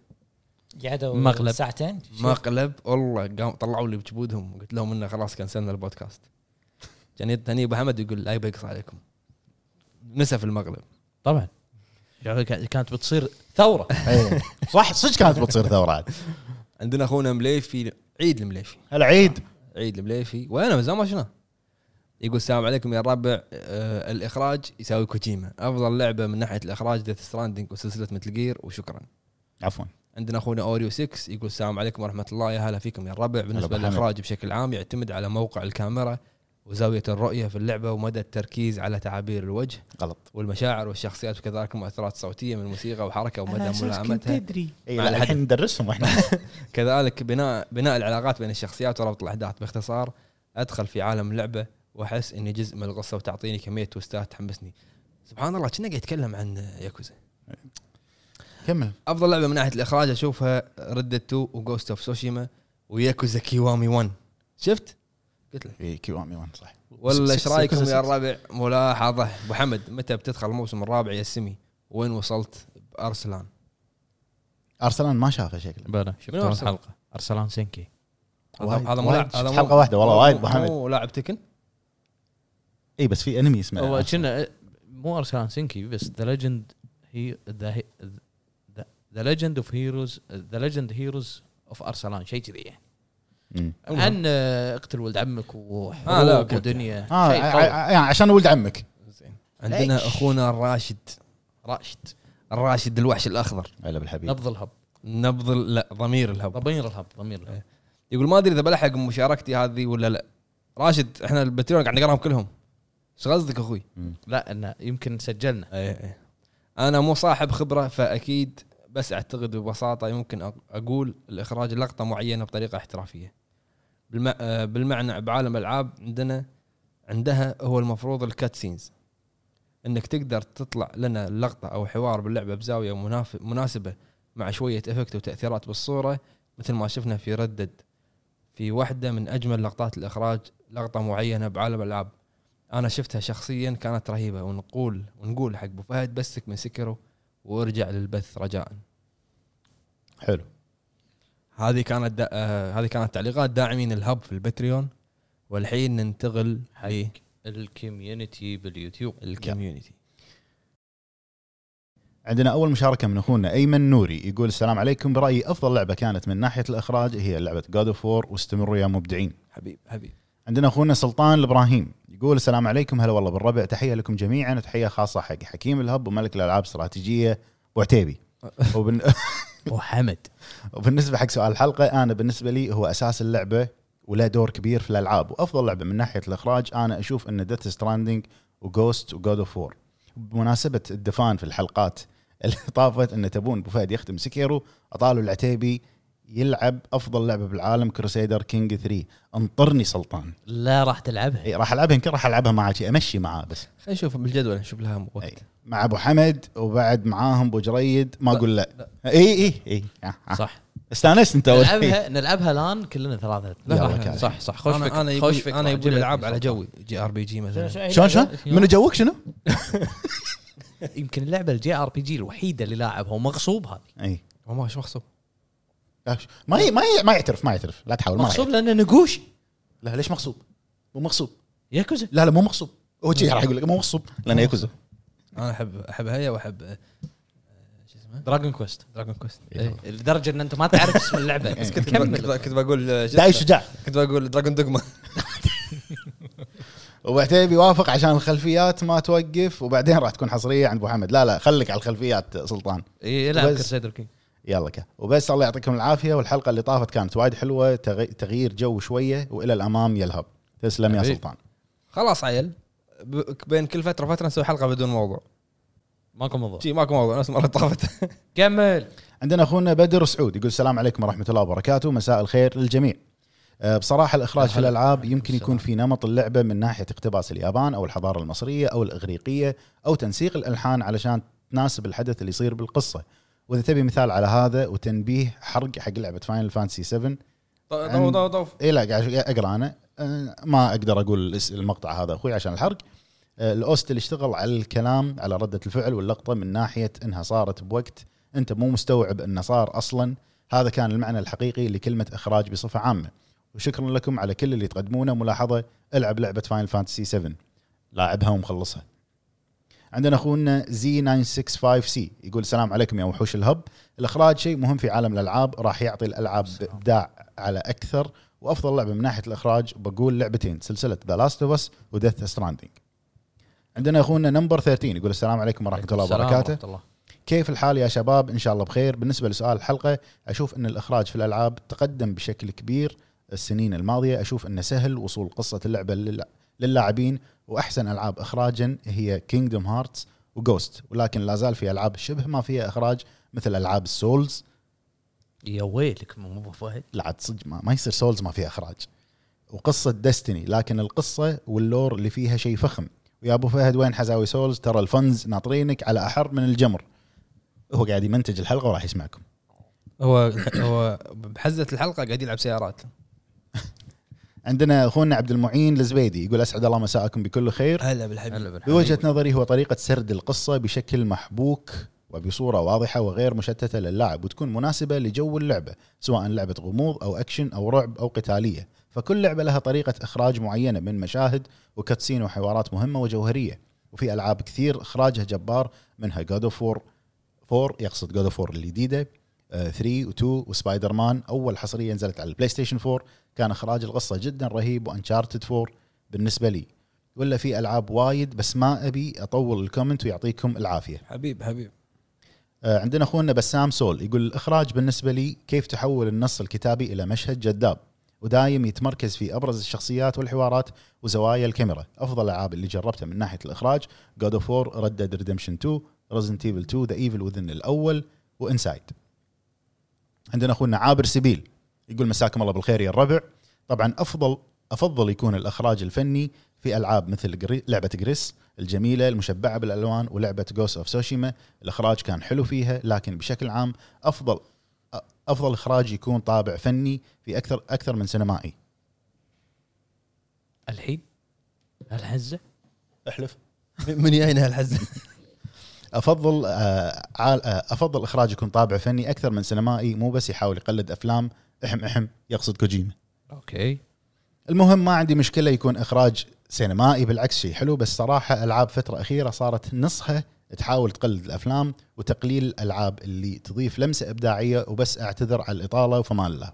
قعدوا مقلب. ساعتين؟ مقلب والله قام طلعوا لي بجبودهم قلت لهم إنه خلاص كنسلنا البودكاست. كان هني أبو حمد يقول لا يبي يقص عليكم. نسف المقلب طبعا. يعني كا- كانت بتصير ثورة. إي. صح صدق كانت بتصير ثورة عاد. عندنا أخونا مليفي عيد المليفي. هلا عيد. عيد المليفي. وين من زمان ما شفناه. يقول السلام عليكم يا الربع آه الإخراج يساوي كوجيما. أفضل لعبة من ناحية الإخراج Death Stranding وسلسلة Metal Gear وشكرا. عفوا. عندنا أخونا Oreo 6 يقول السلام عليكم ورحمة الله. يا هلا فيكم يا الربع بالنسبة. للإخراج بشكل عام يعتمد على موقع الكاميرا وزاوية الرؤية في اللعبة ومدى التركيز على تعابير الوجه غلط. والمشاعر والشخصيات وكذلك المؤثرات الصوتية من الموسيقى وحركة ومدى ملائمتها. الحد. الحين ندرسهم إحنا. كذلك بناء بناء العلاقات بين الشخصيات وربط الأحداث. باختصار أدخل في عالم اللعبة وأحس إني جزء من القصة وتعطيني كمية twistات تحمسني. سبحان الله كنا قاعد يتكلم عن ياكوزا. كمل. أفضل لعبة من ناحية الإخراج أشوفها Red Dead 2 و Ghost of Tsushima وياكوزا كيوامي 1 شفت؟ قلت لك. في كيوامي 1 صح. ولا إيش رايكم يا. الربع؟ ملاحظة. أبو حمد متى بتدخل الموسم الرابع يا السمي وين وصلت بأرسلان؟ أرسلان ما شافه شكله. بلا شفت منو أول أرسل؟ حلقه أرسلان سينكي. هذا وايد- هذا مو- حلقة واحدة والله مو- وايد أبو حمد. مو لاعب تكن؟ اي بس في أنمي اسمه هو. كنا مو أرسلان سينكي بس ذا ليجند هي ذا The Legend of Heroes The Legend Heroes of Arslan شيء كذي يعني. عن آه، اقتل ولد عمك وحروب آه، لا،. ودنيا. آه شيء قوي. ع- يعني عشان ولد عمك. زين. عندنا ليش؟ أخونا الراشد. راشد. الراشد الوحش الأخضر. هلا بالحبيب. نبض الهب. نبض ال- لا ضمير الهب. ضمير الهب ضمير الهب. يقول ما أدري إذا بلحق مشاركتي هذه ولا لا. راشد إحنا ال Patreon قاعد نقراهم كلهم. إيش قصدك أخوي؟ لا إنه يمكن سجلنا. إيه إيه. أنا مو صاحب خبرة فأكيد بس أعتقد ببساطة يمكن أقول الإخراج لقطة معينة بطريقة احترافية. بالم... آه، بالمعنى بعالم الألعاب عندنا عندها هو المفروض ال cutscenes إنك تقدر تطلع لنا اللقطه أو حوار باللعبة بزاوية مناف... مناسبة مع شوية effect وتأثيرات بالصورة مثل ما شفنا في Red Dead في واحدة من أجمل لقطات الإخراج لقطة معينة بعالم الألعاب. أنا شفتها شخصيا كانت رهيبة. ونقول ونقول حق أبو فهد بسك من Sekiro وارجع للبث رجاء. حلو. هذه كانت دا... آه هذه كانت تعليقات داعمين الهب في ال Patreon والحين ننتقل حق ال community باليوتيوب. لل community عندنا أول مشاركة من أخونا أيمن نوري يقول السلام عليكم. برأيي أفضل لعبة كانت من ناحية الإخراج هي لعبة God of War واستمروا يا مبدعين. حبيب حبيب. عندنا أخونا سلطان الإبراهيم يقول السلام عليكم هلا والله بالربع. تحية لكم جميعا وتحية خاصة حق حكيم ال Hub وملك الألعاب الاستراتيجيه وعتيبي وبن... وحمد وبالنسبة حق سؤال الحلقة أنا بالنسبة لي هو أساس اللعبة وله دور كبير في الألعاب وأفضل لعبة من ناحية الإخراج أنا أشوف إن Death Stranding و Ghost و God of War بمناسبة الدفان في الحلقات اللي طافت إن تبون أبو فهد يختم Sekiro أطالوا العتيبي يلعب أفضل لعبة بالعالم Crusader Kings 3 انطرني سلطان. لا راح تلعبها. اي راح ألعبها يمكن راح ألعبها شي، أمشي معاه بس. خلينا نشوف بالجدول نشوف لها أي. وقت مع أبو حمد وبعد معاهم أبو جريد ما أقول لا. اي اي اي آه، آه. صح. استانست أنت. نلعبها نلعبها لأن كلنا ثلاثة. لا، لا، لا، لا، صح صح. خوش فكره أنا خوش فكره أنا يبي عجبتني. العاب على جوي JRPG مثلا. شلون شلون؟ من جوك شنو؟ يمكن اللعبة ال JRPG الوحيدة اللي لاعبها ومغصوب هذه. اي ما إيش مغصوب. لا، ما ي- ما ي- ما يعترف ما يعترف. لا تحاول ما مغصوب يعترف. لأنه نقوش. لا ليش مغصوب؟ مو مغصوب. ياكوزا. لا لا مو مغصوب. هو شي راح يقول لك مو مغصوب. لأنه ياكوزا. أنا احب أحب هيا وأحب آه، شو اسمه؟ Dragon Quest Dragon Quest إيه. لدرجة إن أنت ما تعرف اسم اللعبة. بس كنت كمل كنت بقول آه، اسمه؟ شجاع كنت بقول Dragon's Dogma وبعدين بيوافق عشان الخلفيات ما توقف وبعدين راح تكون حصرية عند أبو حمد. لا لا خليك على الخلفيات سلطان. اي بس- Crusader Kings. يلا كا. وبس الله يعطيكم العافية والحلقة اللي طافت كانت وايد حلوة تغي- تغيير جو شوية وإلى الأمام يلهب. تسلم يا. سلطان. خلاص عيل. بين كل فترة وفترة نسوي حلقة بدون موضوع. ماكو موضوع. شي ماكو موضوع نفس المره طافت. كمل. عندنا أخونا بدر سعود يقول السلام عليكم ورحمة الله وبركاته. مساء الخير للجميع. أه، بصراحة الإخراج في. الألعاب يمكن يكون في نمط اللعبة من ناحية اقتباس اليابان أو الحضارة المصرية أو الإغريقية أو تنسيق الألحان علشان تناسب الحدث اللي يصير بالقصة. وإذا تبي مثال على هذا وتنبيه حرق حق لعبة Final Fantasy 7 طو طو طو اي لا قاعد أقرأ أنا. ما أقدر أقول المقطع هذا أخوي عشان الحرق. أه، ال OST اللي اشتغل على الكلام على ردة الفعل واللقطة من ناحية إنها صارت بوقت أنت مو مستوعب إنه صار أصلا. هذا كان المعنى الحقيقي لكلمة إخراج بصفة عامة. وشكرا لكم على كل اللي تقدمونه. ملاحظة ألعب لعبة Final Fantasy 7 لاعبها ومخلصها. عندنا أخونا Z 965 C يقول السلام عليكم يا وحوش ال Hub. الإخراج شيء مهم في عالم الألعاب راح يعطي الألعاب إبداع على أكثر. وأفضل لعبة من ناحية الإخراج بقول لعبتين سلسلة The Last of Us و Death Stranding عندنا أخونا Number 13 يقول السلام عليكم ورحمة الله وبركاته. ورحمة الله. كيف الحال يا شباب؟ إن شاء الله بخير. بالنسبة لسؤال الحلقة أشوف إن الإخراج في الألعاب تقدم بشكل كبير السنين الماضية. أشوف إنه سهل وصول قصة اللعبة لل- للاعبين وأحسن ألعاب اخراجا هي Kingdom Hearts و Ghost ولكن لا زال في ألعاب شبه ما فيها إخراج مثل ألعاب ال Souls يا ويلك مو أبو فهد. لا عاد صدق ما, ما يصير Souls ما فيها إخراج. وقصة Destiny لكن القصة وال lore اللي فيها شيء فخم. ويا أبو فهد وين حزاوي Souls ترى ال fans ناطرينك على أحر من الجمر. هو قاعد يمنتج الحلقة وراح يسمعكم. هو هو بحزة الحلقة قاعد يلعب سيارات. عندنا أخونا عبد المعين الزبيدي يقول أسعد الله مساءكم بكل خير. هلا بالحبيب. هلا بالحبيب. بوجهة نظري هو طريقة سرد القصة بشكل محبوك وبصورة واضحة وغير مشتتة للاعب وتكون مناسبة لجو اللعبة سواء لعبة غموض أو أكشن أو رعب أو قتالية. فكل لعبة لها طريقة إخراج معينة من مشاهد وكاتسين وحوارات مهمة وجوهرية. وفي ألعاب كثير إخراجها جبار منها God of 4 4 يقصد God of 4 الجديدة. 3 و2 وسبايدر مان. أول حصرية نزلت على ال PlayStation 4 كان إخراج القصة جدا رهيب و Uncharted 4 بالنسبة لي. ولا في ألعاب وايد بس ما أبي أطول ال comment ويعطيكم العافية. حبيب حبيب. آه، عندنا أخونا بسام سول يقول الاخراج بالنسبة لي كيف تحول النص الكتابي إلى مشهد جذاب ودايم يتمركز في أبرز الشخصيات والحوارات وزوايا الكاميرا. أفضل الالعاب اللي جربتها من ناحية الإخراج God of 4 Red Dead Redemption 2 Resident Evil 2 The Evil Within الأول و Inside. عندنا أخونا عابر سبيل يقول مساكم الله بالخير يا الربع. طبعا افضل أفضل يكون الإخراج الفني في ألعاب مثل لعبة Gris الجميلة المشبعة بالألوان ولعبة Ghost of Tsushima الإخراج كان حلو فيها لكن بشكل عام افضل أفضل إخراج يكون طابع فني في أكثر أكثر من سينمائي. الحين؟ الحزه احلف. من جاينا هالحزه أفضل آه، عال- آه، أفضل إخراج يكون طابع فني أكثر من سينمائي مو بس يحاول يقلد أفلام. أحم أحم يقصد كوجيما. أوكي. المهم ما عندي مشكلة يكون إخراج سينمائي بالعكس شيء حلو بس صراحة ألعاب فترة أخيرة صارت نصها تحاول تقلد الأفلام وتقليل الألعاب اللي تضيف لمسة إبداعية وبس أعتذر على الإطالة وفمان الله.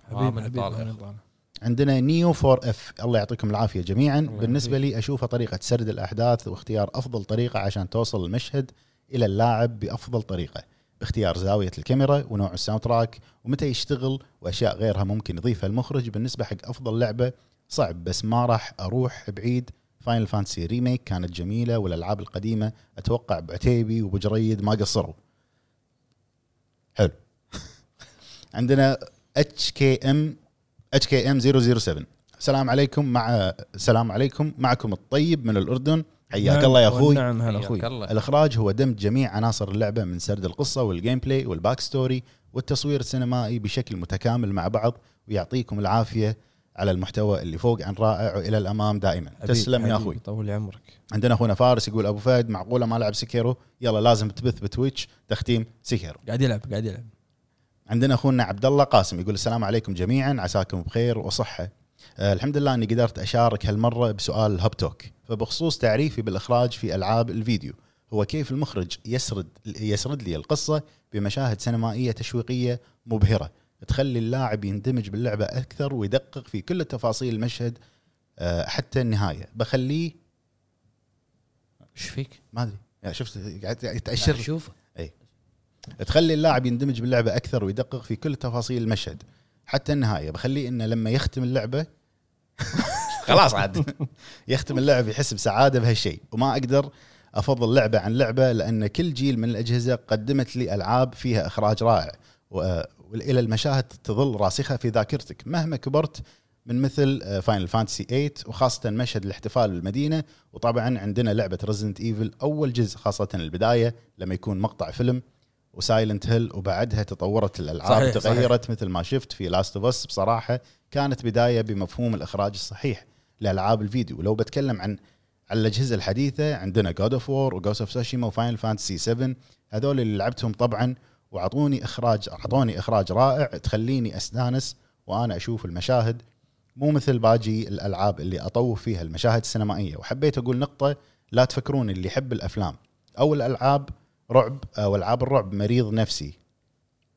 عندنا Neo 4 F. الله يعطيكم العافية جميعا. بالنسبة لي اشوفها طريقة سرد الأحداث واختيار أفضل طريقة عشان توصل المشهد إلى اللاعب بأفضل طريقة باختيار زاوية الكاميرا ونوع ال soundtrack ومتى يشتغل وأشياء غيرها ممكن يضيفها المخرج بالنسبة حق أفضل لعبة. صعب بس ما راح أروح بعيد. Final Fantasy Remake كانت جميلة والألعاب القديمة أتوقع بعتيبي وأبو جريد ما قصروا. حلو. عندنا اتش كي ام اتش كي ام 007 السلام عليكم مع السلام عليكم معكم الطيب من الأردن. حياك الله يا أخوي. نعم هلا أخوي. الإخراج هو دمج جميع عناصر اللعبة من سرد القصة وال gameplay وال backstory والتصوير السينمائي بشكل متكامل مع بعض ويعطيكم العافية على المحتوى اللي فوق عن رائع وإلى الأمام دائما. تسلم يا أخوي. طول لي عمرك. عندنا أخونا فارس يقول أبو فهد معقولة ما لعب Sekiro يلا لازم تبث ب Twitch تختيم Sekiro قاعد يلعب قاعد يلعب. عندنا أخونا عبد الله قاسم يقول السلام عليكم جميعا عساكم بخير وصحة. آه الحمد لله إني قدرت أشارك هالمرة بسؤال الهب توك فبخصوص تعريفي بالإخراج في ألعاب الفيديو هو كيف المخرج يسرد يسرد لي القصة بمشاهد سينمائية تشويقية مبهرة تخلي اللاعب يندمج باللعبة أكثر ويدقق في كل تفاصيل المشهد آه حتى النهاية. بخليه إيش فيك؟ ما أدري. يعني شفت قاعد يتاشر شوف. تخلي اللاعب يندمج باللعبة أكثر ويدقق في كل تفاصيل المشهد حتى النهاية. بخليه إنه لما يختم اللعبة خلاص عاد. يختم اللعبه يحس بسعادة بهالشيء. وما أقدر أفضل لعبة عن لعبة لأن كل جيل من الأجهزة قدمت لي ألعاب فيها إخراج رائع. وإلى المشاهد تظل راسخة في ذاكرتك. مهما كبرت من مثل Final Fantasy 8 وخاصة مشهد الاحتفال بالمدينة. وطبعا عندنا لعبة Resident Evil أول جزء خاصة البداية لما يكون مقطع فيلم. و Silent Hill وبعدها تطورت الألعاب صحيح، تغيرت مثل ما شفت في Last of Us بصراحة كانت بداية بمفهوم الإخراج الصحيح. لألعاب الفيديو. ولو بتكلم عن على الأجهزة الحديثة عندنا God of War و Ghost of Tsushima و Final Fantasy 7 هذول اللي لعبتهم طبعا وأعطوني إخراج أعطوني إخراج رائع تخليني أستانس وأنا أشوف المشاهد. مو مثل باجي الألعاب اللي أطوف فيها المشاهد السينمائية. وحبيت أقول نقطة لا تفكرون اللي يحب الأفلام. أو الألعاب رعب أو ألعاب الرعب مريض نفسي.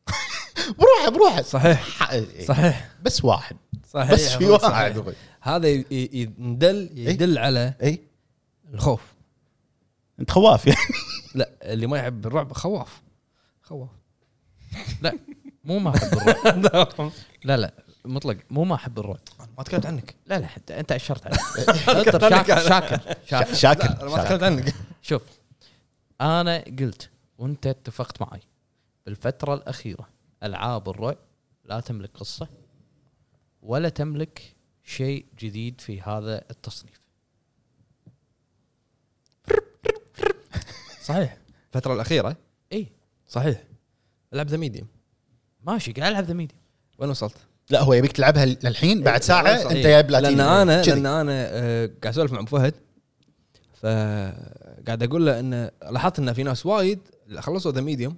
بروحه بروحه. صحيح. صحيح. بس واحد. صحيح بس في صحيح. واحد. أخوي. هذا ي- ي- يدل يدل على اي الخوف. أنت خواف يعني. لا اللي ما يحب الرعب خواف. خواف. مو ما أحب الرعب. لا لا مطلق. مو ما أحب الرعب. ما تكلمت عنك. لا لا حتى أنت أشرت علي. انطر شاكر شاكر شاكر. شاكر لا، أنا ما. تكلمت عنك. شوف أنا قلت وأنت اتفقت معي بالفترة الأخيرة ألعاب الرعب لا تملك قصة ولا تملك شيء جديد في هذا التصنيف. صحيح. الفترة الأخيرة؟ اي صحيح. ألعب The Medium ماشي قاعد ألعب The Medium وين وصلت؟ لا هو يبيك تلعبها للحين بعد ساعة إيه، أنت يا بلاتيني لأن أنا. لأن أنا آه، قاعد أسولف مع أبو فهد. فقاعد أقول له انه لاحظت إن في ناس وايد خلصوا The Medium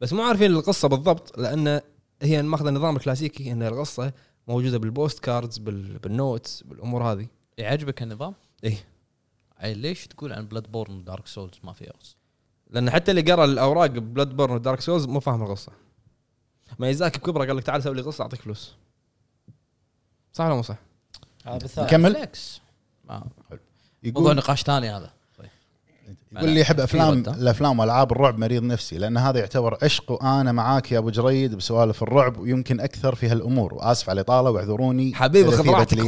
بس مو عارفين القصة بالضبط لأن هي ماخذة النظام الكلاسيكي إن القصة موجودة بال postcards بال- بال notes بالأمور هذه. يعجبك النظام؟ إيه. أي ليش تقول عن Bloodborne و Dark Souls ما في قصه؟ لأن حتى اللي قرأ الأوراق Bloodborne و Dark Souls مو فاهم القصة. ميازاكي بكبره قال لك تعال سوي لي قصة أعطيك فلوس. صح ولا مو صح؟ هذا بالثالث نكمل ما- موضوع يقول نقاش ثاني هذا. يقول لي يحب في افلام؟ الأفلام وألعاب الرعب مريض نفسي لأن هذا يعتبر عشق وأنا معاك يا أبو جريد بسوالف الرعب ويمكن أكثر في هالأمور. وآسف على الإطالة واعذروني. حبيبي خذ راحتك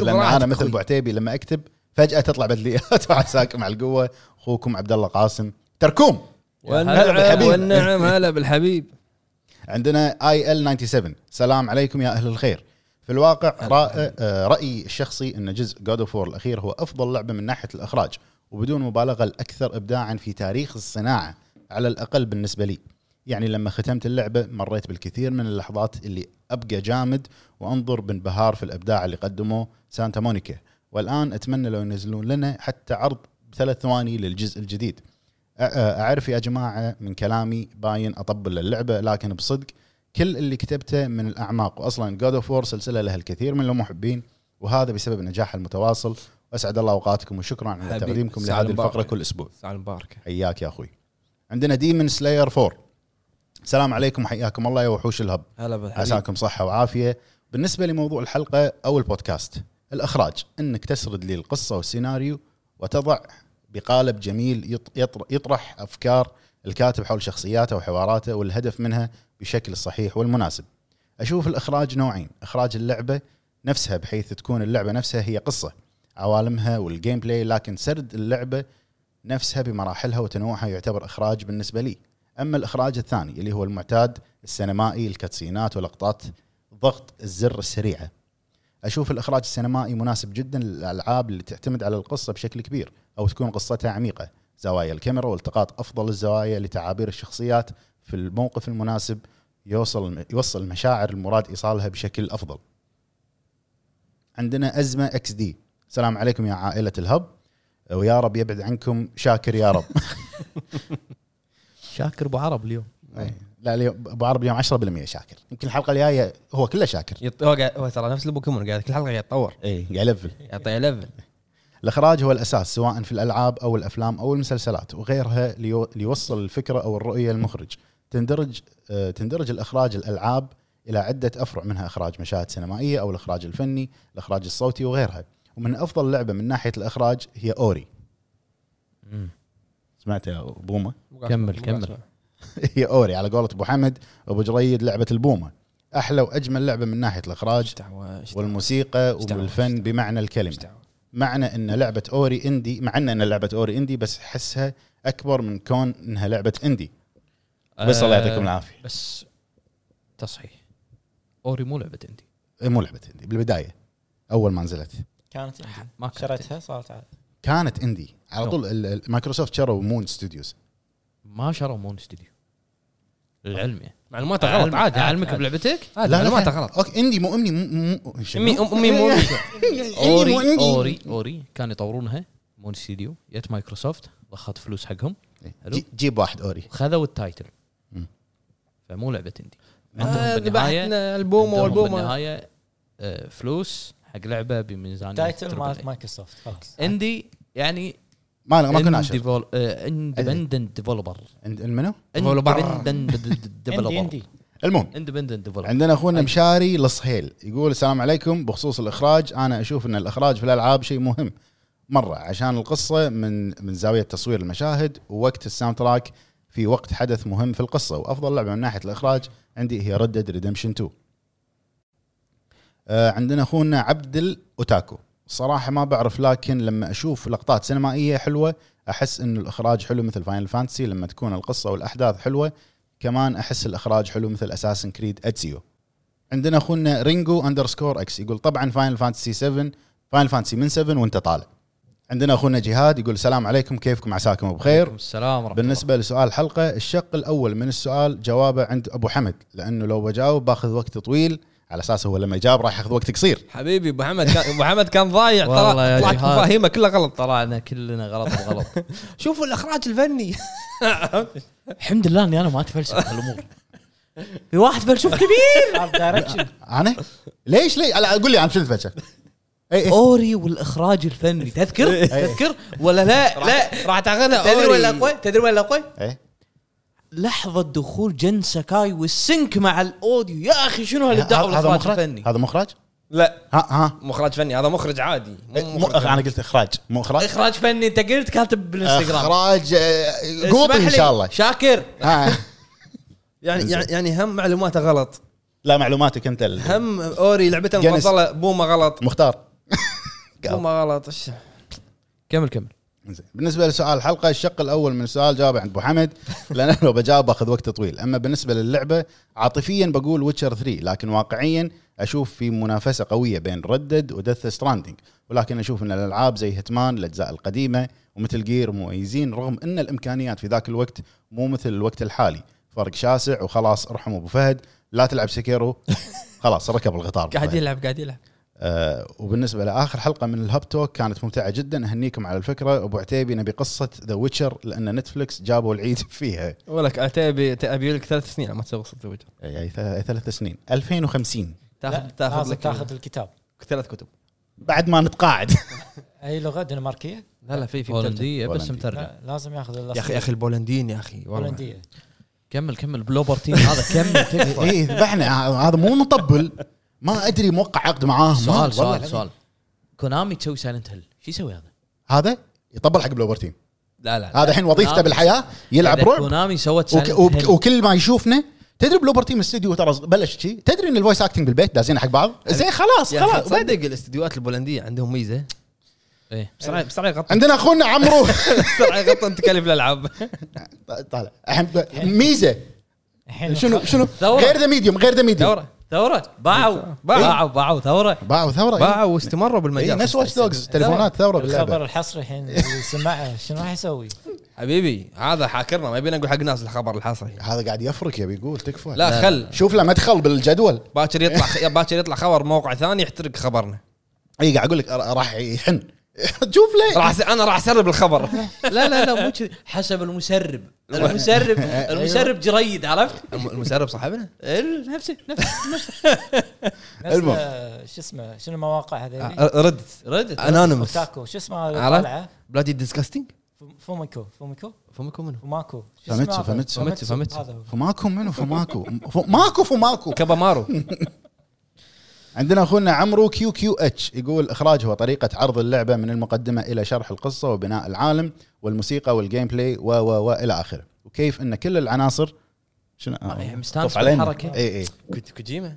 لأن أنا مثل. ابو عتيبي لما أكتب فجأة تطلع بدليات. وعساكم على القوة. أخوكم عبد الله قاسم. تركوم! والنعم. والنعم هلا بالحبيب. عندنا IL 97 سلام عليكم يا أهل الخير. في الواقع رأ- آه، رأيي الشخصي إن جزء God of الأخير هو أفضل لعبة من ناحية الإخراج. وبدون مبالغة الأكثر ابداعا في تاريخ الصناعة على الأقل بالنسبة لي. يعني لما ختمت اللعبة مريت بالكثير من اللحظات اللي أبقى جامد وأنظر بانبهار في الإبداع اللي قدمه Santa Monica. والآن أتمنى لو ينزلون لنا حتى عرض بثلاث ثواني للجزء الجديد. أعرف يا جماعة من كلامي باين أطبل اللعبة لكن بصدق كل اللي كتبته من الأعماق. واصلا God of War سلسلة لها الكثير من المحبين وهذا بسبب النجاح المتواصل واسعد الله أوقاتكم وشكرا على تقديمكم لهذه الفقرة. كل أسبوع. ساعه مباركه حياك يا أخوي. عندنا Demon Slayer 4 السلام عليكم وحياكم الله يا وحوش ال Hub. هلا بالحبيب. عساكم صحة وعافية. بالنسبة لموضوع الحلقة أو البودكاست الإخراج أنك تسرد لي القصة والسيناريو وتضع بقالب جميل يط- يطر- يطرح أفكار الكاتب حول شخصياته وحواراته والهدف منها بشكل الصحيح والمناسب. أشوف الإخراج نوعين إخراج اللعبة نفسها بحيث تكون اللعبة نفسها هي قصة. عوالمها وال gameplay لكن سرد اللعبة نفسها بمراحلها وتنوعها يعتبر إخراج بالنسبة لي أما الإخراج الثاني اللي هو المعتاد السينمائي الكاتسينات ولقطات ضغط الزر السريعه. أشوف الإخراج السينمائي مناسب جدا للألعاب اللي تعتمد على القصة بشكل كبير أو تكون قصتها عميقة، زوايا الكاميرا والتقاط أفضل الزوايا لتعابير الشخصيات في الموقف المناسب يوصل يوصل المشاعر المراد إيصالها بشكل أفضل. عندنا أزمة XD، السلام عليكم يا عائلة ال Hub. ويا رب يبعد عنكم. شاكر يا رب. شاكر أبو عرب اليوم. إيه. لا اليوم أبو عرب اليوم 10% شاكر. يمكن الحلقة الجاية هو كله شاكر. يط... هو قاعد هو ترى نفس البوكيمون قاعد كل حلقة قاعد يتطور. اي قاعد يلفل. يعطيه level الإخراج هو الأساس سواء في الألعاب أو الأفلام أو المسلسلات وغيرها ليو- ليوصل الفكرة أو الرؤية المخرج. تندرج آه، تندرج الإخراج الألعاب إلى عدة أفرع منها إخراج مشاهد سينمائية أو الإخراج الفني الإخراج الصوتي وغيرها. ومن أفضل لعبة من ناحية الإخراج هي أوري. سمعت يا بومة؟ كمل، كمل. هي أوري. على قولة أبو حمد وابو جريد لعبة البومة. أحلى وأجمل لعبة من ناحية الإخراج؟ والموسيقى؟ والفن بمعنى الكلمة؟ معنى إن لعبة أوري إندي مع إن لعبة أوري إندي بس احسها أكبر من كون إنها لعبة إندي. بس الله يعطيكم العافية. بس تصحيح. أوري مو لعبة عندي إيه، مو لعبة إندي. بالبداية أول ما نزلت. كانت عندي ما كانت شريتها صارت عادي كانت إندي. على. طول مايكروسوفت شروا مون ستوديوز. ما شروا مون ستوديو. للعلم يعني. معلوماته غلط. عادي اعلمك عادي. بلعبتك؟ عادي معلوماته غلط. أوكي إندي مو امي مو؟ امي امي مو. أوري. أوري. أوري. كانوا يطورونها مون ستوديو. جت مايكروسوفت. ضخت فلوس حقهم. جي- جيب واحد Ori. خذوا ال title. فمو لعبة indie آه، عندهم بالنهايه البومه والبومه بالنهاية آه، فلوس. حق لعبة بميزانية title مال. مايكروسوفت خلاص. indie يعني ما ما كنا عشر independent developer Developer. indie developer indie المهم independent developer عندنا أخونا أي. مشاري الصهيل يقول السلام عليكم. بخصوص الإخراج أنا أشوف إن الإخراج في الألعاب شيء مهم. مرة عشان القصة من من زاوية تصوير المشاهد ووقت ال soundtrack في وقت حدث مهم في القصة. وأفضل لعبة من ناحية الإخراج عندي هي Red Dead Redemption 2 آه عندنا أخونا عبد ال Otaku صراحة ما بعرف لكن لما أشوف لقطات سينمائية حلوة أحس إن الإخراج حلو مثل Final Fantasy لما تكون القصة والأحداث حلوة كمان أحس الإخراج حلو مثل Assassin's Creed Ezio عندنا أخونا Ringo underscore X يقول طبعا Final Fantasy 7 Final Fantasy من 7 وانت طالع. عندنا أخونا جهاد يقول السلام عليكم كيفكم؟ عساكم بخير. السلام ورحمة بالنسبة لسؤال الحلقة الشق الأول من السؤال جوابه عند أبو حمد لأنه لو بجاوب باخذ وقت طويل. على أساس هو لما يجاوب راح ياخذ وقت قصير. حبيبي أبو حمد كان أبو حمد كان ضايع والله طلع طلعت. مفاهيمه كلها غلط. طلعنا كلنا غلط بغلط شوفوا الإخراج الفني. الحمد لله إني أنا ما أتفلسف هالأمور. في واحد فلسوف كبير. أنا؟ ليش ليه لا قول لي عن شنو الفكرة اي اي Ori والإخراج الفني. تذكر؟ تذكر؟ ولا لا؟ لا. راح تاخذها. تدري وين. الأقوى؟ تدري وين الأقوى؟ لحظة دخول Jin Sakai وال sync مع ال audio. يا أخي شنو هالإبداع والإخراج مخرج؟ الفني؟ هذا مخرج؟ لا. ها ها. مخرج فني. هذا مخرج عادي إيه، مو مو مخرج أنا فني. قلت إخراج. مو إخراج؟ إخراج فني أنت قلت كاتب بالإنستغرام. إخراج آه، قوطي إن شاء الله. شاكر. ها. يعني يعني يعني هم معلوماته غلط. لا معلوماتك أنت ال- هم Ori لعبته. المفضله بومة غلط. مختار. بومة غلط. إيش- كمل كمل. زين. بالنسبة لسؤال الحلقة الشق الأول من السؤال جوابه عند أبو حمد لأن لو بجاوب باخذ وقت طويل. أما بالنسبة للعبة عاطفيا بقول Witcher 3 لكن واقعيا أشوف في منافسة قوية بين Red Dead و Death Stranding ولكن أشوف إن الألعاب زي Hitman الأجزاء القديمة و Metal Gear مميزين رغم إن الإمكانيات في ذاك الوقت مو مثل الوقت الحالي. فرق شاسع وخلاص ارحم أبو فهد. لا تلعب Sekiro خلاص ركب القطار قاعد فهد. يلعب قاعد يلعب. وبالنسبة لآخر حلقة من ال Hub Talk كانت ممتعة جدا. أهنيكم على الفكرة. أبو عتيبي نبي قصة The Witcher لأن Netflix جابوا العيد فيها. ولك ابي ابي لك ثلاث سنين ما تسوي قصة الوجه يعني ث- ثلاث سنين. 2050 تاخذ تاخذ تاخذ الكتاب. ثلاث كتب. بعد ما نتقاعد. أي لغة؟ دنماركية؟ لا لا في في مترجم. هولندية بس. مترجم. لا لازم ياخذ يا أخي يا أخي البولنديين يا أخي والله. هولنديه كمل كمل. Bloober Team هذا كمل اي ذبحنا. هذا مو مطبل. ما أدري موقع عقد معاه سؤال سؤال. سؤال. Konami تسوي Silent Hill شو يسوي هذا؟ هذا يطبل حق Bloober Team لا لا هذا الحين وظيفته. بالحياة يلعب رعب. Konami سوت وك وك وكل ما يشوفنا تدري Bloober Team الاستديو ترى بلش شي؟ تدري إن ال voice acting بالبيت دازين حق بعض؟ زين خلاص أخي خلاص تصدق الاستديوهات البولندية عندهم ميزة؟ إيه. بسرعة بسرعة يغطون عندنا أخونا عمرو. بسرعة يغطون تكاليف الالعاب طالع. ميزة. الحين شنو شنو. غير The Medium غير The Medium ثوره ثوره باعوا. باعوا. باعوا ثورة. باعوا ثورة باعوا واستمروا إيه، بالمجال. نفس Watch Dogs تليفونات ثورة الخبر باللعبة. الحصري الحين يسمعه شنو راح يسوي؟ حبيبي هذا حاكرنا ما يبينا نقول حق الناس الخبر الحصري. هذا قاعد يفرك يبي يقول تكفى. لا خل. شوف له مدخل بالجدول. باكر يطلع باكر يطلع خبر موقع ثاني يحترق خبرنا. اي قاعد أقول لك راح يحن. شوف ليه؟ راح أنا راح أسرب الخبر. لا لا لا مو كذي. حسب المسرب. المسرب المسرب جريد عرفت؟ الم- المسرب صاحبنا؟ نفسه نفسه نفس المهم. آه، شو اسمه شنو المواقع هذه؟ ردت. ردت. انونيمس شو اسمه؟ بلادي ديسكاستنج فوميكو. فوميكو؟ فمكم منه فوماكو. فميتسو، فميتسو. هذا؟ هو. فماكو منو؟ فماكو ف- ماكو فماكو كابامارو. عندنا أخونا عمرو كيو كيو إتش يقول إخراج هو طريقة عرض اللعبة من المقدمة إلى شرح القصة وبناء العالم والموسيقى والجيم بلاي و و و إلى آخره. وكيف إن كل العناصر شنو؟ مستانس. بالحركة. اي اي كوجيما؟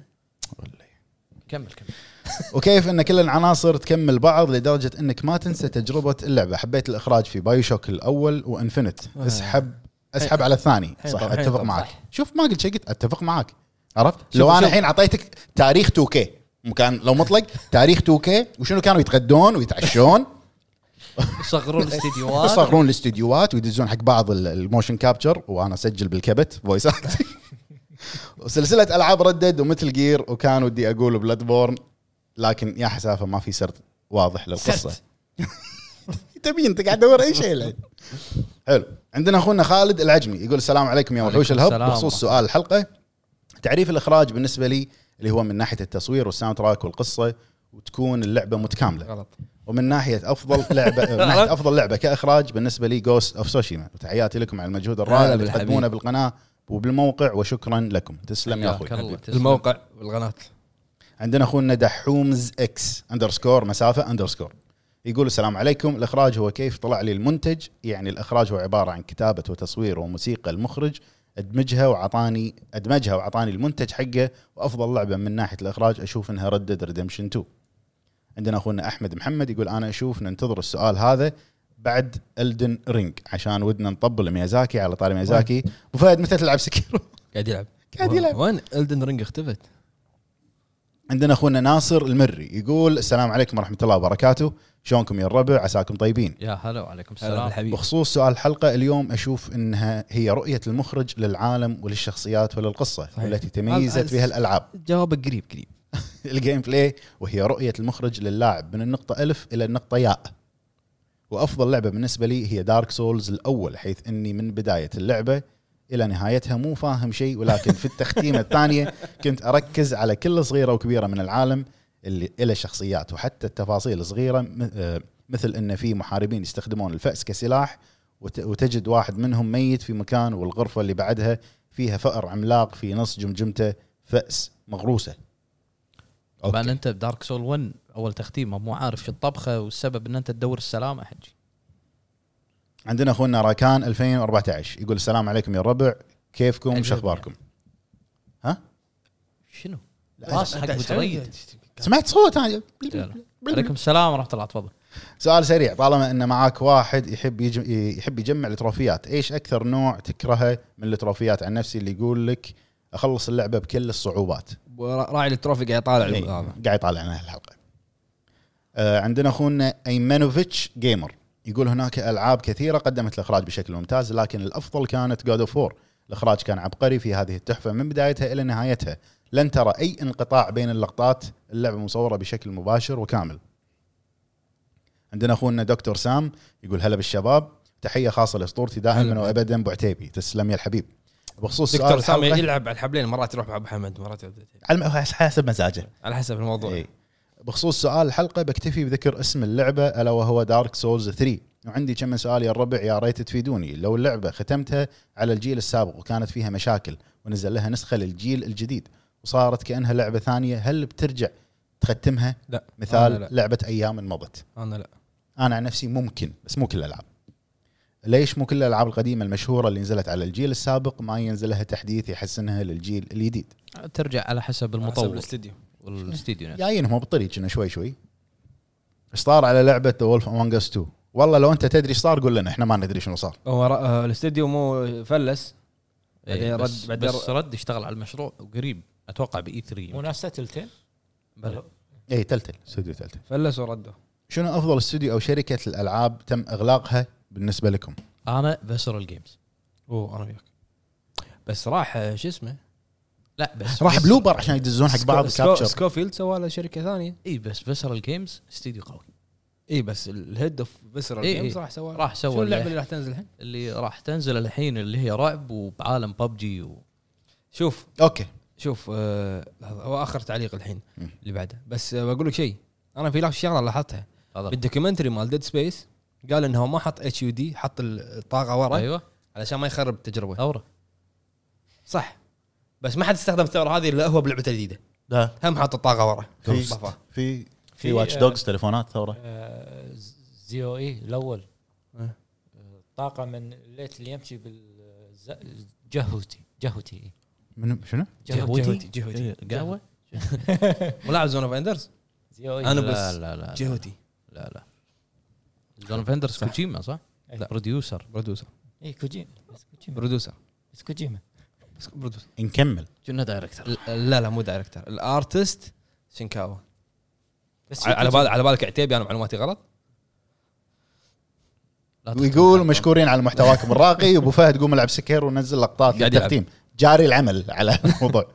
كمل كمل. وكيف إن كل العناصر تكمل بعض لدرجة إنك ما تنسى تجربة اللعبة. حبيت الإخراج في BioShock الأول و Infinite أسحب أسحب على الثاني. صح أتفق معك. شوف ما قلت شيء قلت أتفق معك. عرفت؟ لو أنا. الحين أعطيتك تاريخ 2K مكان لو مطلق تاريخ 2K وشنو كانوا يتغدون ويتعشون؟ يصغرون الاستديوهات. يصغرون الاستديوهات ويدزون حق بعض ال- ال motion capture وأنا أسجل بالكبت voice وسلسلة ألعاب Red Dead و Metal Gear وكان ودي أقول Bloodborne لكن يا حسافة ما في سرد واضح للقصة. تبي أنت قاعد تدور أي شيء الحين حلو. عندنا أخونا خالد العجمي يقول السلام عليكم يا وحوش ال Hub. بخصوص سؤال الحلقة تعريف الإخراج بالنسبة لي اللي هو من ناحية التصوير وال soundtrack والقصة وتكون اللعبة متكاملة. غلط. ومن ناحية أفضل لعبه من ناحية أفضل لعبة كإخراج بالنسبة لي Ghost of Tsushima وتحياتي لكم على المجهود الرائع اللي. تقدمونه بالقناة وبالموقع وشكرا لكم. تسلم يا أخوي. الموقع والقناة. عندنا أخونا دحومز X underscore مسافة underscore يقول السلام عليكم. الإخراج هو كيف طلع لي المنتج؟ يعني الإخراج هو عبارة عن كتابة وتصوير وموسيقى المخرج أدمجها وعطاني أدمجها وعطاني المنتج حقه وأفضل لعبة من ناحية الإخراج أشوف إنها Red Dead Redemption 2 عندنا أخونا أحمد محمد يقول أنا أشوف ننتظر السؤال هذا بعد Elden Ring عشان ودنا نطبل ميازاكي على طاري ميازاكي. أبو فهد متى تلعب Sekiro قاعد يلعب. قاعد يلعب. وين؟ Elden Ring اختفت؟ عندنا أخونا ناصر المري يقول السلام عليكم ورحمة الله وبركاته. شلونكم يا الربع؟ عساكم طيبين. يا هلا وعليكم السلام. بالحبيب. بخصوص سؤال الحلقة اليوم أشوف إنها هي رؤية المخرج للعالم وللشخصيات وللقصة صحيح. والتي تميزت فيها الألعاب. جوابك قريب قريب. ال gameplay وهي رؤية المخرج للاعب من النقطة ألف إلى النقطة ياء. وأفضل لعبة بالنسبة لي هي Dark Souls الأول حيث إني من بداية اللعبة إلى نهايتها مو فاهم شيء ولكن في التختيمة الثانية كنت أركز على كل صغيرة وكبيرة من العالم اللي إلى الشخصيات وحتى التفاصيل الصغيرة م- آه، مثل إن في محاربين يستخدمون الفأس كسلاح وت- وتجد واحد منهم ميت في مكان والغرفة اللي بعدها فيها فأر عملاق في نص جمجمته فأس مغروسة طبعا. أنت بدارك سول 1 أول تختيمة مو عارف شو الطبخة والسبب إن أنت تدور السلامة حجي عندنا أخونا راكان 2014 يقول السلام عليكم يا الربع كيفكم. شو أخباركم؟ شنو؟ باص حق سمعت صوت أنا. عليكم السلام ورحمة الله تفضل. سؤال سريع. طالما إن معاك واحد يحب يجم يحب يجمع التروفيات إيش أكثر نوع تكرهه من التروفيات؟ عن نفسي اللي يقول لك أخلص اللعبة بكل الصعوبات. راعي ال trophy قاعد يطالع إيه، هذا. قاعد يطالع لنا الحلقة. آه عندنا أخونا ايمانوفيتش Gamer. يقول هناك ألعاب كثيرة قدمت الإخراج بشكل ممتاز لكن الأفضل كانت God of War 4 الإخراج كان عبقري في هذه التحفة من بدايتها إلى نهايتها. لن ترى أي انقطاع بين اللقطات اللعبة مصورة بشكل مباشر وكامل. عندنا أخونا دكتور سام يقول هلا بالشباب. تحية خاصة لأسطورتي دائما. وابدا ابو عتيبي تسلم يا الحبيب. بخصوص دكتور الحلقة- يلعب على الحبلين مرات يروح مع أبو حمد مرات على حسب مزاجه. على حسب الموضوع. إيه. بخصوص سؤال الحلقة بكتفي بذكر اسم اللعبة ألا وهو Dark Souls 3 وعندي كم من سؤال يا الربع يا ريت تفيدوني. لو اللعبة ختمتها على الجيل السابق وكانت فيها مشاكل ونزل لها نسخة للجيل الجديد وصارت كأنها لعبة ثانية هل بترجع تختمها؟ لا مثال لا. لعبة أيام مضت أنا لا. أنا عن نفسي ممكن بس مو كل الألعاب. ليش مو كل الألعاب القديمة المشهورة اللي نزلت على الجيل السابق ما ينزل لها تحديث يحسنها للجيل الجديد ترجع على حسب حسب المطور. الاستديو. والاستديو نفسه. جايين هم بالطريق كنا شوي شوي. إيش صار على لعبة The Wolf Among Us 2 والله لو انت تدري إيش صار قول لنا إحنا ما ندري شنو صار. هو آه، الاستديو مو فلس. إيه بعدين رد- بعدين بس رد. يشتغل على المشروع وقريب أتوقع ب E3 وناسه Telltale؟ بلى. اي Telltale استوديو Telltale فلس وردوا شنو أفضل استوديو أو شركة الألعاب تم إغلاقها بالنسبة لكم؟ أنا فيسرال جيمز أوه أنا وياك. بس راح آه، شو اسمه؟ لا بس راح بس- بلوبر عشان يدزون حق بعض سكو- كابتشر سكوفيلد سوى له شركة ثانية. إي بس فيسرال جيمز استديو قوي. إي بس الهيد اوف فيسرال إيه، جيمز إيه. راح سوى راح سوى شنو اللعبة اللي- راح تنزل الحين؟ اللي راح تنزل الحين اللي هي رعب وبعالم ببجي و... شوف. أوكي. شوف آه هو آخر تعليق الحين مم. اللي بعده. بس آه بقول لك شيء. أنا في لاحظ شغلة لاحظتها. بال documentary مال Dead Space قال إنه هو ما حط HUD حط الطاقة ورا أيوه. علشان ما يخرب التجربه ثوره صح. بس ما حد استخدم الثوره هذه إلا هو بلعبته الجديده لا. هم حط الطاقه ورا. في. في في Watch آه، Dogs تليفونات ثوره آه، Z.O.E الأول. إيه. آه، طاقة من ال light اللي يمشي بال Jehuty. Jehuty. من شنو؟ Jehuty. Jehuty. قهوة. ملاعب Zone of Enders Z.O.E. أنا لا بس. لا لا Jehuty. لا لا. Zone of Enders كوجيما صح؟ إيه. لا producer producer اي كوجيما. بس producer بس كوجيما. بس نكمل. كنا director لا لا مو director ال artist شينكاوا بس على بال على بالك عتيبي أنا معلوماتي غلط؟ ويقول. مشكورين على محتواكم الراقي وابو فهد قوم العب سكر ونزل لقطات. للتختيم. جاري العمل على الموضوع.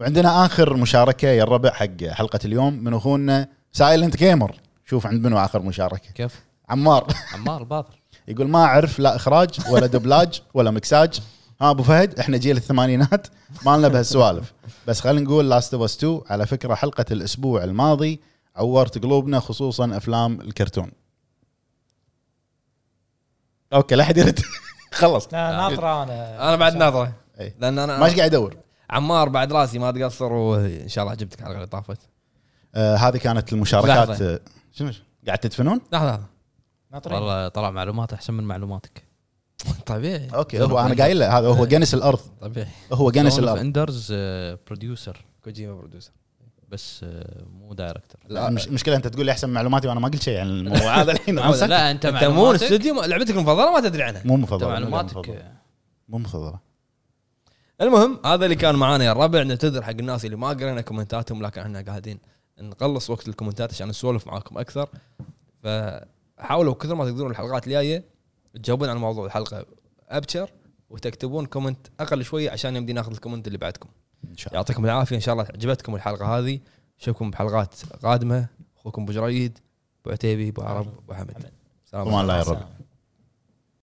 وعندنا آخر مشاركة يا الربع حق حلقة اليوم من أخونا Silent Gamer شوف عند منو آخر مشاركة. كيف؟ عمار. عمار الباطل يقول ما أعرف لا إخراج ولا دبلاج ولا مكساج. ها أبو فهد إحنا جيل الثمانينات ما لنا بهالسوالف. بس خلينا نقول Last of 2 على فكرة حلقة الأسبوع الماضي عورت قلوبنا خصوصا أفلام الكرتون. أوكي لا أحد يرد. خلص. لا ناطرة أنا. أنا بعد ناظره إيه. لأن أنا ماش قاعد أدور؟ عمار بعد راسي ما تقصر وإن شاء الله عجبتك الحلقة اللي طافت. آه هذه كانت المشاركات. شنو؟ قاعد تدفنون؟ لحظة لحظة. والله طلع معلومات أحسن من معلوماتك. طبيعي. أوكي هو أنا قايل له هذا هو جنس الأرض. طبيعي. هو جنس الأرض. اندرز بروديوسر كوجيما برودوسر بس آه، مو دايركتور لا مش مشكلة أنت تقول لي أحسن معلوماتي وأنا ما قلت شيء عن الموضوع هذا الحين. لا أنت أنت مو الاستوديو لعبتك المفضلة ما تدري عنها. مو أنت مفضل معلوماتك مو مفضلة. المهم هذا اللي كان معانا يا الربع نعتذر حق الناس اللي ما قرينا كومنتاتهم لكن إحنا قاعدين نقلص وقت الكومنتات عشان نسولف معاكم أكثر. فحاولوا كثر ما تقدرون الحلقات الجاية تجاوبون على موضوع الحلقة أبشر وتكتبون comment أقل شوية عشان يمدي ناخذ ال comment اللي بعدكم. إن شاء الله. يعطيكم العافية. إن شاء الله عجبتكم الحلقة هذه. نشوفكم بحلقات قادمة. أخوكم أبو جريد أبو عتيبي أبو عرب أبو حمد. وما لا يا رب. سلام.